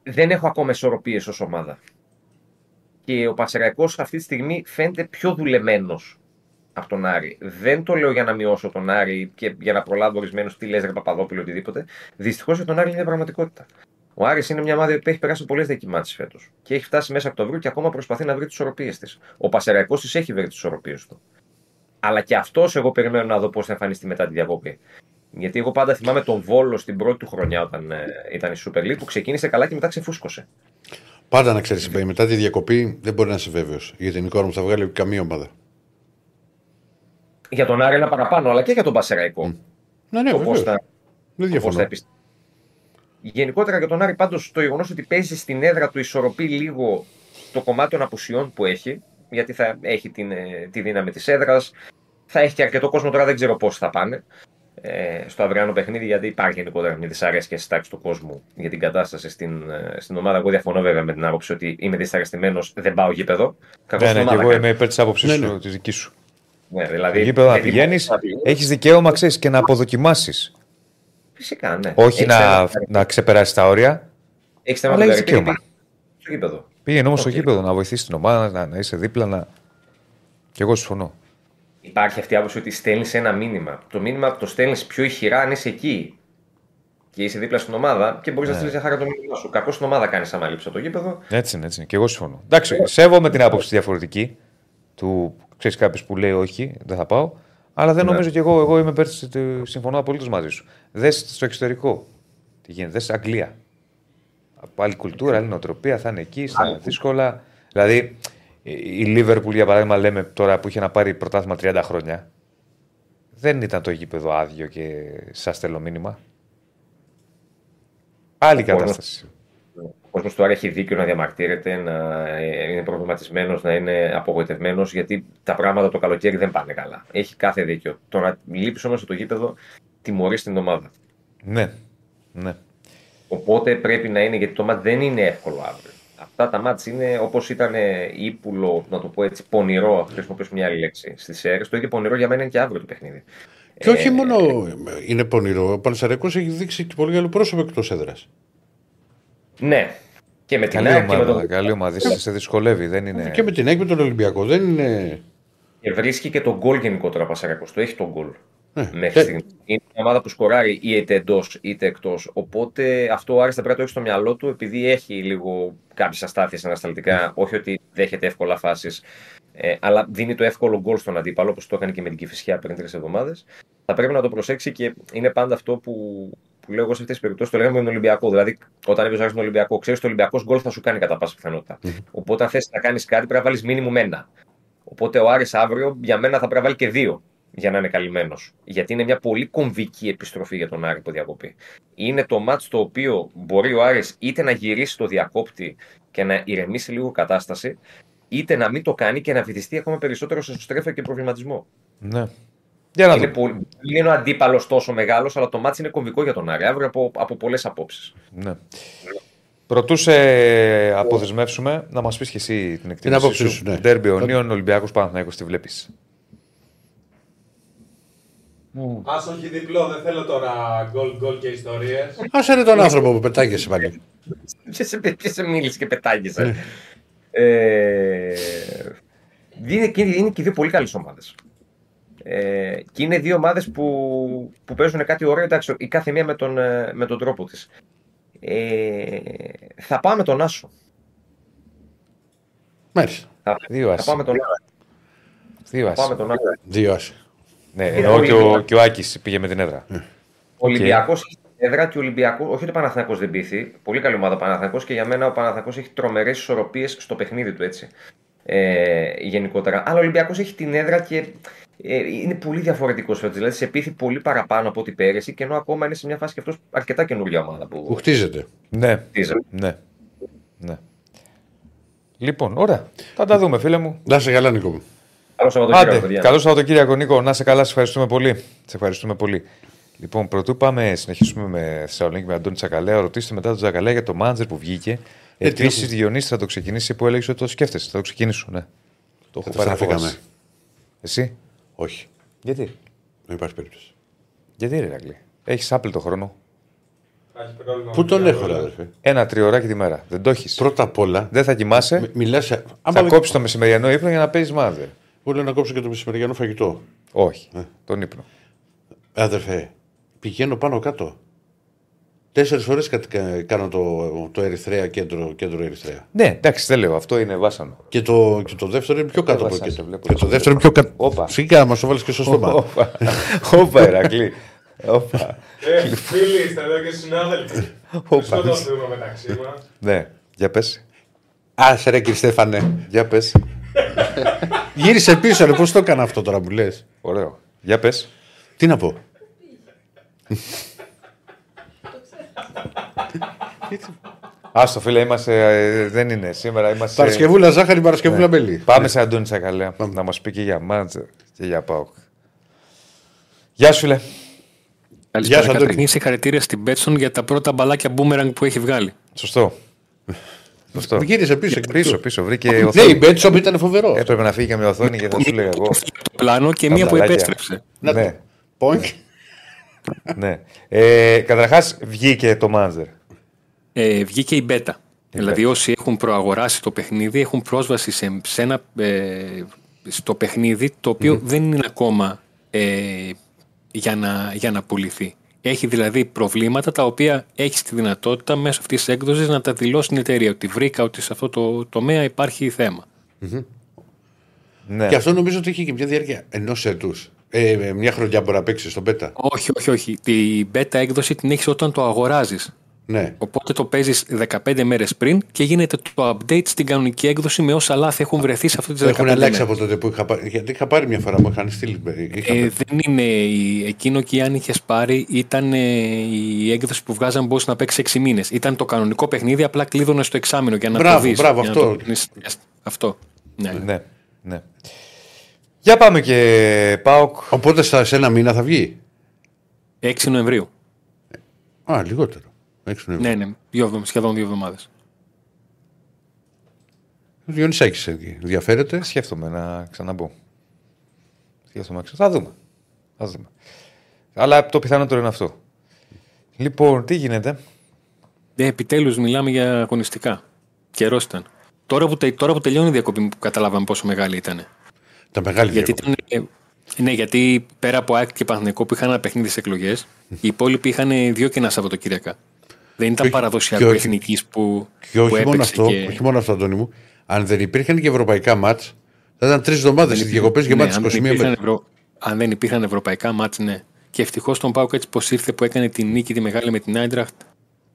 δεν έχω ακόμα ισορροπίες ως ομάδα. Και ο Πασεραϊκό αυτή τη στιγμή φαίνεται πιο δουλεμένος από τον Άρη. Δεν το λέω για να μειώσω τον Άρη και για να προλάβω ορισμένους τι λες, Ρε Παπαδόπουλο, οτιδήποτε. Δυστυχώς για τον Άρη είναι πραγματικότητα. Ο Άρης είναι μια ομάδα που έχει περάσει πολλές δεκιμάτσει φέτος και έχει φτάσει μέσα Οκτωβρίου και ακόμα προσπαθεί να βρει τις ισορροπίες της. Ο Πασεραϊκό τη έχει βρει τις ισορροπίες του. Αλλά και αυτός εγώ περιμένω να δω πώς θα εμφανιστεί μετά τη διακοπή. Γιατί εγώ πάντα θυμάμαι τον Βόλο στην πρώτη του χρονιά όταν ε, ήταν η Super League που ξεκίνησε καλά και μετά ξεφούσκωσε. Πάντα να ξέρεις, μετά τη διακοπή δεν μπορεί να είσαι βέβαιος. Γιατί την εικόνα μου θα βγάλει καμία ομάδα. Για τον Άρη ένα παραπάνω, αλλά και για τον Πασεραϊκό. Mm. Ναι, ναι, πώς θα, δεν διαφωνώ. Γενικότερα για τον Άρη πάντως το γεγονός ότι παίζει στην έδρα του ισορροπεί λίγο το κομμάτι των απουσιών που έχει, γιατί θα έχει την, ε, τη δύναμη της έδρας. Θα έχει και αρκετό κόσμο τώρα, δεν ξέρω πώς θα πάνε ε, στο αυριανό παιχνίδι, γιατί υπάρχει γενικότερα μια δυσαρέσκεια στη τάξη του κόσμου για την κατάσταση στην, ε, στην ομάδα. Εγώ διαφωνώ βέβαια με την άποψη ότι είμαι δυσαρεστημένο, δεν πάω γήπεδο. ναι, ναι, και εγώ είμαι υπέρ τη άποψη ναι, ναι. τη δική σου. Ναι, δηλαδή, γήπεδο να πηγαίνει, έχει δικαίωμα ξέρεις, και να αποδοκιμάσει. Φυσικά, ναι. Όχι να, να ξεπεράσει τα όρια. Έχει θέμα με δικαίωμα. Στο γήπεδο. Πήγαινε όμω στο γήπεδο να βοηθήσει την ομάδα, να, να είσαι δίπλα. Να... Και εγώ συμφωνώ υπάρχει αυτή η άποψη ότι στέλνεις ένα μήνυμα. Το μήνυμα το στέλνεις πιο ηχηρά αν είσαι εκεί και είσαι δίπλα στην ομάδα και μπορείς ναι. να στείλει χαρά το μήνυμά σου. Κακό στην ομάδα κάνεις άμα λείψεις από το γήπεδο. Έτσι είναι, έτσι είναι. Και εγώ συμφωνώ. Εντάξει, σέβομαι την άποψη διαφορετική του ξέρεις κάποιος που λέει όχι, δεν θα πάω. Αλλά δεν ναι. νομίζω κι εγώ, εγώ είμαι πέρσι, συμφωνώ απολύτως μαζί σου. Δες στο εξωτερικό. Τι γίνεται, δες Αγγλία. Από άλλη κουλτούρα, άλλη νοοτροπία, θα είναι εκεί, στα δύσκολα. Δηλαδή, η Λίβερπουλ, για παράδειγμα, λέμε τώρα που είχε να πάρει πρωτάθλημα 30 χρόνια. Δεν ήταν το γήπεδο άδειο και σα στέλνω μήνυμα. Άλλη κατάσταση. Ο κόσμος τώρα έχει δίκιο να διαμαρτύρεται, να είναι προβληματισμένος, να είναι απογοητευμένος, γιατί τα πράγματα το καλοκαίρι δεν πάνε καλά. Έχει κάθε δίκιο. Το να λείπει όμως το γήπεδο τιμωρεί την ομάδα. Ναι. ναι. Οπότε πρέπει να είναι, γιατί το μάτι δεν είναι εύκολο αύριο αυτά τα μάτς είναι όπως ήταν ύπουλο, να το πω έτσι, πονηρό, χρησιμοποιήσω μια άλλη λέξη, στις αίρες. Το ίδιο πονηρό για μένα είναι και αύριο το παιχνίδι. Και όχι ε, μόνο είναι πονηρό, ο Πανσαρικός έχει δείξει και πολύ άλλο πρόσωπο εκτός έδρας. Ναι, και με την καλή ομάδα, τον... καλή ομάδα, σε δυσκολεύει, δεν είναι... Και με την ΑΕΚ με τον Ολυμπιακό, δεν είναι... Και βρίσκει και τον γκολ γενικότερα ο Πανσαρικός, το έχει τον γκολ. Ναι. Μέχρι στιγμή. Είναι μια ομάδα που σκοράρει είτε εντός είτε εκτός. Οπότε αυτό ο Άρης θα πρέπει να το έχει στο μυαλό του, επειδή έχει λίγο κάποιες αστάθειες ανασταλτικά. Όχι ότι δέχεται εύκολα φάσεις, ε, αλλά δίνει το εύκολο γκολ στον αντίπαλο, όπως το έκανε και με την Κυφυσιά πριν τρεις εβδομάδες. Θα πρέπει να το προσέξει και είναι πάντα αυτό που, που λέω εγώ σε αυτές τις περιπτώσεις. Το λέγαμε με τον Ολυμπιακό. Δηλαδή, όταν έβγαζε τον Ολυμπιακό, ξέρεις ότι ο Ολυμπιακός γκολ θα σου κάνει κατά πάσα πιθανότητα. Οπότε, αν θες να κάνεις κάτι, πρέπει να βάλεις μήνυμου ένα. Οπότε ο Άρης αύριο για μένα θα πρέπει να βάλει και δύο για να είναι καλυμμένος. Γιατί είναι μια πολύ κομβική επιστροφή για τον Άρη που διακοπεί. Είναι το μάτς το οποίο μπορεί ο Άρης είτε να γυρίσει το διακόπτη και να ηρεμήσει λίγο κατάσταση, είτε να μην το κάνει και να βυθιστεί ακόμα περισσότερο σε στρέφεια και προβληματισμό. Ναι. Για να είναι, πολύ, είναι ο αντίπαλος τόσο μεγάλος, αλλά το μάτι είναι κομβικό για τον Άρη αύριο από, από πολλές απόψεις. Ναι. Πρωτού σε αποδεσμεύσουμε, να μας πεις και εσύ την εκτίμηση σου. Ναι. Ντέρμπι Ονίων, Ολυμπιακός Παναθναϊκό, τη βλέπεις; Ας όχι διπλό, δεν θέλω τώρα γκολ γκολ και ιστορίες. Α είναι τον άνθρωπο που πετάγεσαι πάλι. Ποιος σε, ποιος σε μίλησε και πετάγεσαι. ε, είναι, και- είναι και δύο πολύ καλές ομάδες. Ε, και είναι δύο ομάδες που, που παίζουν κάτι ωραίο, εντάξει, η κάθε μία με τον, ε, με τον τρόπο της. Ε, θα πάμε τον Άσο. Μάλιστα. Θα, Δύο θα άσοι. πάμε τον, Δύο θα άσοι. πάμε τον Άσο. Δύο άσοι. Ναι, εννοώ και ο, και ο Άκης πήγε με την έδρα. Ο Ολυμπιακός έχει έδρα και ο Ολυμπιακό, όχι ότι ο Παναθηναϊκός δεν πείθει. Πολύ καλή ομάδα ο Παναθηναϊκός και για μένα ο Παναθηναϊκός έχει τρομερές ισορροπίες στο παιχνίδι του έτσι. Ε, γενικότερα. Αλλά ο Ολυμπιακός έχει την έδρα και ε, είναι πολύ διαφορετικός φέτος. Δηλαδή σε πείθει πολύ παραπάνω από ό,τι πέρυσι και ενώ ακόμα είναι σε μια φάση και αυτός αρκετά καινούργια ομάδα Που που χτίζεται. Ναι, χτίζεται. ναι. ναι. Λοιπόν, ωραία. Θα τα δούμε, φίλε μου. Να σε καλά, Νίκο μου. Καλό Σαββατοκύριακο, Άντε, παιδιά. καλό Σαββατοκύριακο, Νίκο. Να σε καλά, σε ευχαριστούμε πολύ. Σε ευχαριστούμε πολύ. Λοιπόν, πρωτού πάμε, συνεχίσουμε με Θεσσαλονίκη με Αντώνη Τσακαλέα. Ρωτήστε μετά τον Τσακαλέα για το μάντζερ που βγήκε. Ε, τι Επίσης, έχουμε. Διονύση θα το ξεκινήσει που έλεγε ότι το σκέφτεσαι. Θα το ξεκινήσω, ναι. Το έχω πάρει Καταστραφήκαμε. απόφαση. Εσύ, Όχι. γιατί; Δεν υπάρχει περίπτωση. Γιατί, ρε Ρακλή; Έχεις άπλητο χρόνο. Θα έχει πρόβλημα Πού με τον την έχω, ρε αγορά. αδερφέ; Ένα τριωράκι τη μέρα. Δεν το έχεις. Πρώτα απ' όλα, Δεν θα κοιμάσαι. μιλάς. Θα κόψεις το μεσημεριανό ύπνο για να παίζεις μάδερ. Που λέω να κόψω και το μεσημεριανό φαγητό. Όχι. Ε. Τον ύπνο. Αδερφέ, πηγαίνω πάνω κάτω. Τέσσερις φορές κάνω το, το Ερυθρέα κέντρο, κέντρο Ερυθρέα. Ναι, εντάξει, δεν λέω. Αυτό είναι βάσανο. Και το, και το δεύτερο είναι πιο κάτω από Έβασα, εκεί. σε βλέπω. Και το δεύτερο είναι πιο κάτω. Όπα. Σιγά, μα το βάλεις και στο στόμα. Όπα, Όπα, Ερακλή. Όπα. Ε, φίλοι είστε εδώ και συνάδελφοι. Όπα. Σκοτωθούμε μεταξύ μας. Ναι, για πες. Α, ρε κύριε Στέφανε. Για πες. [laughs] Γύρισε πίσω, ρε, πώς το έκανα αυτό τώρα που λες; Ωραίο. Για πες. Τι να πω; Άστο φίλε, είμαστε, ε, δεν είναι σήμερα. Είμαστε... Παρασκευούλα ζάχαρη, Παρασκευούλα μέλι. Πάμε σε Αντώνη Τσακαλέα να μας πει και για Μάντζερ και για ΠΑΟΚ. Γεια σου, φίλε. Καλησπέρα. Γεια σου, Αντώνη. Καταρχήν συγχαρητήρια στην Betsson για τα πρώτα μπαλάκια μπούμερανγκ που έχει βγάλει. Σωστό. Σωστό. Γύρισε πίσω. Πίσω, πίσω. Βρήκε Ναι, η οθόνη. Betsson ήταν φοβερός. Έπρεπε να φύγει και μια οθόνη και θα σου λέγα εγώ. Το πλάνο και Τα μία που μπαλάκια. επέστρεψε. Να ναι, Πόινκ. [laughs] ναι. Ε, Καταρχάς βγήκε το Μάντζερ. Ε, βγήκε η beta. Δηλαδή όσοι έχουν προαγοράσει το παιχνίδι έχουν πρόσβαση σε, σε ένα, ε, στο παιχνίδι το οποίο δεν είναι ακόμα ε, για, να, για να πουληθεί. Έχει δηλαδή προβλήματα τα οποία έχει τη δυνατότητα μέσω αυτής της έκδοσης να τα δηλώσει την εταιρεία. Ότι βρήκα ότι σε αυτό το τομέα υπάρχει θέμα. Ναι. Και αυτό νομίζω ότι είχε και μια διάρκεια ενός έτους. Ε, ε, μια χρονιά μπορεί να παίξει στον Πέτα. Όχι, όχι, όχι. Τη beta έκδοση την έχεις όταν το αγοράζεις. Ναι. Οπότε το παίζεις 15 μέρες πριν και γίνεται το update στην κανονική έκδοση με όσα λάθη έχουν βρεθεί σε αυτή τι 15 Έχουν μέρες. αλλάξει από τότε που είχα πάρει. Γιατί είχα πάρει μια φορά, μου είχαν στείλει. Είχα... Ε, δεν είναι η, εκείνο και αν είχες πάρει ήταν ε, η έκδοση που βγάζαν μπορούσε να παίξεις 6 μήνες. Ήταν το κανονικό παιχνίδι, απλά κλείδωνες στο εξάμεινο για να Μπράβο, το δεις, μπράβο, για να αυτό. το κρίνεις. αυτό. Ναι. ναι, ναι. Για πάμε και Πάοκ. Οπότε στα, σε ένα μήνα θα βγει; 6 Νοεμβρίου. Α, λιγότερο. Έξω Νοεμβρίου. Ναι, ναι, δύο, εβδο- σχεδόν δύο εβδομάδες. Ο Διονυσάκης εκεί. Ενδιαφέρεται. Σκέφτομαι να ξαναμπω. Σκέφτομαι να ξαναμπω. Θα δούμε. Θα δούμε. Αλλά το πιθανότερο είναι αυτό. Λοιπόν, τι γίνεται; Ε, Επιτέλους μιλάμε για αγωνιστικά. Καιρός ήταν. Τώρα που, τε- τώρα που τελειώνει η διακοπή, που καταλάβαμε πόσο μεγάλη ήταν. Τα μεγάλη Γιατί διακοπή. ήταν, ε, ναι, γιατί πέρα από ΑΕΚ και Παναθηναϊκό που είχαν ένα παιχνίδι στι εκλογές, οι υπόλοιποι είχαν δύο κοινά Σαββατοκύριακα. Δεν ήταν όχι- παραδοσιακό και όχι- εθνικής που, Και που όχι μόνο, έπαιξε αυτό, και... όχι μόνο αυτό, Αντώνη μου. Αν δεν υπήρχαν και ευρωπαϊκά μάτς, θα ήταν τρεις εβδομάδες οι διακοπές Ναι, γεμάτε αν, 21 δεν υπήρχαν μέρες. ευρω... αν δεν υπήρχαν ευρωπαϊκά μάτς, ναι. Και ευτυχώς τον Πάουκ έτσι πως ήρθε που έκανε τη νίκη τη μεγάλη με την Άιντραχτ,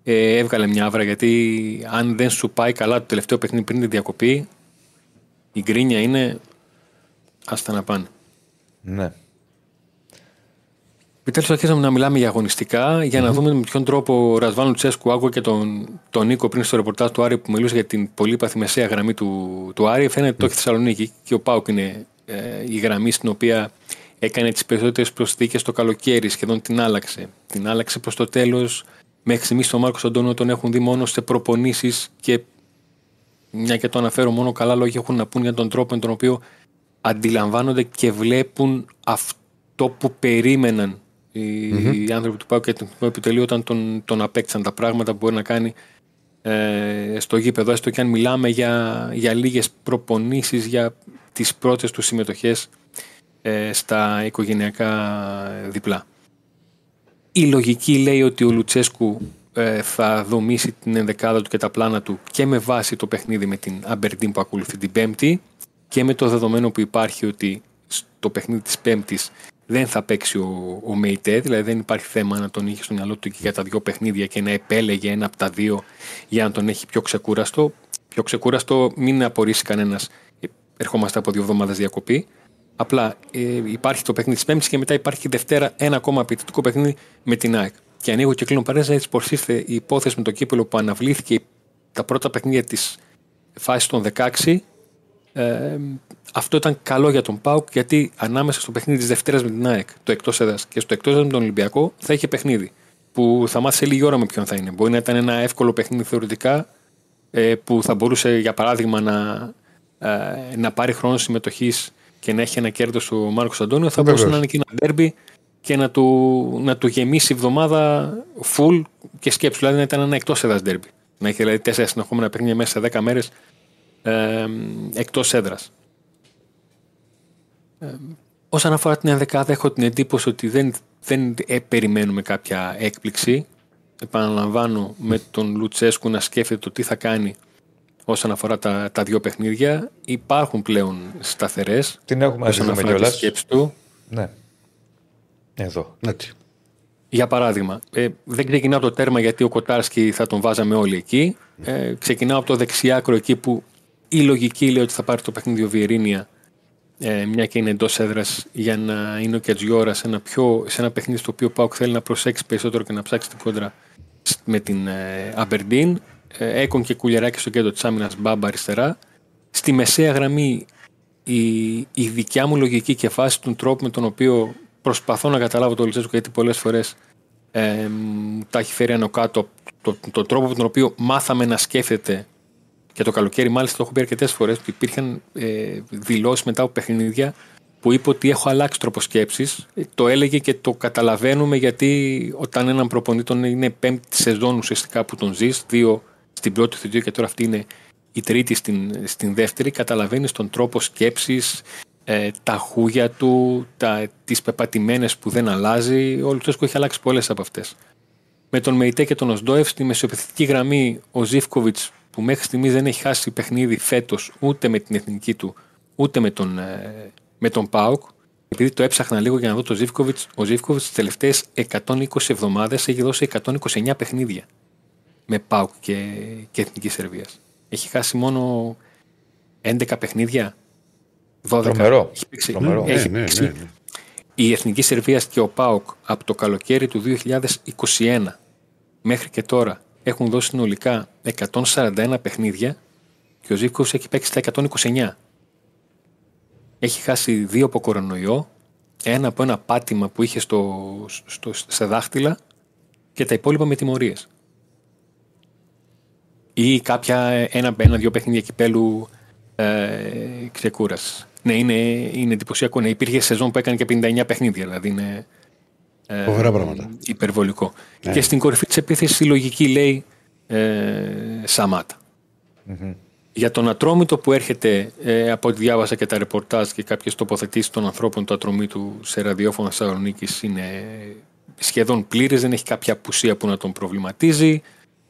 ε, έβγαλε μια άβρα. Γιατί αν δεν σου πάει καλά το τελευταίο παιχνίδι πριν τη διακοπή, η γκρίνια είναι άστα να πάνε. Ναι. Επιτέλους αρχίσαμε να μιλάμε για αγωνιστικά για να δούμε με ποιον τρόπο ο Ρασβάν Λουτσέσκου άκουγα και τον, τον Νίκο πριν στο ρεπορτάζ του Άρη που μιλούσε για την πολύπαθη μεσαία γραμμή του, του Άρη. Φαίνεται ότι το έχει Θεσσαλονίκη και ο Πάουκ είναι ε, η γραμμή στην οποία έκανε τις περισσότερες προσθήκες το καλοκαίρι, σχεδόν την άλλαξε. Την άλλαξε προς το τέλος. Μέχρι στιγμής τον Μάρκος Αντώνιο τον έχουν δει μόνο σε προπονήσεις και μια και το αναφέρω μόνο καλά λόγια έχουν να πούν για τον τρόπο με τον οποίο αντιλαμβάνονται και βλέπουν αυτό αυτό που περίμεναν οι, οι άνθρωποι του ΠΑΟΚ και το Εθνικό Επιτελείο όταν τον, τον απέκτησαν τα πράγματα που μπορεί να κάνει ε, στο γήπεδο, έστω και αν μιλάμε για, για λίγες προπονήσεις, για τις πρώτες τους συμμετοχές ε, στα οικογενειακά διπλά. Η λογική λέει ότι ο Λουτσέσκου ε, θα δομήσει την ενδεκάδα του και τα πλάνα του και με βάση το παιχνίδι με την Αμπερντίν που ακολουθεί την Πέμπτη και με το δεδομένο που υπάρχει ότι στο παιχνίδι της Πέμπτης δεν θα παίξει ο, ο Μεϊτέ, δηλαδή δεν υπάρχει θέμα να τον είχε στο μυαλό του και για τα δύο παιχνίδια και να επέλεγε ένα από τα δύο για να τον έχει πιο ξεκούραστο. Πιο ξεκούραστο, μην απορρίσει κανένας. Ερχόμαστε από δύο εβδομάδες διακοπή. Απλά ε, υπάρχει το παιχνίδι της Πέμπτης και μετά υπάρχει Δευτέρα ένα ακόμα απαιτητικό παιχνίδι με την ΑΕΚ. Και ανοίγω και κλείνω παρέζα, έτσι πως ήρθε η υπόθεση με το κύπελο που αναβλήθηκε τα πρώτα παιχνίδια της φάσης των 16 ε, αυτό ήταν καλό για τον Πάουκ γιατί ανάμεσα στο παιχνίδι της Δευτέρας με την ΑΕΚ, το εκτός έδρας και στο εκτός έδρας με τον Ολυμπιακό, θα είχε παιχνίδι. Που θα μάθει σε λίγη ώρα με ποιον θα είναι. Μπορεί να ήταν ένα εύκολο παιχνίδι θεωρητικά ε, που θα μπορούσε για παράδειγμα να, ε, να πάρει χρόνο συμμετοχής και να έχει ένα κέρδος ο Μάρκος Αντώνιο. Θα μπορούσε να είναι και ένα ντέρμπι και να του, να του γεμίσει η εβδομάδα full και σκέψου. Δηλαδή να ήταν ένα εκτός έδρας ντέρμπι. Να έχει δηλαδή τέσσερα συνεχόμενα παιχνίδια μέσα σε δέκα μέρες ε, εκτός έδρας. Ε, όσον αφορά την ενδεκάδα έχω την εντύπωση ότι δεν, δεν ε, περιμένουμε κάποια έκπληξη. Επαναλαμβάνω με τον Λουτσέσκου να σκέφτεται το τι θα κάνει όσον αφορά τα, τα δύο παιχνίδια. Υπάρχουν πλέον σταθερές. Την έχουμε όσον αφορά τη σκέψη του. Ναι. Εδώ. Έτσι. Για παράδειγμα, ε, δεν ξεκινάω από το τέρμα γιατί ο Κοτάρσκι θα τον βάζαμε όλοι εκεί. Ε, ξεκινάω από το δεξιάκρο εκεί που η λογική λέει ότι θα πάρει το παιχνίδι ο Βιερίνια ε, μια και είναι εντός έδρας για να είναι ο Κετζιόρα σε ένα, πιο, σε ένα παιχνίδι στο οποίο ο Πάουκ θέλει να προσέξει περισσότερο και να ψάξει την κόντρα με την ε, Αμπερντίν. Ε, Έκον και κουλιαράκι στο κέντρο της άμυνας Μπάμπα αριστερά. Στη μεσαία γραμμή η, η δικιά μου λογική και φάση του τρόπου με τον οποίο προσπαθώ να καταλάβω το Λιτσέσκο γιατί πολλές φορές ε, τα έχει φέρει άνω κάτω το, το, τρόπο με τον οποίο μάθαμε να σκέφτεται και το καλοκαίρι, μάλιστα, το έχω πει αρκετές φορές που υπήρχαν ε, δηλώσεις μετά από παιχνίδια που είπε ότι έχω αλλάξει τρόπο σκέψης. Το έλεγε και το καταλαβαίνουμε γιατί όταν έναν προπονητή τον είναι πέμπτη σεζόν ουσιαστικά που τον ζεις, δύο στην πρώτη θητεία και τώρα αυτή είναι η τρίτη στην, στην δεύτερη, καταλαβαίνεις τον τρόπο σκέψης, ε, τα χούγια του, τα, τις πεπατημένες που δεν αλλάζει. Ο Λουτσέσκο έχει αλλάξει πολλές από αυτές. Με τον Μεϊτέ και τον Οσντόεφ στη μεσοπιθετική γραμμή ο Ζήφκοβιτς που μέχρι στιγμής δεν έχει χάσει παιχνίδι φέτος ούτε με την εθνική του ούτε με τον, ε, με τον Πάουκ. Επειδή το έψαχνα λίγο για να δω το Ζήφκοβιτς, ο Ζήφκοβιτς τις τελευταίες 120 εβδομάδες έχει δώσει 129 παιχνίδια με Πάουκ και, και Εθνικής Σερβίας. Έχει χάσει μόνο 11 παιχνίδια. 12. Τρομερό. Έχει παίξει. Τρομερό. Έχει Ναι, ναι, παίξει. ναι, ναι. Η Εθνική Σερβίας και ο ΠΑΟΚ από το καλοκαίρι του 2021 μέχρι και τώρα έχουν δώσει συνολικά 141 παιχνίδια και ο Ζήφκος έχει παίξει τα 129. Έχει χάσει δύο από κορονοϊό, ένα από ένα πάτημα που είχε στο, στο, σε δάχτυλα και τα υπόλοιπα με τιμωρίες. Ή κάποια ένα, ένα-δύο παιχνίδια κυπέλου ε, ξεκούρασης. Ναι, είναι, είναι εντυπωσιακό. Ναι, υπήρχε σεζόν που έκανε και 59 παιχνίδια, δηλαδή είναι ε, Φοβερά πράγματα. υπερβολικό. Και στην κορυφή της επίθεσης η λογική λέει ε, σαματα Για τον Ατρόμητο που έρχεται, ε, από ό,τι διάβασα και τα ρεπορτάζ και κάποιες τοποθετήσεις των ανθρώπων του Ατρομήτου σε ραδιόφωνο Θεσσαλονίκης είναι σχεδόν πλήρες, δεν έχει κάποια απουσία που να τον προβληματίζει.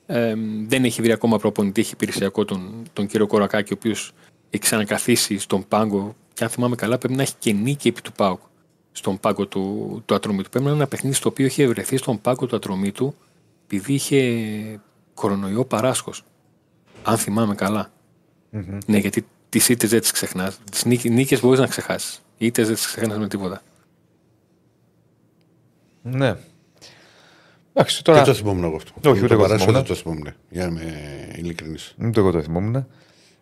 Ε, δεν έχει βρει ακόμα προπονητή, έχει υπηρεσιακό τον, τον κύριο Κορακάκη, ο οποίος έχει ξανακαθίσει στον πάγκο και αν θυμάμαι καλά πρέπει να έχει και νίκη επί του ΠΑΟΚ στον πάγκο του, του Ατρομήτου. Πρέπει να είναι ένα παιχνίδι στο οποίο είχε βρεθεί στον πάγκο του Ατρομήτου επειδή είχε κορονοϊό παράσχος. Αν θυμάμαι καλά. Ναι, γιατί τις ήττες δεν τις ξεχνάς. Τις νίκες μπορείς να ξεχάσεις. Οι ήττες δεν τις ξεχνάς με τίποτα. Ναι. Εντάξει, Και τώρα. το θυμόμουν εγώ αυτό. Όχι, ούτε Το εγώ παράσχω, θυμόμουν. δεν το θυμόμουν. Για να είμαι ειλικρινής. Ούτε εγώ το θυμόμουν. αν,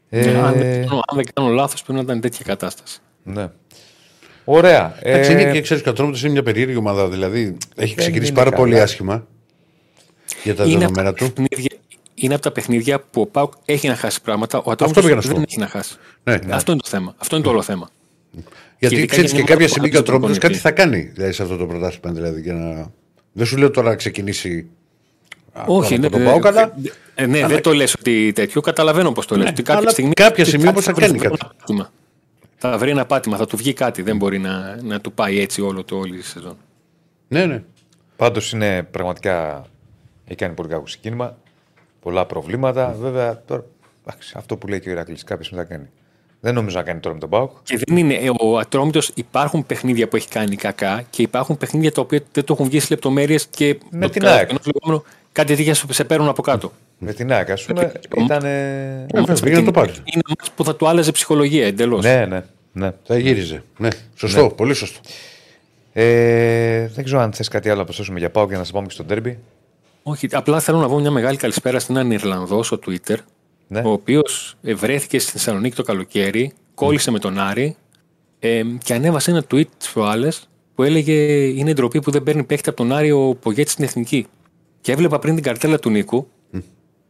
Ε, δεν κάνω, αν δεν κάνω λάθος, πρέπει να ήταν τέτοια κατάσταση. ναι. Ωραία. Εντάξει, είναι Ε, και ξέρεις, Κατρόμητο είναι μια περίεργη ομάδα. Δηλαδή έχει ξεκινήσει είναι πάρα καλά. πολύ άσχημα για τα είναι, από δεδομένα τα του. παιχνίδια, είναι από τα παιχνίδια που ο Πάουκ έχει να χάσει πράγματα. Ο Ατρόμητος πήγα να σου δεν πω. έχει να χάσει. Ναι, ναι. Αυτό είναι το θέμα. Αυτό είναι το όλο θέμα. Γιατί ειδικά ξέρεις για και μια κάποια ομάδα στιγμή που και ο Τρόμπιτο προπονητή. κάτι θα κάνει δηλαδή, σε αυτό το πρωτάθλημα. Δηλαδή, για να... Δεν σου λέω τώρα να ξεκινήσει. Όχι, ναι, ναι, το πάω καλά. ε, ναι, Αλλά- δεν το λες ότι τέτοιο. Καταλαβαίνω πώς το λες. Ναι, ότι κάποια αλλά στιγμή, κάποια στιγμή κάτι όμως θα βρει κάνει ένα κάτι. Πάτημα. Θα βρει ένα πάτημα, θα του βγει κάτι. Δεν μπορεί να, να του πάει έτσι όλο το όλη η σεζόν. Ναι, ναι. Πάντως είναι πραγματικά. Έχει κάνει πολύ κακό ξεκίνημα. Πολλά προβλήματα. Βέβαια, τώρα, εντάξει, αυτό που λέει και ο Ηρακλής, κάποιος θα κάνει. Δεν νομίζω να κάνει τώρα με τον Πάουκ. Και δεν είναι. ε, Ο Ατρόμητος υπάρχουν παιχνίδια που έχει κάνει κακά και υπάρχουν παιχνίδια τα οποία δεν το έχουν βγει σε λεπτομέρειες και. Με το την κατά- ΑΕΚ. Ενός λεγόμενου, Κάτι τέτοια σου σε παίρνουν από κάτω. Με την ΑΕΚ, ας πούμε, ήταν. Ε, βέβαια, πήγε να το πάρει. Είναι ένα που θα του άλλαζε ψυχολογία εντελώς. Ναι, ναι. ναι. Θα γύριζε. Ναι, σωστό, πολύ σωστό. Ε, δεν ξέρω αν θες κάτι άλλο να προσθέσουμε για Πάουκ για να σα πάμε και στο τέρμπι. Όχι, απλά θέλω να πω μια μεγάλη καλησπέρα στην έναν Ιρλανδός στο Twitter, Ναι. ο οποίος βρέθηκε στη Θεσσαλονίκη το καλοκαίρι, κόλλησε με τον Άρη ε, και ανέβασε ένα tweet τι προάλλε που έλεγε Είναι ντροπή που δεν παίρνει παίχτη από τον Άρη ο Πογέτη στην εθνική. Και έβλεπα πριν την καρτέλα του Νίκου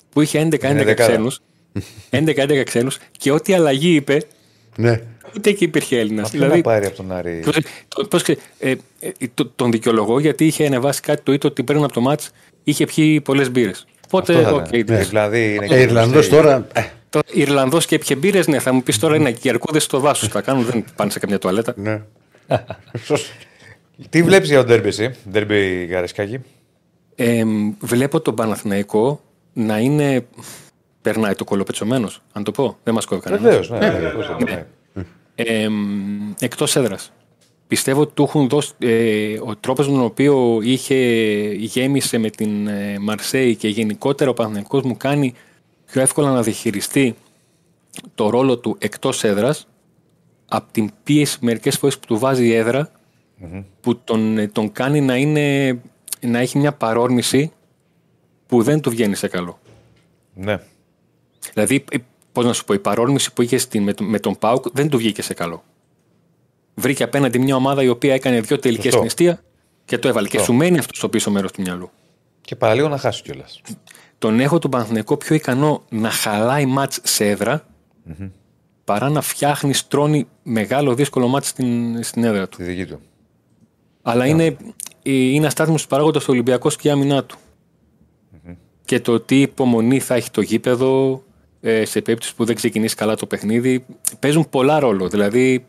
που είχε 11-11 δεκάδα. ξένους. 11-11 ξένους και ό,τι αλλαγή είπε, Ναι. ούτε εκεί υπήρχε Έλληνας. Μα ποιο να πάρει από τον Άρη. Πώς, το- πώς και, ε, ε, το- τον δικαιολογώ γιατί είχε ανεβάσει κάτι το ήτο ότι πριν από το ματς είχε πιει πολλές μπύρες. Οπότε, Αυτό θα οκ. ήταν. ναι. Δηλαδή είναι Ε, Ιρλανδός τώρα. ε, Το Ιρλανδός και έπιε μπύρες, ναι, θα μου πεις τώρα είναι και αρκούδες στο δάσος. Θα κάνουν, δεν πάνε σε καμιά τουαλέτα. Ναι. [laughs] Σωστό. Τι βλέπεις για τον ντέρμπι, εσύ, ντέρμπι Καραϊσκάκη; Ε, βλέπω τον Παναθηναϊκό να είναι. Περνάει το κολοπετσωμένο, αν το πω. Δεν μας κόβει κανένα. Βεβαίως, ναι. ναι, πώς δεν είναι. Ε, Εκτός έδρας. Πιστεύω ότι του έχουν δώσει. Ε, ο τρόπος με τον οποίο είχε γέμισε με την ε, Μαρσέη και γενικότερα ο Παναθηναϊκός μου κάνει πιο εύκολα να διαχειριστεί το ρόλο του εκτός έδρας από την πίεση μερικές φορές που του βάζει η έδρα που τον, ε, τον κάνει να, είναι, να έχει μια παρόρμηση που δεν του βγαίνει σε καλό. Ναι. Δηλαδή, πώς να σου πω, η παρόρμηση που είχες στην, με, τον- με τον Πάουκ δεν του βγήκε σε καλό. Βρήκε απέναντι μια ομάδα η οποία έκανε δύο τελικές Σωστό. στην αιστεία και το έβαλε. Και Σωστό. σου μένει αυτός στο πίσω μέρος του μυαλού. Και παραλίγο να χάσει κιόλας. Τον έχω τον Παναθηναϊκό πιο ικανό να χαλάει μάτς σε έδρα παρά να φτιάχνεις, τρώνει μεγάλο δύσκολο μάτς στην, στην έδρα του. Τη δική του. Αλλά είναι, ε, είναι αστάθμιο του παράγοντας του Ολυμπιακός και η άμυνά του. Και το τι υπομονή θα έχει το γήπεδο ε, σε περίπτωση που δεν ξεκινήσει καλά το παιχνίδι. Παίζουν πολλά ρόλο. Δηλαδή,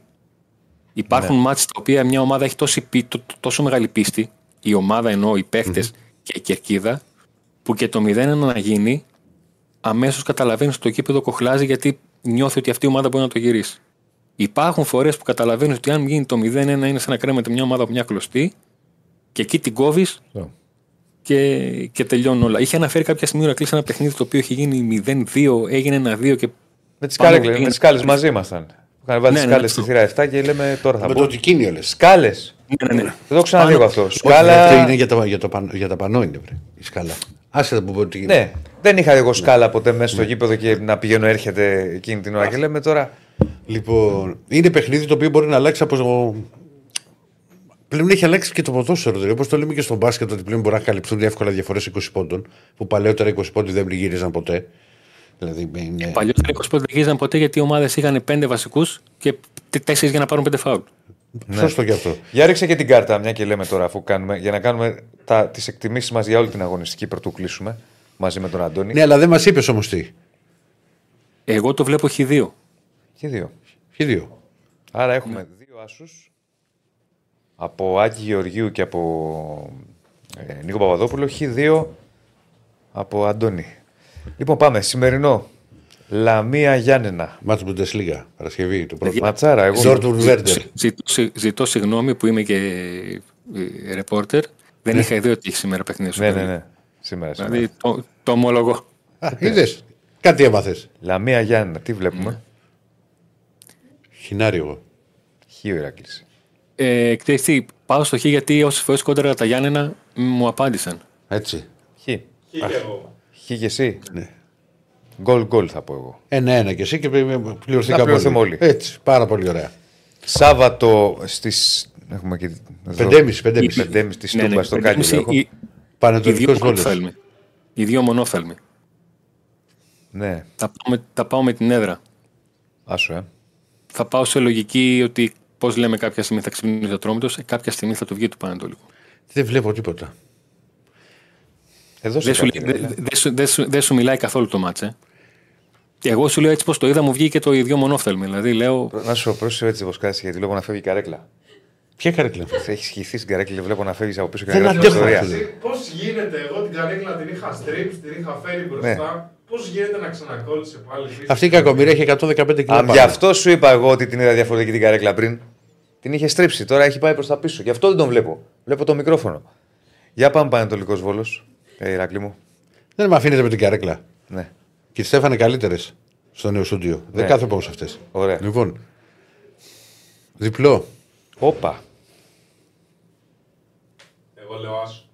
υπάρχουν μάτς τα οποία μια ομάδα έχει τόση, πί- τό- τόσο μεγάλη πίστη, η ομάδα εννοώ, οι παιχτε και η κερκίδα, που και το 0-1 να γίνει, αμέσως καταλαβαίνεις ότι το γήπεδο κοχλάζει γιατί νιώθει ότι αυτή η ομάδα μπορεί να το γυρίσει. Υπάρχουν φορές που καταλαβαίνεις ότι αν γίνει το 0-1 είναι σαν να κρέμεται μια ομάδα από μια κλωστή και εκεί την κόβεις και, και τελειώνουν όλα. Είχε αναφέρει κάποια στιγμή να κλείσει ένα παιχνίδι το οποίο είχε γίνει 0-2, έγινε 1-2 και. Με τις πάνω κάλε έγινε- σκάλες μαζί ήμασταν. Είχαν βάλει Ναι, τις ναι, σκάλε αυτό. στη θύρα 7 και λέμε τώρα θα Με πω. το Τικίνιο λες. Σκάλες. Ναι, ναι, ναι. Δεν το έχω ξαναδεί Πάνω- εγώ αυτό. Αυτό Σκάλα. είναι για τα, για, το, πανό- για τα πανό είναι, βρε, η σκάλα. Άσε που πω τι γίνεται. Ναι, δεν είχα εγώ σκάλα ποτέ μέσα στο γήπεδο και να πηγαίνω έρχεται εκείνη την ώρα. Και λέμε τώρα. Λοιπόν, είναι παιχνίδι το οποίο μπορεί να αλλάξει από. Πλέον έχει αλλάξει και το ποδόσφαιρο. Δηλαδή, όπως το λέμε και στο μπάσκετ, ότι πλέον μπορεί να καλυφθούν εύκολα διαφορές 20 πόντων, που παλαιότερα 20 πόντοι δεν γύριζαν ποτέ. Δηλαδή, είναι... Παλιότερα 20 πόντου δεν γύριζαν ποτέ γιατί οι ομάδες είχαν 5 βασικούς και 4 για να πάρουν 5 φάουλ. Σωστό και αυτό. Για ρίξε και την κάρτα, μια και λέμε τώρα, αφού κάνουμε, για να κάνουμε τις εκτιμήσεις μας για όλη την αγωνιστική πρωτού κλείσουμε μαζί με τον Αντώνη. Ναι, αλλά δεν μας είπες όμως τι. Εγώ το βλέπω χ2. Και δύο. Και δύο. Άρα έχουμε δύο άσους από Άκη Γεωργίου και από ε, Νίκο Παπαδόπουλο, Χ2 από Αντώνη. Λοιπόν, πάμε. Σημερινό. Λαμία Γιάννενα. Μάτσο Μπουντεσλίγα, Παρασκευή, το πρώτο. Ματσάρα, εγώ. Ντόρτμουντ Βέρντερ. Ζητώ, συ- ζητώ συγγνώμη που είμαι και ε, ρεπόρτερ. Δεν είχα ιδέα ότι έχει σήμερα παιχνίδι. Ναι, ναι, ναι. Σήμερα. σήμερα. Δηλαδή το, το ομολογώ. Είδες. Κάτι έμαθες. Λαμία Γιάννενα. Τι βλέπουμε; Χινάρι εγώ. Χ ο Ηράκλης. Ε, ξέρεις τι, πάω στο χ γιατί όσες φορές κόντρα τα Γιάννενα μου απάντησαν. Έτσι. Χ. Χ και εγώ. Χ και εσύ. Ναι. Γκολ γκολ θα πω εγώ. Ένα-ένα και εσύ και Να πληρωθήκαμε πληρωθούμε όλοι. Έτσι. Πάρα πολύ ωραία. Σάββατο στις... Έχουμε και... εδώ. Πεντέμιση, πεντέμιση. Πεντέμιση της Ναι, ναι, Τούμπα στο πεντέμιση, Κάγκελο. έχω. οι- Οι Πανετολικό δύο Βόλο. μονόφθαλμοι. Οι δύο μονόφθαλμοι. Ναι, Θα πάω, με, θα πάω με την έδρα. άσο, ε. Θα πάω σε λογική ότι πώς λέμε κάποια στιγμή θα ξυπνήσει ο τρόμητο, κάποια στιγμή θα του βγει του Πανατολικού. Δεν βλέπω τίποτα. Εδώ σε Δεν σου, κάτι λέει- είναι, δε- δε σου- δε σου- δεν σου μιλάει καθόλου το μάτσε. Και εγώ σου λέω έτσι πω το είδα, μου βγήκε το ίδιο μονόφθαλμο. Δηλαδή λέω. Να σου πρόσεχε έτσι όπω κάθεσαι γιατί βλέπω να φεύγει η καρέκλα. Ποια καρέκλα; Έχει χυθεί στην καρέκλα, βλέπω να φεύγεις από πίσω και Δεν να γράφει αντέχω, ιστορία. αυτό. Πώς γίνεται, εγώ την καρέκλα την είχα στρίψει, την είχα φέρει μπροστά. Πώς γίνεται να ξανακόλλησε πάλι πίσω. Αυτή η κακομοίρα έχει 115 κιλά. Α, πάνω. γι' αυτό σου είπα εγώ ότι την είδα διαφορετική την καρέκλα πριν. Την είχε στρίψει, τώρα έχει πάει προς τα πίσω. Γι' αυτό δεν τον βλέπω. Βλέπω το μικρόφωνο. Για πάμε Πανετολικός Βόλος. Ε, Ηρακλή μου. Δεν με αφήνετε με την καρέκλα. Ναι. Και τι Στέφανε καλύτερες στο νέο στούντιο. Δεν Ναι. κάθομαι σε αυτές. Ωραία. Λοιπόν. Διπλό. Όπα. Εγώ λέω άσο.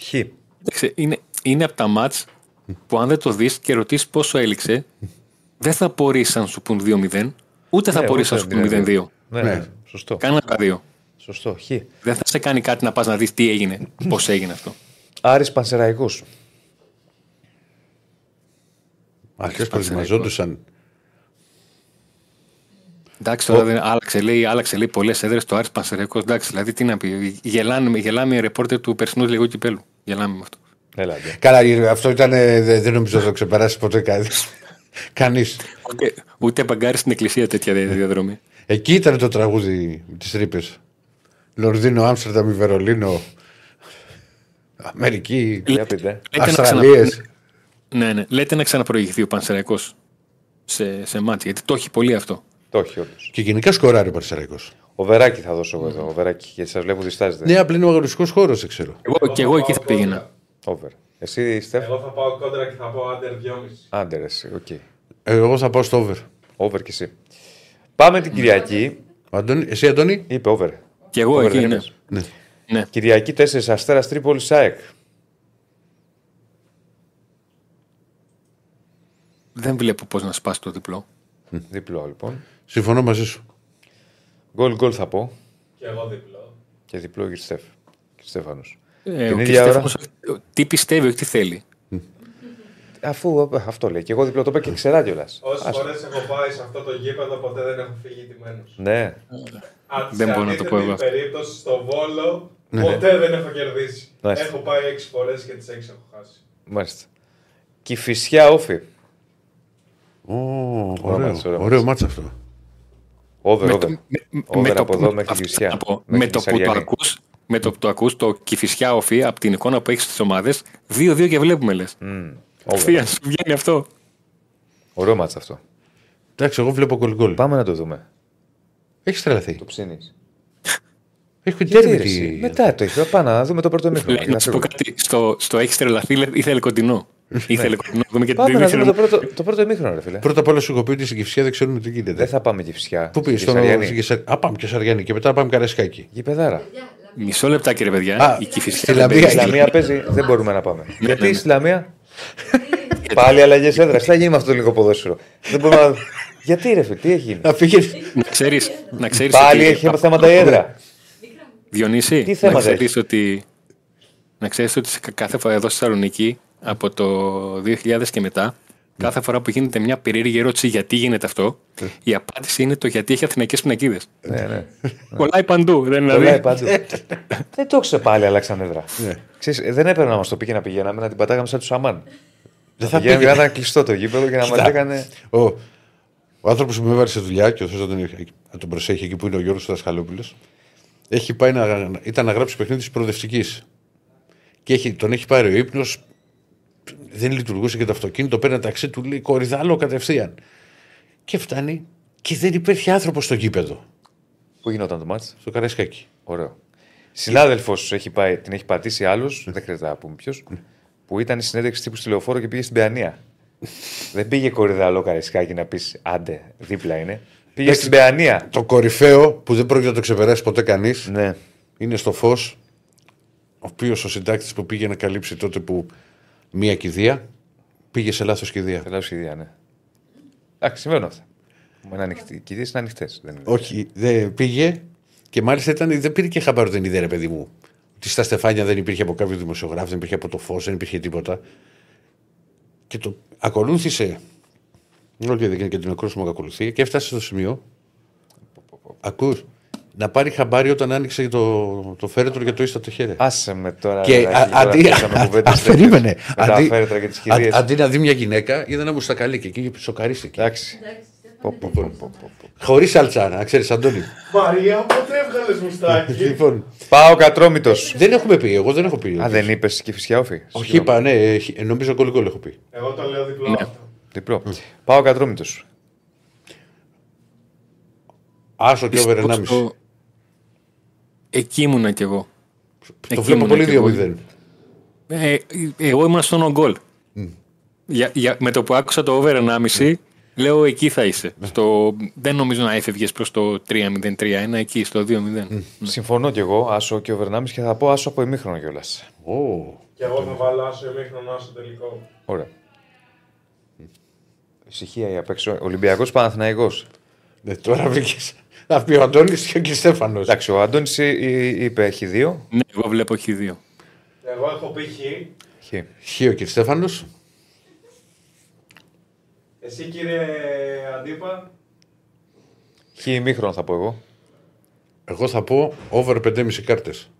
Χ. Κοίταξε, είναι, είναι από τα μάτς που αν δεν το δεις και ρωτήσεις πόσο έληξε, δεν θα απορρίσει αν σου πούν 2-0, ούτε θα Ναι, απορρίσει αν ούτε σου πούν δηλαδή. 0-2. Ναι, Ναι. ναι. Σωστό. Κάνα τα δύο. Σωστό. Χ. Δεν θα σε κάνει κάτι να πας να δεις τι έγινε, πώς έγινε αυτό. Άρης Πανσεραϊκός. Αρχέ προετοιμαζόντουσαν. Εντάξει, τώρα δεν, άλλαξε, λέει, άλλαξε λέει, πολλές έδρες το Άρης Πανσεραϊκός. Εντάξει, δηλαδή τι να πει. Γελάμε, γελάμε οι ρεπόρτερ του περσινού λιγού κυπέλου. Γελάμε με αυτό. Έλα, ντε. Καλά, ε, αυτό ήταν. ε, δε- Δεν νομίζω ότι θα το ξεπεράσει ποτέ κανείς. Κανείς. Ούτε, ούτε μπαγκάρι στην εκκλησία τέτοια δια- διαδρομή. Εκεί ήταν το τραγούδι με τι ρήπε. Λονδίνο, Άμστερνταμ, Βερολίνο. Αμερική. Για πείτε. Λέτε να, Αυστραλίες. ξανα... ναι, ναι. Λέτε να ξαναπροηγηθεί ο Πανσερραϊκός σε, σε ματς, γιατί το έχει πολύ αυτό. Το έχει όντως. Και γενικά σκοράρει ο Πανσερραϊκός. Ο Βεράκη θα δώσω εγώ εδώ. Ο Βεράκη, γιατί σας βλέπω διστάζετε. Ναι, απλά είναι ο αγωνιστικός χώρος, δεν ξέρω. Εγώ, και εγώ εκεί θα πήγαινα. Over. Εσύ, Στεφ; Εγώ θα πάω κόντρα και θα πω under 2,5. Under, εσύ. Οκ. Ε, Εγώ θα πάω στο over. Over και εσύ. Πάμε την Κυριακή. Αντώνη, εσύ, Αντώνη; Είπε over. Και εγώ Over εκεί, δεν ναι. είπες. Ναι. ναι. Κυριακή 4 Αστέρας Τρίπολη ΣΑΕΚ. Δεν βλέπω πώς να σπάσει το διπλό. Διπλό λοιπόν. Συμφωνώ μαζί σου. Γκολ γκολ θα πω. Και εγώ διπλό. Και διπλό για Στεφ. Και Στέφανο. Ε, Την ο ίδια ώρα. Στέφανος, τι πιστεύει, όχι τι θέλει. Αφού ε, αυτό λέει. Και εγώ διπλό το είπα και ξερά κιόλας. Όσες φορές έχω πάει σε αυτό το γήπεδο, ποτέ δεν έχω φύγει τιμένο. Ναι. Δεν μπορώ να το πω εγώ αυτό. περίπτωση στο Βόλο, Ναι. ποτέ δεν έχω κερδίσει. Μάλιστα. Έχω πάει 6 φορές και τις 6 έχω χάσει. Μάλιστα. Κυφυσιά όφη. Ω, μάτς, ωραίο, ωραίο ωραίο μάτς αυτό. Over, Με over. το- με- Over με το από που- εδώ μέχρι αυτό Κυφυσιά. θα πω. Μέχρι Με το που το Κυσαριανή. ακούς, με το που το ακούς, το κυφισιά οφεί από την εικόνα που έχεις στι ομάδε, 2-2 και βλέπουμε λες. Μμμ, over. Ευθεία σου βγαίνει αυτό. Ωραίο μάτς αυτό. Εντάξει, εγώ βλέπω γκολ γκολ. Πάμε να το δούμε. Έχεις τρελαθεί. Το ψήνεις. Έχεις Γιατί τέρμι. ρε, τη- εσύ. Μετά το έχεις. Πάμε να δούμε το πρώτο μήχρονο. Λέει, Να σου πω κάτι. Στο, στο έχεις τρελαθεί, λέ- ήθελε κοντινό. ήθελε κοντινό. Δούμε και Ναι. Πάμε την να ήθελε. δούμε το πρώτο, το πρώτο ημίχρονο, ρε φίλε. Πρώτα απ' όλα σου έχω πει ότι στην Κυφσιά δεν ξέρουν τι γίνεται. Δεν θα πάμε Κυφσιά. Πού πήγες, Στη στον Κυσαριανή. Κυσαρ- Α, πάμε και Σαριανή και μετά πάμε Καρεσκάκι. Γηπεδάρα. Μισό λεπτάκι, ρε παιδιά. Α, η στη κυφισιά. Λαμία. Στη Λαμία παίζει, δεν μπορούμε να πάμε. Γιατί ναι. στη Λαμία; Πάλι αλλαγές έδρας. Τι θα γίνει με αυτό το λίγο ποδόσφαιρο; Δεν μπορούμε να. Γιατί ρε φίλε, τι έχει γίνει; Να πήγε. Να ξέρεις. Να ξέρεις Πάλι ότι- έχει θέματα η έδρα. Διονύση, Τι θέματα να ξέρεις ότι, να ξέρεις ότι σε κα- κάθε φορά εδώ στη Θεσσαλονίκη από το 2000 και μετά κάθε φορά που γίνεται μια περίεργη ερώτηση γιατί γίνεται αυτό η απάντηση είναι το γιατί έχει αθηναϊκές πινακίδες. Ναι, ναι. Κολλάει παντού. Δεν είναι Κολλάει δηλαδή. παντού. [laughs] Δεν το ξέρω πάλι, αλλάξαν έδρα. Ναι. Ξέρεις, ε, δεν έπρεπε να μας το πει και να πηγαίναμε να την πατάγαμε σαν τους Σαμάν. Δεν θα Πηγαίναμε πήγε. να ήταν κλειστό το γήπεδο και να μας Κοίτα. λέγανε. Ο, ο άνθρωπος που με έβαλε σε δουλειά και ο Θεός να, τον- να τον προσέχει εκεί που είναι ο Γιώργος Δασκαλόπουλος, έχει πάει να, ήταν να γράψει παιχνίδι της προοδευτικής. Και έχει, τον έχει πάρει ο ύπνος, δεν λειτουργούσε και το αυτοκίνητο, παίρνει ένα ταξί, του λέει κορυδάλο κατευθείαν. Και φτάνει και δεν υπήρχε άνθρωπος στο γήπεδο, Πού γινόταν το μάτς; στο Καραϊσκάκι. Ωραίο. Συνάδελφος έχει πάει, την έχει πατήσει άλλος, δεν χρειάζεται να πούμε ποιος, που ήταν η συνέντευξη τύπου στη λεωφόρο και πήγε στην Παιανία. δεν πήγε κορυδαλό καρισκάκι να πεις άντε, δίπλα είναι. Πήγε στην Παιανία. Το κορυφαίο που δεν πρόκειται να το ξεπεράσει ποτέ κανείς Ναι. είναι στο φως, ο οποίος ο συντάκτης που πήγε να καλύψει τότε που μία κηδεία πήγε σε λάθος κηδεία. Θέλω σχεδία, ναι. Εντάξει, συμβαίνουν αυτά. Μου είναι ανοιχτή. Οι κυρίε είναι ανοιχτές. Όχι, δεν πήγε και μάλιστα ήταν, δεν πήρε και χαμπάρο την ιδέα, ρε παιδί μου. Ότι στα στεφάνια δεν υπήρχε από κάποιο δημοσιογράφο, δεν υπήρχε από το φως, δεν υπήρχε τίποτα. Και το ακολούθησε Όλη η διαδικασία και την ακρόσιμο ακολουθεί και έφτασε στο σημείο. Ακούς, να πάρει χαμπάρι όταν άνοιξε το, το φέρετρο για το ίστατο χέρι. Άσε με τώρα. Και ρε, α- τώρα αντί, πιάσαμε κουβέντες α, τέτοιες περίμενε. Με τα Αντί, φέρετρα και τις αν- κυρίε. αντί να δει μια γυναίκα, είδα ένα μουστακαλί και εκεί σοκαρίστηκε. Εντάξει. Πω, πω, πω, πω, πω. Χωρίς σάλτσα, να ξέρεις, Αντώνη. Μαρία, πότε έβγαλες μουστάκι; [laughs] λοιπόν, Πάω κατρόμητος. δεν έχουμε πει, εγώ δεν έχω πει. Α, δεν είπες και φυσικά όφη. Όχι, είπα, ναι, έχει- νομίζω γκολ γκολ έχω πει. Εγώ το λέω διπλό Ναι. αυτό. Διπλό. Πάω κατρόμητος. Άσο και over 1,5. Στο- Εκεί ήμουνα κι εγώ. Το Εκεί βλέπω ήμουνα πολύ κι εγώ. 2-0. Ε, εγώ ήμουν στον on goal. Για, για, με το που άκουσα το over 1,5, λέω εκεί θα είσαι. Στο, δεν νομίζω να έφευγες προς το 3-0-3-1, εκεί στο 2-0. Συμφωνώ κι εγώ. Άσο και overνάμιση και θα πω άσο από ημίχρονο κιόλας. Ω, Και εγώ θα βάλω άσο εμίχρονο άσο τελικό. Ωραία. Ησυχία για απ' έξω. Ολυμπιακός Παναθυναϊκό. ναι, τώρα βρήκες. Θα πει ο Αντώνης και ο Κριστέφανο. Εντάξει, ο Αντώνης είπε έχει δύο. Ναι, εγώ βλέπω έχει δύο. Εγώ έχω πει χ. Χ. Χ ο Κριστέφανο. Εσύ κύριε Αντίπα. Χ ημίχρονο θα πω εγώ. Εγώ θα πω over 5,5 κάρτες.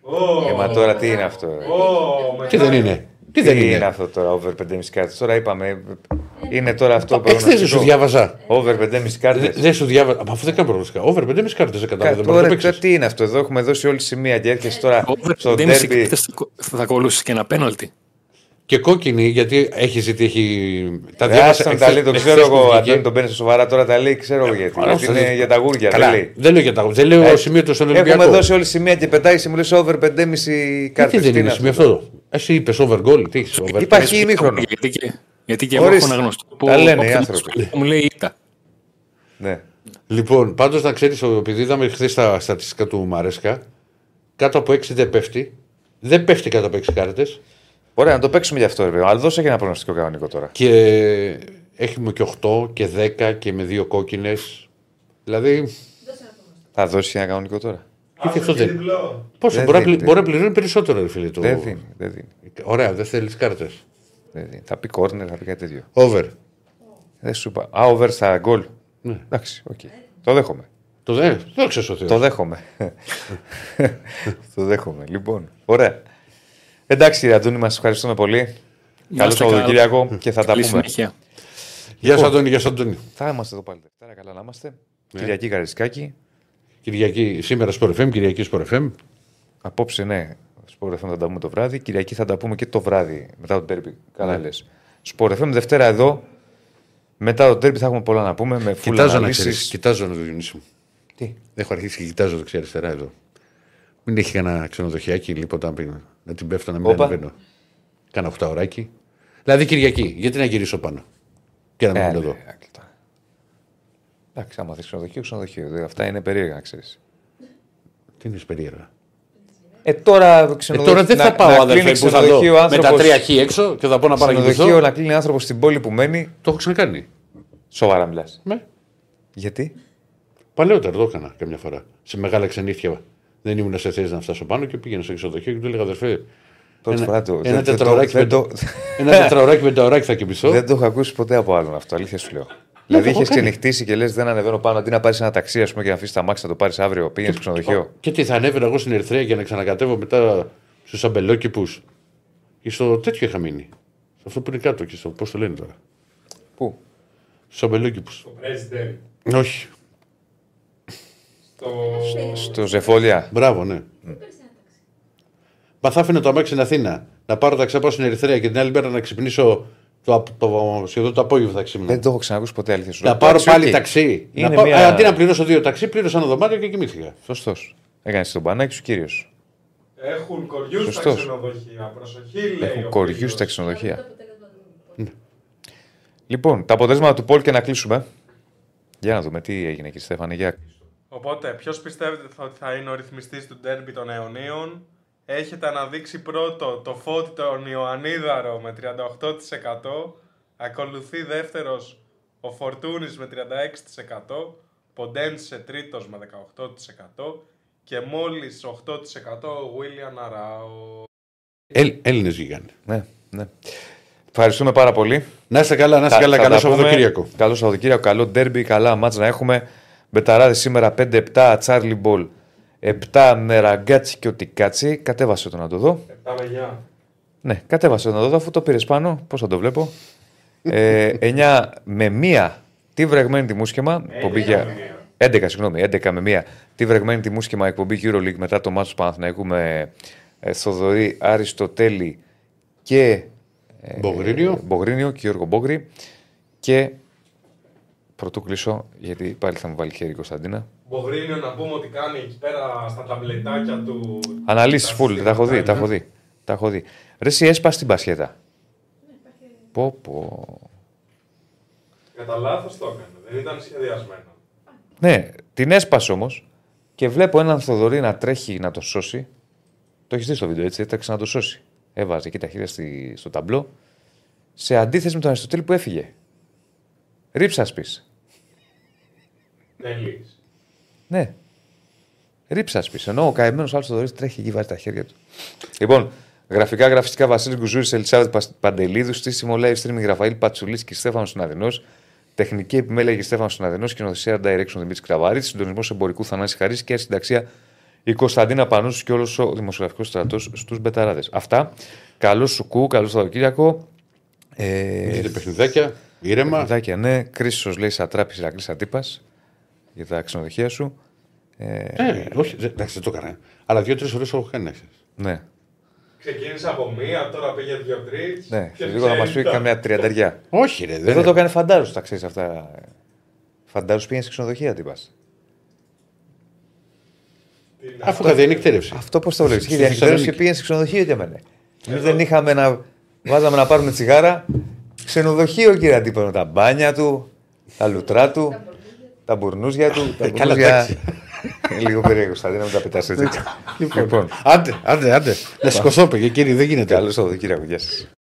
Ω, Ε, μα τώρα τι είναι αυτό. ρε. ω, μετά- Τι δεν είναι. Τι Τι δεν είναι; είναι. αυτό τώρα, over 5,5 κάρτες; Τώρα είπαμε. Είναι τώρα αυτό που Εχθέ δεν σου διάβαζα. Over 5,5 κάρτες. Δεν δεν σου διάβαζα. Μα αφού δεν κάνω προγνωστικά. Over 5,5 κάρτες δεν κατάλαβα. Δεν μπορεί να Τώρα το τώρα παίξεις. τι είναι αυτό, εδώ έχουμε δώσει όλη σημεία και έρχεσαι τώρα Over στο 5,5 ντέρμπι. κάρτες θα, θα ακολούσει και ένα πέναλτι. Και κόκκινη γιατί έχει ζητήσει. Έχει... Τα Διάβασα διάβασα τα λέει, το εχθές ξέρω που εγώ. βγήκε. Αντώνη τον παίρνεις στα σοβαρά τώρα τα λέει, ξέρω εγώ γιατί. Άρα, Γιατί θα- είναι για τα γούρια. Καλά, δεν λέει. δεν λέω για τα Δεν λέω Ε, σημείο του στον Ολυμπιακό. Έχουμε δώσει όλη σημεία και πετάει και μου λες over 5,5 κάρτες. Γιατί δεν είναι σημείο αυτό; Εσύ είπες over goal. Τι είσαι over. Είπα χ ημίχρονο. Γιατί και, γιατί και εγώ Ορίστε. έχω ένα γνωστό που Τα λένε οι όποιος άνθρωποι. μου λέει ήττα. Ναι. Λοιπόν, πάντως να ξέρεις, επειδή είδαμε χθες τα στατιστικά του Μαρέσκα, κάτω από 6 δεν πέφτει. Δεν πέφτει κάτω από 6 κάρτες. Ωραία, να το παίξουμε γι' αυτό, ρε παιδί. Αλλά δώσε και ένα προγνωστικό κανονικό τώρα. Και έχουμε και 8 και 10 και με δύο κόκκινες. Δηλαδή, Θα δώσει ένα κανονικό τώρα. γιατί αυτό και δεν. διπλό. Πόσο Δεν μπορεί, να δίνει, πλη- μπορεί να πληρώνει περισσότερο, ρε φίλε. Το... Δεν δίνει. Δεν δίνει. Ωραία, δεν θέλεις κάρτες. Δεν δίνει. Θα πει κόρνερ, θα πει κάτι τέτοιο. Over. Δεν σου είπα. Α, over στα γκολ. Ναι. Εντάξει, οκ. Το δέχομαι. Το δε, δεν ξέρω ο Θεός. Το δέχομαι. το δέχομαι. Λοιπόν, ωραία. Εντάξει, κύριε Αντώνη, μας ευχαριστούμε πολύ. Καλό είστε Σαββατοκύριακο καλά. και θα τα Καλή πούμε. συνέχεια. Γεια σας, Αντώνη, γεια σας, Αντώνη. Θα είμαστε εδώ πάλι Δευτέρα, καλά να είμαστε. Ναι. Κυριακή Καραϊσκάκη. Κυριακή, σήμερα στο FM, Κυριακή στο FM. Απόψε, ναι, Sport FM θα τα πούμε το βράδυ. Κυριακή θα τα πούμε και το βράδυ μετά το τέρπι. Καλά Ναι. λες. Sport FM Δευτέρα εδώ. Μετά το τέρπι θα έχουμε πολλά να πούμε με full Κοιτάζω να αναλύσεις. ξέρεις. Κοιτάζω να το Διονύση μου. Τι; Έχω αρχίσει και κοιτάζω δεξιά-αριστερά εδώ. Μην έχει κανένα ξενοδοχειάκι λοιπόν να, πει- να την πέφτω να μην Όπα. ανεβαίνω. Κάνα 8 ωράκι. Δηλαδή Κυριακή, γιατί να γυρίσω πάνω; Και να μην Ε, μείνω ναι, εδώ. άκλητα. Εντάξει, άμα θες ξενοδοχείο, ξενοδοχείο. Δε, Αυτά είναι περίεργα, να ξέρεις. Τι είναι περίεργα; Ε, τώρα, Ε, ξενοδοχείο, τώρα δεν θα να- πάω, να αδερφέ, κλείνει που θα δω ξενοδοχείο ο με τα άνθρωπος- τρία χ έξω και θα πω να Ξενοδοχείο παραγγελθώ. να κλείνει άνθρωπος στην πόλη που μένει. Το έχω ξανακάνει. Σοβαρά μιλάς. Ναι. Γιατί; Παλαιότερα το έκανα καμιά φορά. Σε μεγάλα ξενύχια. Δεν ήμουν σε θέση να φτάσω πάνω και πήγαινα στο ξενοδοχείο και του έλεγα αδερφέ. Πρώτη Ένα, φορά το. ένα, δεν- δεν το- τετραωράκι με δεν το, το- ένα τετραωράκι με το ωράκι θα κοιμηθώ. Δεν το έχω ακούσει ποτέ από άλλον αυτό. Αλήθεια σου λέω. Δηλαδή το έχω είχες κάνει. ξενυχτήσει και λες: Δεν ανεβαίνω πάνω αντί να πάρεις ένα ταξί ας πούμε, και να αφήσεις τα μάξι να το πάρεις αύριο. Πήγαινες στο ξενοδοχείο. Και τι θα ανέβαινα εγώ στην Ερυθρέα για να ξανακατεύω μετά στους αμπελόκηπους; Και στο τέτοιο είχα μείνει. Σε αυτό που είναι κάτω και στο πώς το λένε τώρα; Πού; Στους αμπελόκηπους. Το President. Όχι. Το... Στο Ζεφόλια. Μπράβο, ναι. Μα θα άφηνα το αμάξι στην Αθήνα. Να πάρω τα ξαπάω στην Ερυθρέα και την άλλη μέρα να ξυπνήσω το, απ- το, σχεδόν το απόγευμα θα ξύπνα. Δεν το έχω ξανακούσει ποτέ αλήθεια σου. λέω. Να πάρω Εντάξει, πάλι οκ. ταξί. Είναι να πάω, μια- ε, αντί να πληρώσω δύο ταξί, πλήρωσα ένα δωμάτιο και κοιμήθηκα. Σωστός. Έκανες τον μπανάκι σου κύριος. Έχουν κοριούς στα Σωστός. ξενοδοχεία. Προσοχή, λέει. Έχουν ο κοριούς φίλος. στα ξενοδοχεία. Λοιπόν, τα αποτέλεσματα του poll και να κλείσουμε. Για να δούμε τι έγινε εκεί, Στέφανε. Για... Οπότε, ποιος πιστεύετε θα- ότι θα είναι ο ρυθμιστής του ντέρμπι των αιωνίων; Έχετε αναδείξει πρώτο τον Φώτη τον Ιωαννίδαρο με 38%. Ακολουθεί δεύτερος ο Φορτούνης με 36%. Ποντένσε τρίτος με 18%. Και μόλις 8% ο Βίλιαν Αράο. Έλληνες γίγανε. Ναι, ναι. Ευχαριστούμε πάρα πολύ. Να είστε καλά, να είστε καλά. Καλό Σαββατοκύριακο. Καλό Σαββατοκύριακο, καλό ντέρμπι, καλά μάτς να έχουμε. Μπεταράδες σήμερα 5-7, Τσάρλι Μπολ 7 με ραγκάτσι και οτικάτσι. Κατέβασε το να το δω. 7 με 9. Ναι, κατέβασε το να το δω, αφού το πήρες πάνω. Πώς θα το βλέπω. ε, 9 με 1 τι βρεγμένη τη μουσκεμα. εκπομπή για- 11, συγγνώμη, 11 με 1. Τι βρεγμένη τη μουσκεμα εκπομπή Euroleague μετά το μάτσο του Παναθηναϊκού με ε, Θοδωρή Αριστοτέλη και ε, Μπογρίνιο. Μπογρίνιο και Γιώργο Μπόγκρη. Και πρωτού κλείσω, γιατί πάλι θα μου βάλει χέρι η Κωνσταντίνα. Μπογρίνιο να πούμε ότι κάνει εκεί πέρα στα ταμπλετάκια του. Αναλύσεις full, τα έχω δει, τα έχω δει. Τα έχω δει. Ρε, εσύ έσπασε την πασχέτα. Πω, πω. Κατά λάθος το έκανε. Δεν ήταν σχεδιασμένο. Ναι, την έσπασε όμως και βλέπω έναν Θοδωρή να τρέχει να το σώσει. Το έχεις δει στο βίντεο έτσι, έτρεξε να το σώσει. Έβαζε εκεί τα χέρια στη, στο ταμπλό. Σε αντίθεση με τον Αριστοτέλη που έφυγε. Ρίψα πει. Δεν λύγεις. Ναι. Ρίψα πει. Ενώ ο καημένος άλλος Θοδωρής τρέχει εκεί, βάζει τα χέρια του. Λοιπόν, γραφικά γραφιστικά Βασίλης Γκουζούρης, Ελισάβετ Πασ- Παντελίδου, στήσιμο live streaming Ραφαήλ Πατσουλής και Στέφανος Συναδεινό. Τεχνική επιμέλεια και Στέφανο Συναδεινό, κοινοθεσία direction Δημήτρη Κραβάρης, συντονισμός εμπορικού Θανάση Χαρής και συνταξία η Κωνσταντίνα Πανούσου και όλος ο δημοσιογραφικός στρατός στους Μπεταράδες. Αυτά. Καλό σου κου, καλό Σαββατοκύριακο. Ε, Έχετε παιχνιδάκια, ήρεμα. Παιχνιδάκια, ναι. Κρίσος λέει Σατράπης Ηρακλής Αντίπας για τα ξενοδοχεία σου. Ε, Ε, όχι, δεν- εντάξει, δεν το έκανα. Αλλά δύο-τρεις φορές έχω κάνει. ξέρεις. ναι, Ξεκίνησε από μία, τώρα πήγε δύο-τρεις. ναι. Σε λίγο να μας πει καμιά τριανταριά. Όχι, ρε. Εδώ το έκανε φαντάρους, τα ξέρεις αυτά. Φαντάρους πήγαινες σε ξενοδοχεία, τι πας. Αφού είχα διανυκτέρευση. Αυτό πώς το βλέπεις. Στη Είχε διανυκτέρωση και Θεσσαλονίκη. πήγαινες σε ξενοδοχείο για μένα. Εμεί δεν είχαμε να. Βάζαμε να πάρουμε τσιγάρα. Ξενοδοχείο, κύριε Αντίπανο. Τα μπάνια του, τα λουτρά του, τα μπουρνούζια του. Τα Ε, καλά, μπουρνούζια. εντάξει. Είναι [laughs] λίγο περίεργο, θα να μην τα πετάς έτσι. Λοιπόν, Άντε, άντε, άντε. Να σηκωθώ, παιδιά, κύριε, δεν γίνεται. καλό Σαββατοκύριακο, γεια σα.